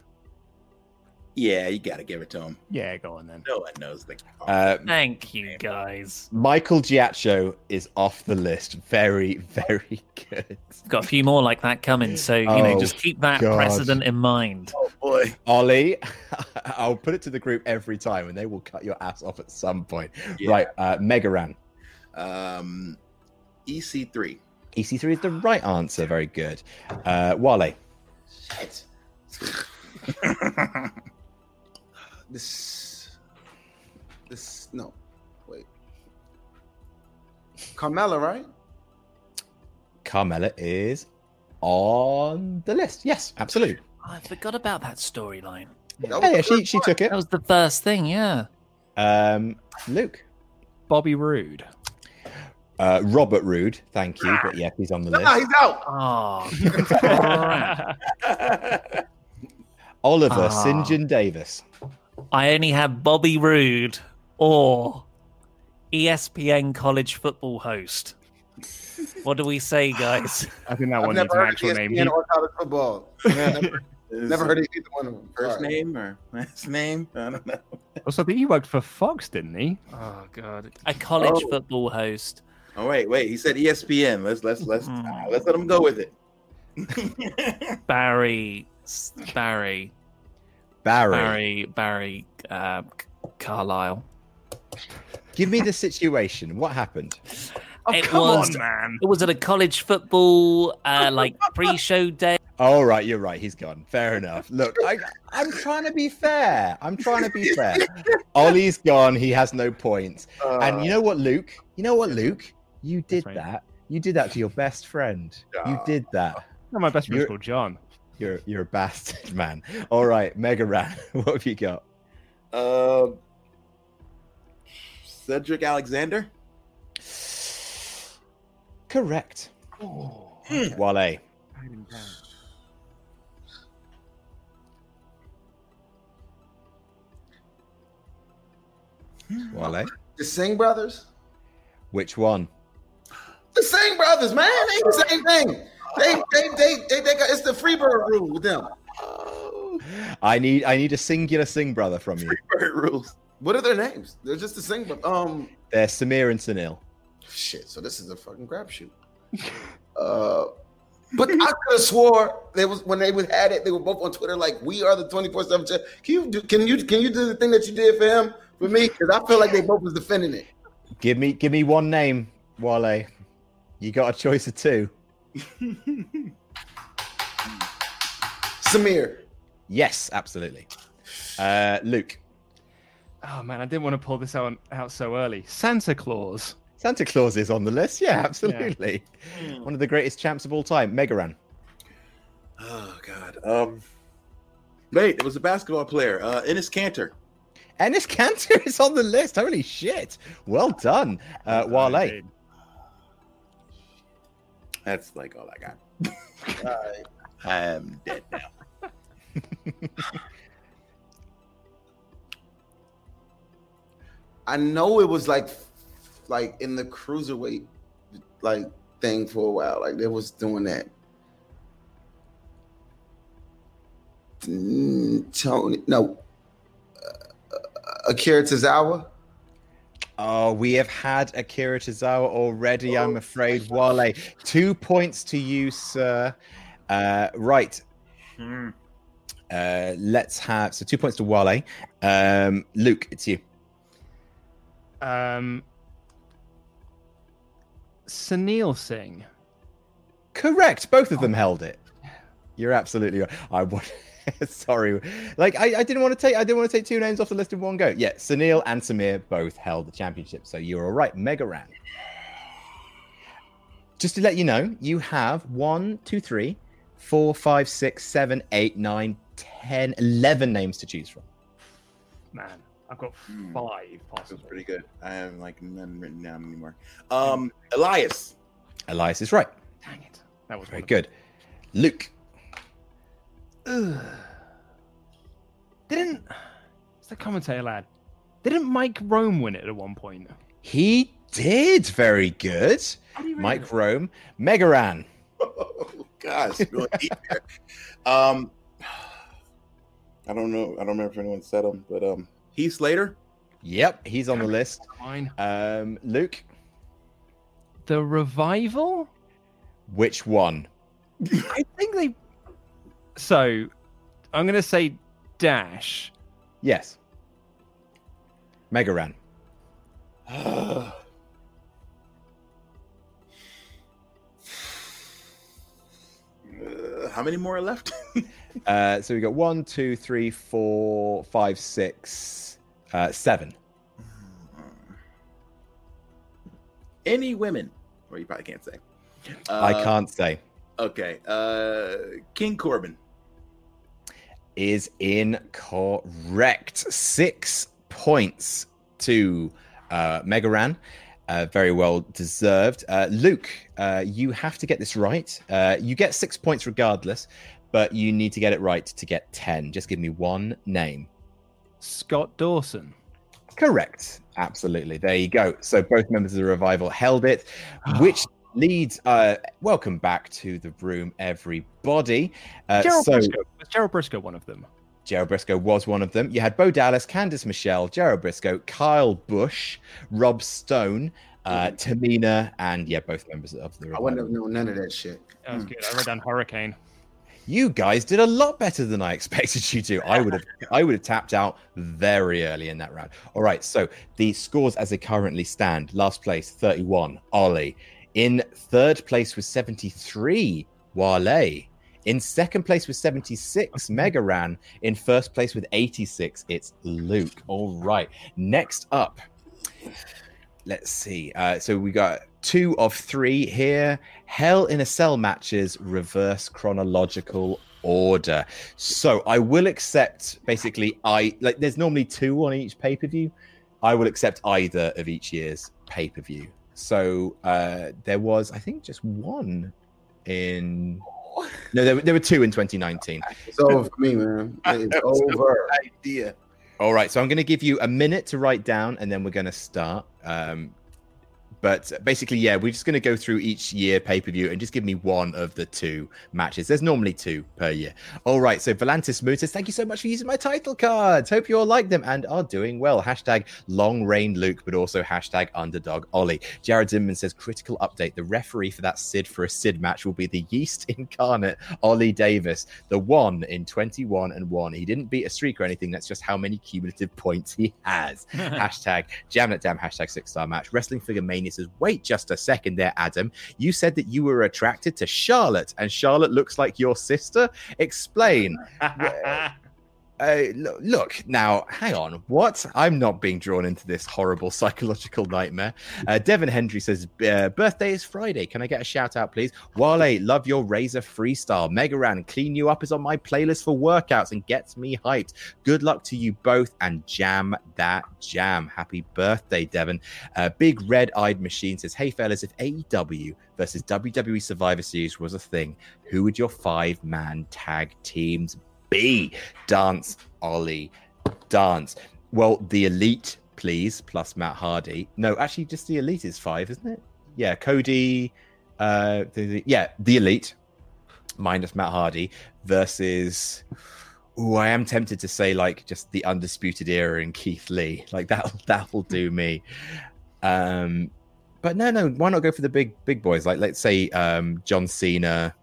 Yeah, you got to give it to him. Yeah, go on then. No one knows the. Uh, Thank you, guys. Michael Giaccio is off the list. Very, very good. Got a few more like that coming, so you know, Oh, just keep that God. precedent in mind. oh boy. Ollie, I'll put it to the group every time, and they will cut your ass off at some point. Yeah. Right, uh, Mega Ran. Um, EC3. EC3 is the right answer. Very good. Uh, Wale. Shit. this. This. No. Wait. Carmella, right? Carmella is on the list. Yes, absolutely. I forgot about that storyline. That Yeah, yeah, she, she took it. That was the first thing, yeah. Um, Luke. Bobby Roode. Uh, Robert Roode, thank you. But yeah, he's on the Nah, list. he's out. Oh. Oliver Ah. St. John Davis. I only have Bobby Roode or ESPN college football host. What do we say, guys? I think that I've one never needs an heard of actual name. ESPN or college football. never, never heard of either one of them. First Sorry. name or last name? I don't know. Also, I think he worked for Fox, didn't he? Oh god, a college Oh. football host. Oh wait, wait. He said ESPN. Let's let's let's ah, let's let him go with it. Barry, Barry, Barry. Barry, Barry, uh, Carlisle. Give me the situation. What happened? Oh, It come was- on, man. It was at a college football uh, like pre-show day. All right, you're right. He's gone. Fair enough. Look, I, I'm trying to be fair. I'm trying to be fair. Ollie's gone. He has no points. and you know what, Luke? You know what, Luke? You did right. that. You did that to your best friend. You did that. No, my best friend's You're- called John. You're you're a bastard, man. All right, Mega Ran. What have you got? Uh, Cedric Alexander. Correct. Wale. Wale. The Singh brothers. Which one? The Singh brothers, man. They the same thing. They they they they, they got it's the Freebird rule with them. I need I need a singular Singh brother from you. Freebird rules. What are their names? They're just the same, but um, They're Samir and Sunil. shit. So this is a fucking crapshoot. uh, but I could have swore they was when they was had it. They were both on Twitter like, "We are the twenty four seven." Can you do? Can you can you do the thing that you did for him for me? Because I feel like they both was defending it. Give me give me one name, Wale. You got a choice of two. Samir. Yes, absolutely. Uh, Luke. Oh man, I didn't want to pull this out out so early. Santa Claus. Santa Claus is on the list. Yeah, absolutely. One of the greatest champs of all time, Mega Ran. Oh God. Um. Wait, it was a basketball player. Uh, Enes Kanter. Enes Kanter is on the list. Holy shit! Well done, uh, Wale. That's like all I got. I am dead now. I know it was like like in the cruiserweight like thing for a while. Like they was doing that. Mm, Tony, no, uh, Akira Tozawa. Oh, we have had Akira Tozawa already. I'm afraid, Wale. Two points to you, sir. Uh, right. Uh, let's have so two points to Wale. Um, Luke, it's you. Um, Sunil Singh. Correct. Both of them held it. You're absolutely right. I want. Sorry, like I, I didn't want to take I didn't want to take two names off the list in one go. Yeah, Sunil and Samir both held the championship, so you're all right. Mega Ran. Just to let you know, you have one, two, three, four, five, six, seven, eight, nine, ten, eleven names to choose from. Man, I've got five That's possible. pretty good. I have like none written down anymore. Um, Elias. Elias is right. Dang it. That was Very good. Luke. Ugh. Didn't it's the commentator lad? Didn't Mike Rome win it at one point? He did very good. Mike Rome. Mega Ran. Oh gosh, really. Um, I don't know. I don't remember if anyone said him, but um, Heath Slater. Yep, he's on the list. Fine. Um, Luke, The revival? which one? I think they So I'm gonna say Dash. Yes. Mega Ran. Uh, how many more are left? Uh, so we got one, two, three, four, five, six, uh, seven. Any women? Or you probably can't say. I Uh, can't say. Okay. Uh, King Corbin. Is incorrect. Six points to uh, Mega Ran. Uh, very well deserved. Uh, Luke, uh, you have to get this right. Uh, you get six points regardless, but you need to get it right to get 10. Just give me one name. Scott Dawson. Correct. Absolutely. There you go. So both members of the revival held it, which leads. Uh, welcome back to the room, everybody. Uh, Gerald so Brisco. Was Gerald Brisco one of them? Gerald Brisco was one of them. You had Bo Dallas, Candice Michelle, Gerald Brisco, Kyle Busch, Rob Stone, uh, Tamina, and yeah, both members of the I wouldn't have known none of that shit. That was good. I read down Hurricane. You guys did a lot better than I expected you to. I would have I would have tapped out very early in that round. All right, so the scores as they currently stand. Last place 31, Ollie. In third place was 73, Wale. In second place was 76, Mega Ran. In first place with 86, it's Luke. All right. Next up, let's see. Uh, so we got two of three here. Hell in a Cell matches, reverse chronological order. So I will accept basically I like there's normally two on each pay-per-view. I will accept either of each year's pay-per-view. So uh there was I think just one in no there, were- there were two in 2019 It's over for me, man. It's over. Idea. all right so i'm going to give you a minute to write down and then we're going to start um but basically, yeah, we're just going to go through each year pay per view and just give me one of the two matches. There's normally two per year. All right. So Volantis Moon says, Thank you so much for using my title cards. Hope you all like them and are doing well. Hashtag long reign Luke, but also hashtag underdog Ollie. Jared Zimman says, Critical update. The referee for that Sid for a Sid match will be the yeast incarnate Ollie Davis, the one in 21 and 1. He didn't beat a streak or anything. That's just how many cumulative points he has. hashtag jam it down, hashtag six star match. Wrestling Figure Mania says, Wait just a second there, Adam. You said that you were attracted to Charlotte, and Charlotte looks like your sister. Explain. Uh, look, now, hang on. What? I'm not being drawn into this horrible psychological nightmare. Uh, Devin Hendry says, uh, Birthday is Friday. Can I get a shout out, please? Wale, love your Razor freestyle. Megaran, Clean You Up is on my playlist for workouts and gets me hyped. Good luck to you both and jam that jam. Happy birthday, Devin. Uh, Big Red Eyed Machine says, Hey, fellas, if AEW versus WWE Survivor Series was a thing, who would your five man tag teams be? Dance, Ollie, dance. Well, the elite, please, plus Matt Hardy. No, actually, just the elite is five, isn't it? Yeah, Cody. Uh, the, the- yeah, the elite minus Matt Hardy versus. Ooh, I am tempted to say like just the undisputed era and Keith Lee. Like that, that will do me. Um, but no, no, why not go for the big, big boys? Like let's say um, John Cena,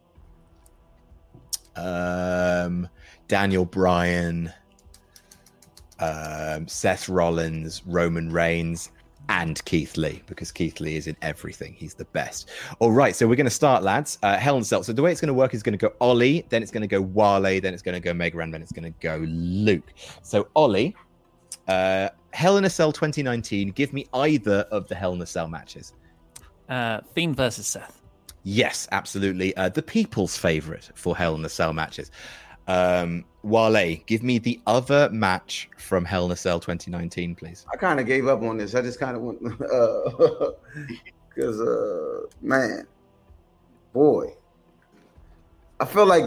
um, Daniel Bryan, um, Seth Rollins, Roman Reigns, and Keith Lee because Keith Lee is in everything. He's the best. All right, so we're going to start, lads. Uh, Hell in a Cell. So the way it's going to work is going to go Ollie, then it's going to go Wale, then it's going to go Mega Ran, then it's going to go Luke. So Ollie, uh, Hell in a Cell 2019. Give me either of the Hell in a Cell matches. Uh, Fiend versus Seth. Yes, absolutely. Uh, the people's favorite for Hell in a Cell matches. Um, Wale, give me the other match from Hell in a Cell 2019, please. I kind of gave up on this. I just kind of went because, uh, man, boy, I feel like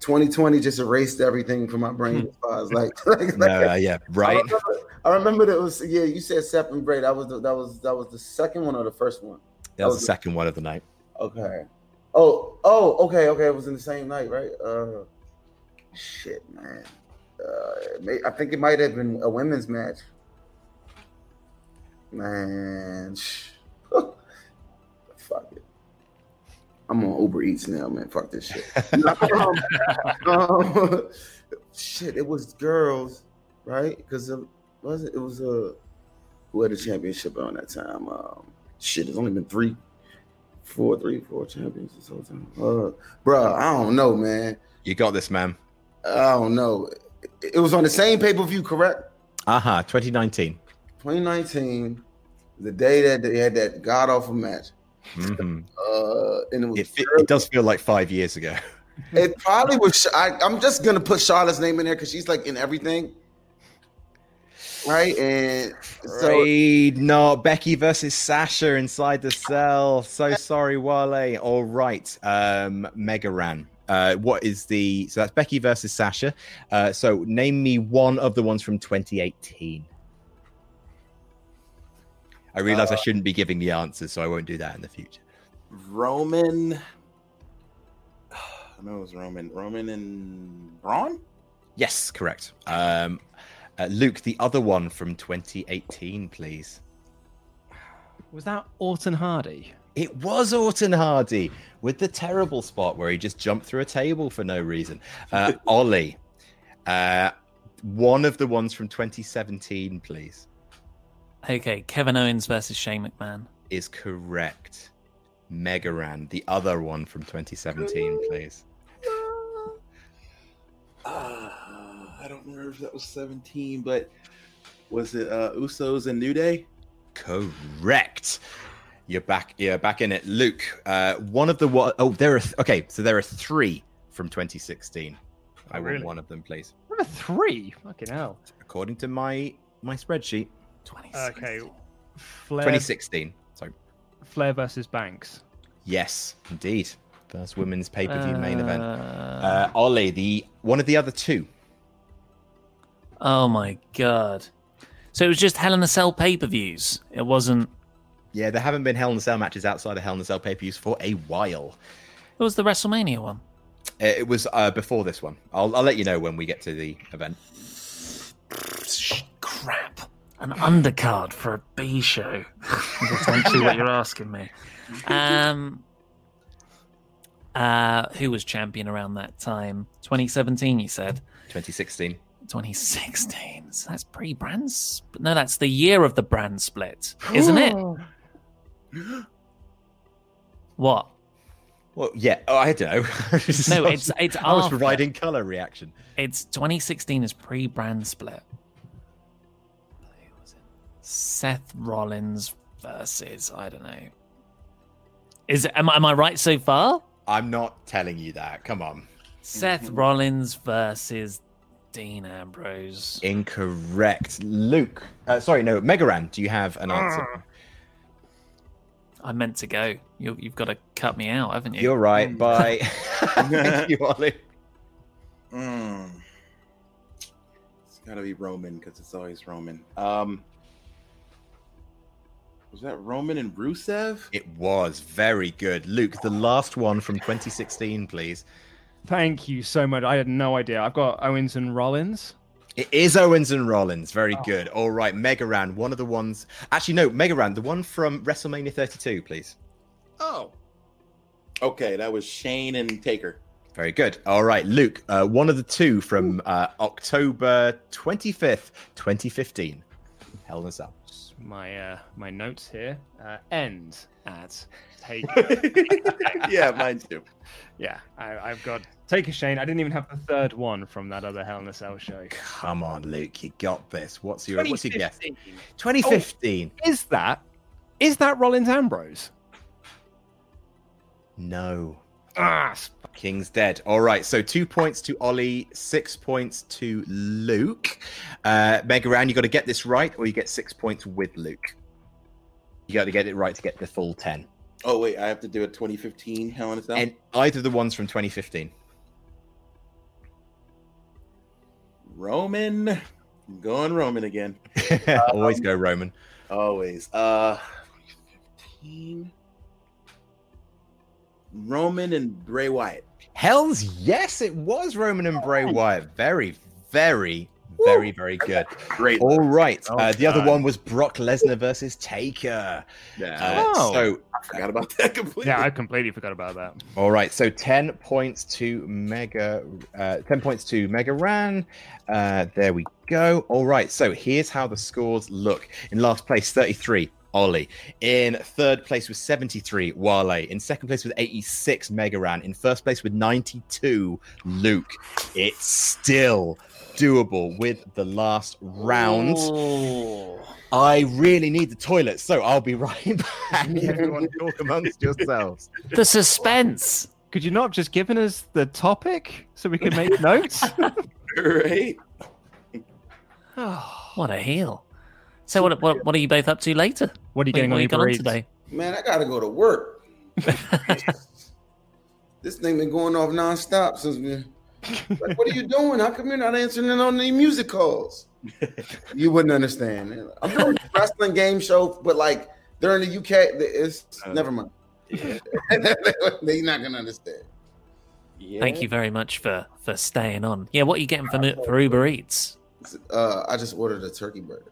2020 just erased everything from my brain as far as like, like, No, uh, yeah, I right. remember, I remember that was yeah. You said and Bray. That was the, that was that was the second one or the first one. That was the second one of the night. Okay. Oh, oh, okay, okay. It was in the same night, right? Uh, shit, man. Uh, may, I think it might have been a women's match. Man, fuck it. I'm on Uber Eats now, man. Fuck this shit. Um, um, shit, it was girls, right? Because it was it? Was a who had the championship on that time. Um, shit, it's only been three, four, three, four champions this whole time. Uh, bruh, I don't know, man. You got this, man. I don't know. It, it was on the same pay per view, correct? Uh huh. 2019. 2019, the day that they had that god awful match. Mhm. Uh, and it was It, it does feel like five years ago. It probably was. I, I'm just gonna put Charlotte's name in there because she's like in everything, right? And so Raid, no, Becky versus Sasha inside the cell. So sorry, Wale. All right, um, Mega Ran. Uh, what is the so that's Becky versus Sasha? Uh, so name me one of the ones from 2018. I realize I Uh, shouldn't be giving the answers, so I won't do that in the future. Roman. I know it was Roman. Roman and Braun. Yes, correct. Um, uh, Luke, the other one from 2018, please. Was that Orton Hardy? It was Orton Hardy with the terrible spot where he just jumped through a table for no reason. Uh, Ollie, uh, one of the ones from 2017, please, Okay, Kevin Owens versus Shane McMahon. is correct. Mega Ran, the other one from 2017, please. I don't remember if that was 17, but was it uh, Usos and New Day? Correct. You're back. You're back in it, Luke. Uh, one of the one oh there are th- okay. So there are three from 2016. I want one of them, please. Number three. Fucking hell. According to my my spreadsheet, Okay. Flair, 2016. Sorry. Flair versus Banks. Yes, indeed. First women's pay per view main event. Uh, Ollie, the one of the other two. Oh my god. So it was just Hell in a Cell pay per views. It wasn't. Yeah, there haven't been Hell in a Cell matches outside of Hell in a Cell pay per views for a while. It was the WrestleMania one? Uh, It was uh, before this one. I'll, I'll let you know when we get to the event. Crap. An undercard for a B show. Is essentially what you're asking me. Um, uh, who was champion around that time? 2017, you said. 2016. 2016. So that's pre-brand. Sp- no, that's the year of the brand split, isn't it? Oh. What? Well, yeah, oh, I don't know. No, it's it's. I was after. providing color reaction. It's 2016 is pre-brand split. Seth Rollins versus I don't know. Is it, am, I- am I right so far? I'm not telling you that. Come on. Seth Rollins versus Dean Ambrose. Incorrect. Luke. Uh, sorry, no. Mega Ran, do you have an answer? I meant to go. You, you've got to cut me out, haven't you? You're right. Bye. Thank you, Ollie. Mm. It's gotta be Roman because it's always Roman. Um, was that Roman and Rusev? It was very good. Luke, the last one from 2016, please. Thank you so much. I had no idea. I've got Owens and Rollins. It is Owens and Rollins. Very good. All right, Mega Ran, one of the ones. Actually, no, Mega Ran, the one from WrestleMania 32, please. Oh, okay, that was Shane and Taker. Very good. All right, Luke, uh, one of the two from uh, October 25th, 2015. Hell in a Cell. My uh, my notes here uh, end at take. yeah, mine too. Yeah, I, I've got take a Shane. I didn't even have the third one from that other Hell in a Cell show. Come on, Luke, you got this. What's your what's your guess? 2015. 2015. Oh, is that is that Rollins Ambrose? No. Ah, King's dead. All right, so two points to Ollie, six points to Luke. Uh, Mega Ran, you got to get this right, or you get six points with Luke. You got to get it right to get the full ten. Oh wait, I have to do a 2015 Hell in a Cell. And either the ones from 2015. Roman, I'm going Roman again. Always go Roman. Always. Uh, 2015. Roman and Bray Wyatt. Hell's yes, it was Roman and Bray Wyatt. Very, very, very, very good. Great. All right. Oh, uh, the other one was Brock Lesnar versus Taker. Yeah. Uh, Oh. So I forgot about that completely. Yeah, I completely forgot about that. All right, so ten points to Mega, uh, ten points to Mega Ran. Uh, there we go. All right, so here's how the scores look. In last place, thirty-three. Ollie. In third place with 73, Wale. In second place with 86, Mega Ran. In first place with 92, Luke. It's still doable with the last round. I really need the toilet, so I'll be right back. Everyone talk amongst yourselves. The suspense. Could you not have just given us the topic so we can make notes? Right. What a heel. So what, what what are you both up to later? What are you getting what on you your got on today? Man, I gotta go to work. this thing been going off nonstop since we. Like, what are you doing? How come you're not answering on any music calls? You wouldn't understand. I'm doing a wrestling game show, but like they're in the UK. It's never mind. They're not gonna understand. Yeah. Thank you very much for for staying on. Yeah, what are you getting for for Uber Eats? Uh, I just ordered a turkey burger.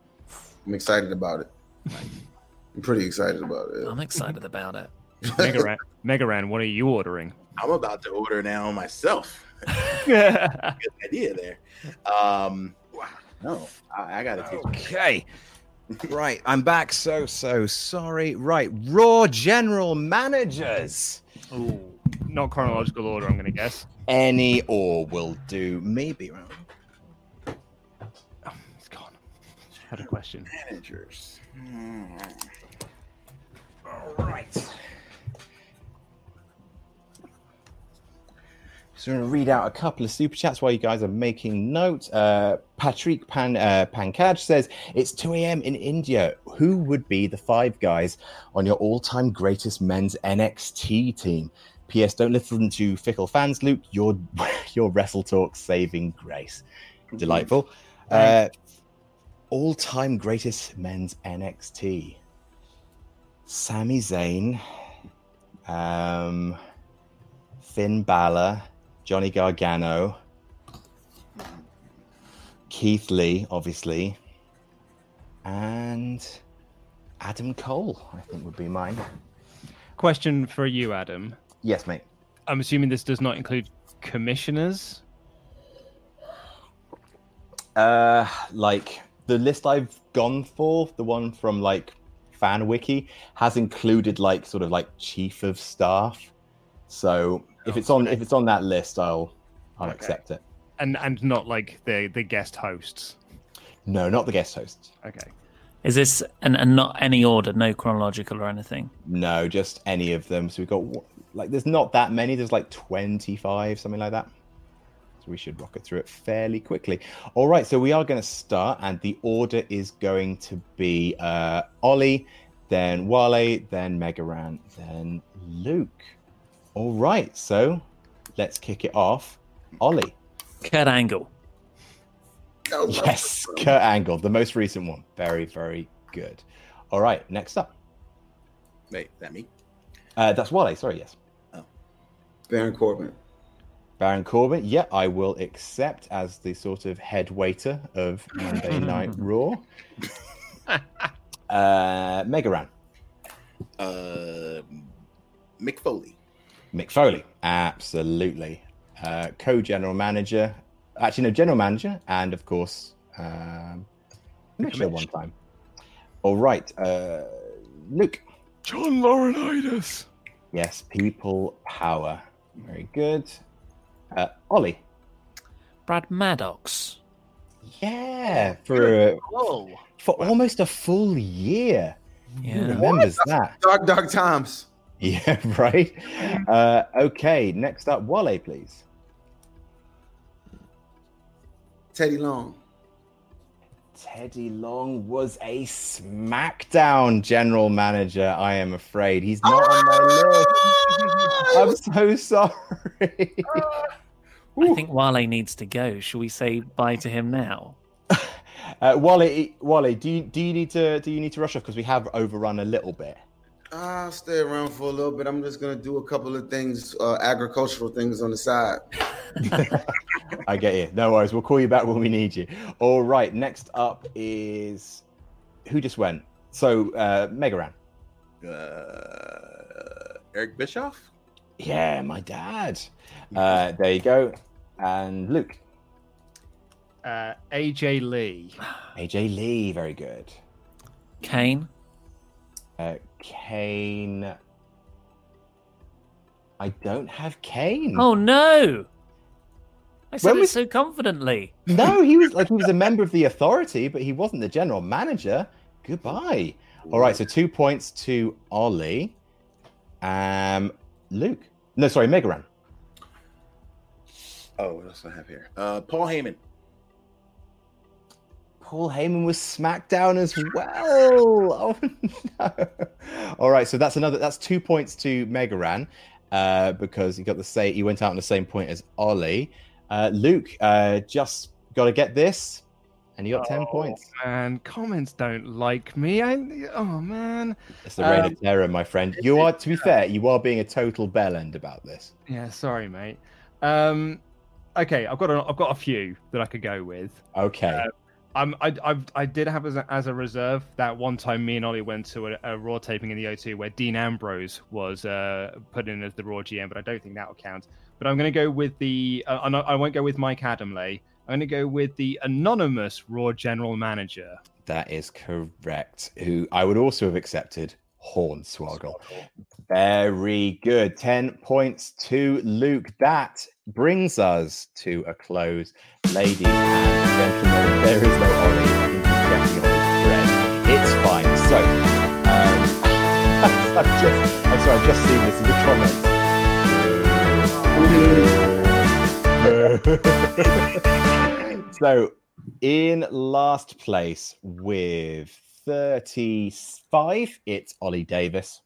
I'm excited about it. I'm pretty excited about it. I'm excited about it. Mega Ran, Megaran, what are you ordering? I'm about to order now myself. Good idea there. Um, wow. No, I, I gotta take. Okay. Right, I'm back. So, so sorry. Right, Raw General Managers. Ooh, not chronological order, I'm going to guess. Any or will do. Maybe. Oh, it's gone. Had a question. Managers. Hmm. All right. So I'm going to read out a couple of super chats while you guys are making notes. Uh, Patrick Pan uh, Pankaj says it's 2 a.m. in India. Who would be the five guys on your all-time greatest men's NXT team? P.S. Don't listen to fickle fans, Luke. Your your WrestleTalk saving grace. Delightful. Uh, all-time greatest men's NXT. Sami Zayn, um, Finn Balor, Johnny Gargano, Keith Lee, obviously, and Adam Cole. I think would be mine. Question for you, Adam. Yes, mate. I'm assuming this does not include commissioners. Uh, like the list I've gone for, the one from like Fan Wiki, has included like sort of like chief of staff. So if it's on if it's on that list, I'll I'll Okay. accept it. And and not like the the guest hosts. No, not the guest hosts. Okay. Is this and, and not any order, no chronological or anything? No, just any of them. So we've got like there's not that many. There's like 25, something like that. So we should rocket through it fairly quickly. All right, so we are going to start, and the order is going to be uh, Ollie, then Wale, then Mega Ran, then Luke. All right, so let's kick it off. Ollie. Kurt Angle. Yes, Kurt Angle, the most recent one. Very, very good. All right, next up. Wait, that me? Uh, that's Wale. Sorry, yes. Baron Corbin. Baron Corbin, yeah, I will accept as the sort of head waiter of Monday Night Raw. Uh, Mega Ran, Uh, Mick Foley. Mick Foley, absolutely. Uh, co-general manager, actually no, general manager, and of course, um, commissioner one time. All right, uh, Luke. John Laurinaitis. Yes, people power. Very good. Uh, Ollie. Brad Maddox. Yeah, for Oh. for almost a full year. Who Yeah. remembers that? Dark, dark times. Yeah, right. Uh, okay, next up, Wale, please. Teddy Long. Teddy Long was a SmackDown general manager. I am afraid he's not on my list. I'm so sorry. I think Wale needs to go. Shall we say bye to him now? Uh, Wally, Wally, do you do you need to do you need to rush off because we have overrun a little bit? I'll stay around for a little bit. I'm just gonna do a couple of things, uh, agricultural things on the side. I get you. No worries. We'll call you back when we need you. All right. Next up is who just went. So uh, Mega Ran. Uh, Eric Bischoff. Yeah, my dad. Uh, there you go. And Luke. Uh, AJ Lee. AJ Lee. Very good. Kane. Uh, Kane. I don't have Kane. Oh no! I said When it was- so confidently. No, he was like he was a member of the authority, but he wasn't the general manager. Goodbye. All right, so two points to Ollie. Um, Luke. No, sorry, Mega Ran. Oh, what else do I have here? Uh, Paul Heyman. Paul Heyman was SmackDown as well. Oh no! All right, so that's another. That's two points to Mega Ran uh, because he got the say. He went out on the same point as Ollie. Uh, Luke uh, just got to get this, and you got ten points. And comments don't like me. I, oh man. It's the reign Um, of terror, my friend. You are, to be fair, you are being a total bellend about this. Yeah, sorry, mate. Um, okay, I've got a, I've got a few that I could go with. Okay. Uh, I'm, I, I, I did have as a, as a reserve that one time me and Ollie went to a, a Raw taping in the O2 where Dean Ambrose was uh, put in as the Raw GM, but I don't think that will count. But I'm going to go with the. Uh, not- I won't go with Mike Adamle. I'm going to go with the anonymous Raw General Manager. That is correct. Who I would also have accepted Hornswoggle. Very good. 10 points to Luke. That brings us to a close. Ladies and gentlemen, there is no Ollie. I think he's getting on his bread. It's fine. So, um, I've just, I'm sorry, I've just seen this in the comments. so, in last place with 35, it's Ollie Davis.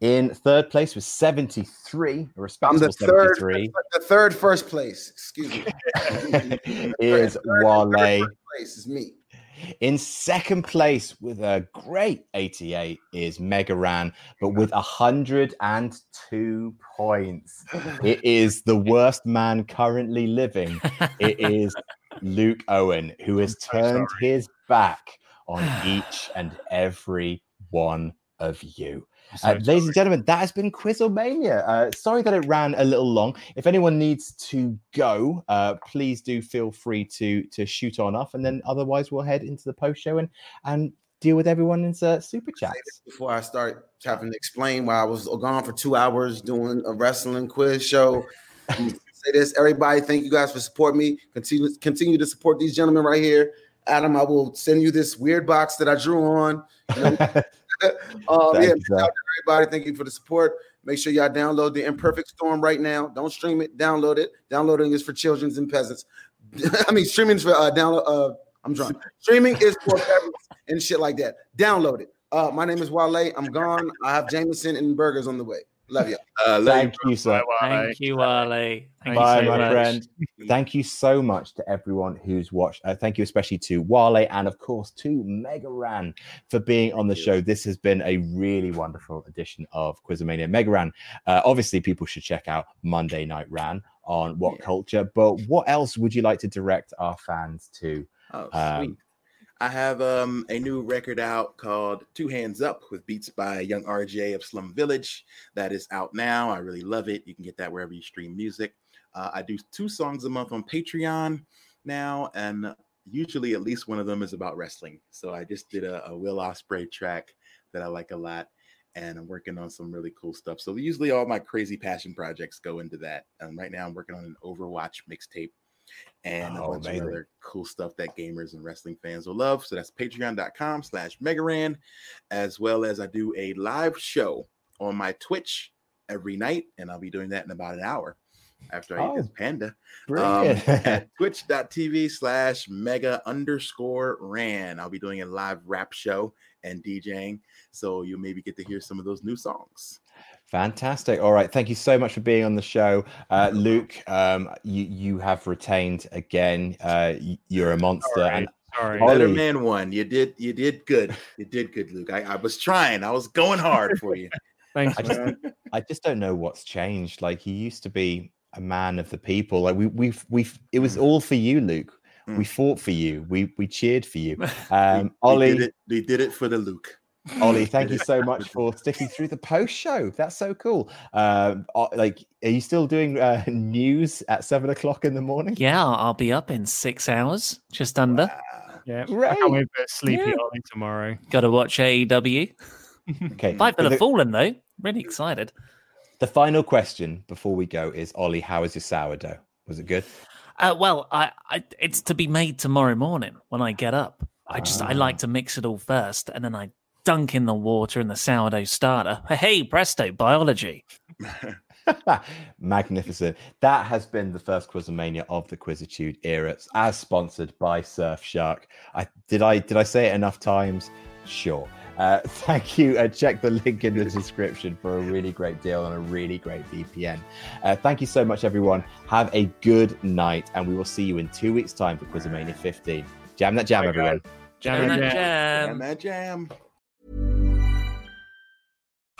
In third place with 73, a I'm respectable the third, 73, the third first place. Excuse me. is Third- third Wale. place is me. In second place with a great 88 is Mega Ran, but with 102 points. It is the worst man currently living. It is Luke Owen, who has turned his back on each and every one of you. Uh, ladies and gentlemen, that has been Quizzlemania. Uh, sorry that it ran a little long. If anyone needs to go, uh, please do feel free to to shoot on off, and then otherwise we'll head into the post show and and deal with everyone's uh, super chats. Before I start having to explain why I was gone for two hours doing a wrestling quiz show, say this: everybody, thank you guys for supporting me. Continue continue to support these gentlemen right here. Adam, I will send you this weird box that I drew on. You know, um, yeah, you, shout out to everybody. Thank you for the support. Make sure y'all download the Imperfect Storm right now. Don't stream it, download it. Downloading is for children and peasants. I mean, streaming is for uh, download. Uh, I'm drunk. Streaming is for peasants and shit like that. Download it. Uh, my name is Wale. I'm gone. I have Jameson and burgers on the way. Love you. Uh, love Thank you, sir. Thank you, Wale. Thank you Bye, so my much. friend. Thank you so much to everyone who's watched. Uh, thank you especially to Wale and, of course, to Mega Ran for being on the show. This has been a really wonderful edition of Quizzlemania. Mega Ran, uh, obviously, people should check out Monday Night Ran on WhatCulture. But what else would you like to direct our fans to? Oh, Um, sweet. I have um, a new record out called Two Hands Up with beats by Young RJ of Slum Village. That is out now. I really love it. You can get that wherever you stream music. Uh, I do two songs a month on Patreon now, and usually at least one of them is about wrestling. So I just did a, a Will Ospreay track that I like a lot, and I'm working on some really cool stuff. So usually all my crazy passion projects go into that. And right now I'm working on an Overwatch mixtape and a Oh, bunch amazing. of other cool stuff that gamers and wrestling fans will love. So that's patreon.com slash Megaran, as well as I do a live show on my Twitch every night, and I'll be doing that in about an hour after I eat this Oh, panda. Um, at twitch.tv slash mega underscore ran. I'll be doing a live rap show and DJing. So you'll maybe get to hear some of those new songs. Fantastic. All right. Thank you so much for being on the show. Uh, Luke, um, you, you have retained again. Uh, you're a monster. Sorry, And sorry. Better man one. You did you did good. You did good, Luke. I, I was trying. I was going hard for you. Thanks, I just. I just don't know what's changed. Like you used to be a man of the people. Like we, we've, we've. It was all for you, Luke. We Mm. fought for you. We, we cheered for you. Um, we Ollie, did it, we did it for the Luke. Ollie, thank you so much for sticking through the post show. That's so cool. Um, uh, like, are you still doing uh, news at seven o'clock in the morning? Yeah, I'll be up in six hours, just under. Yeah, I Great. can't wait for Sleepy Yeah. Ollie tomorrow. Got to watch AEW. Okay. Five for so the the, Fallen, though. Really excited. the final question before we go is Ollie, how is your sourdough? Was it good? Uh, well, I, I it's to be made tomorrow morning when I get up. I just I Ah. like to mix it all first, and then I dunk in the water in the sourdough starter. Hey, presto, biology. Magnificent. That has been the first Quizzlemania of the Quizitude era, as sponsored by Surfshark. I did I did I say it enough times? Sure. Uh, thank you. Uh, check the link in the description for a really great deal on a really great VPN. Uh, thank you so much, everyone. Have a good night, and we will see you in two weeks' time for Quizzlemania 15. Jam that jam, everyone. Jam Jam it that jam. jam. That jam.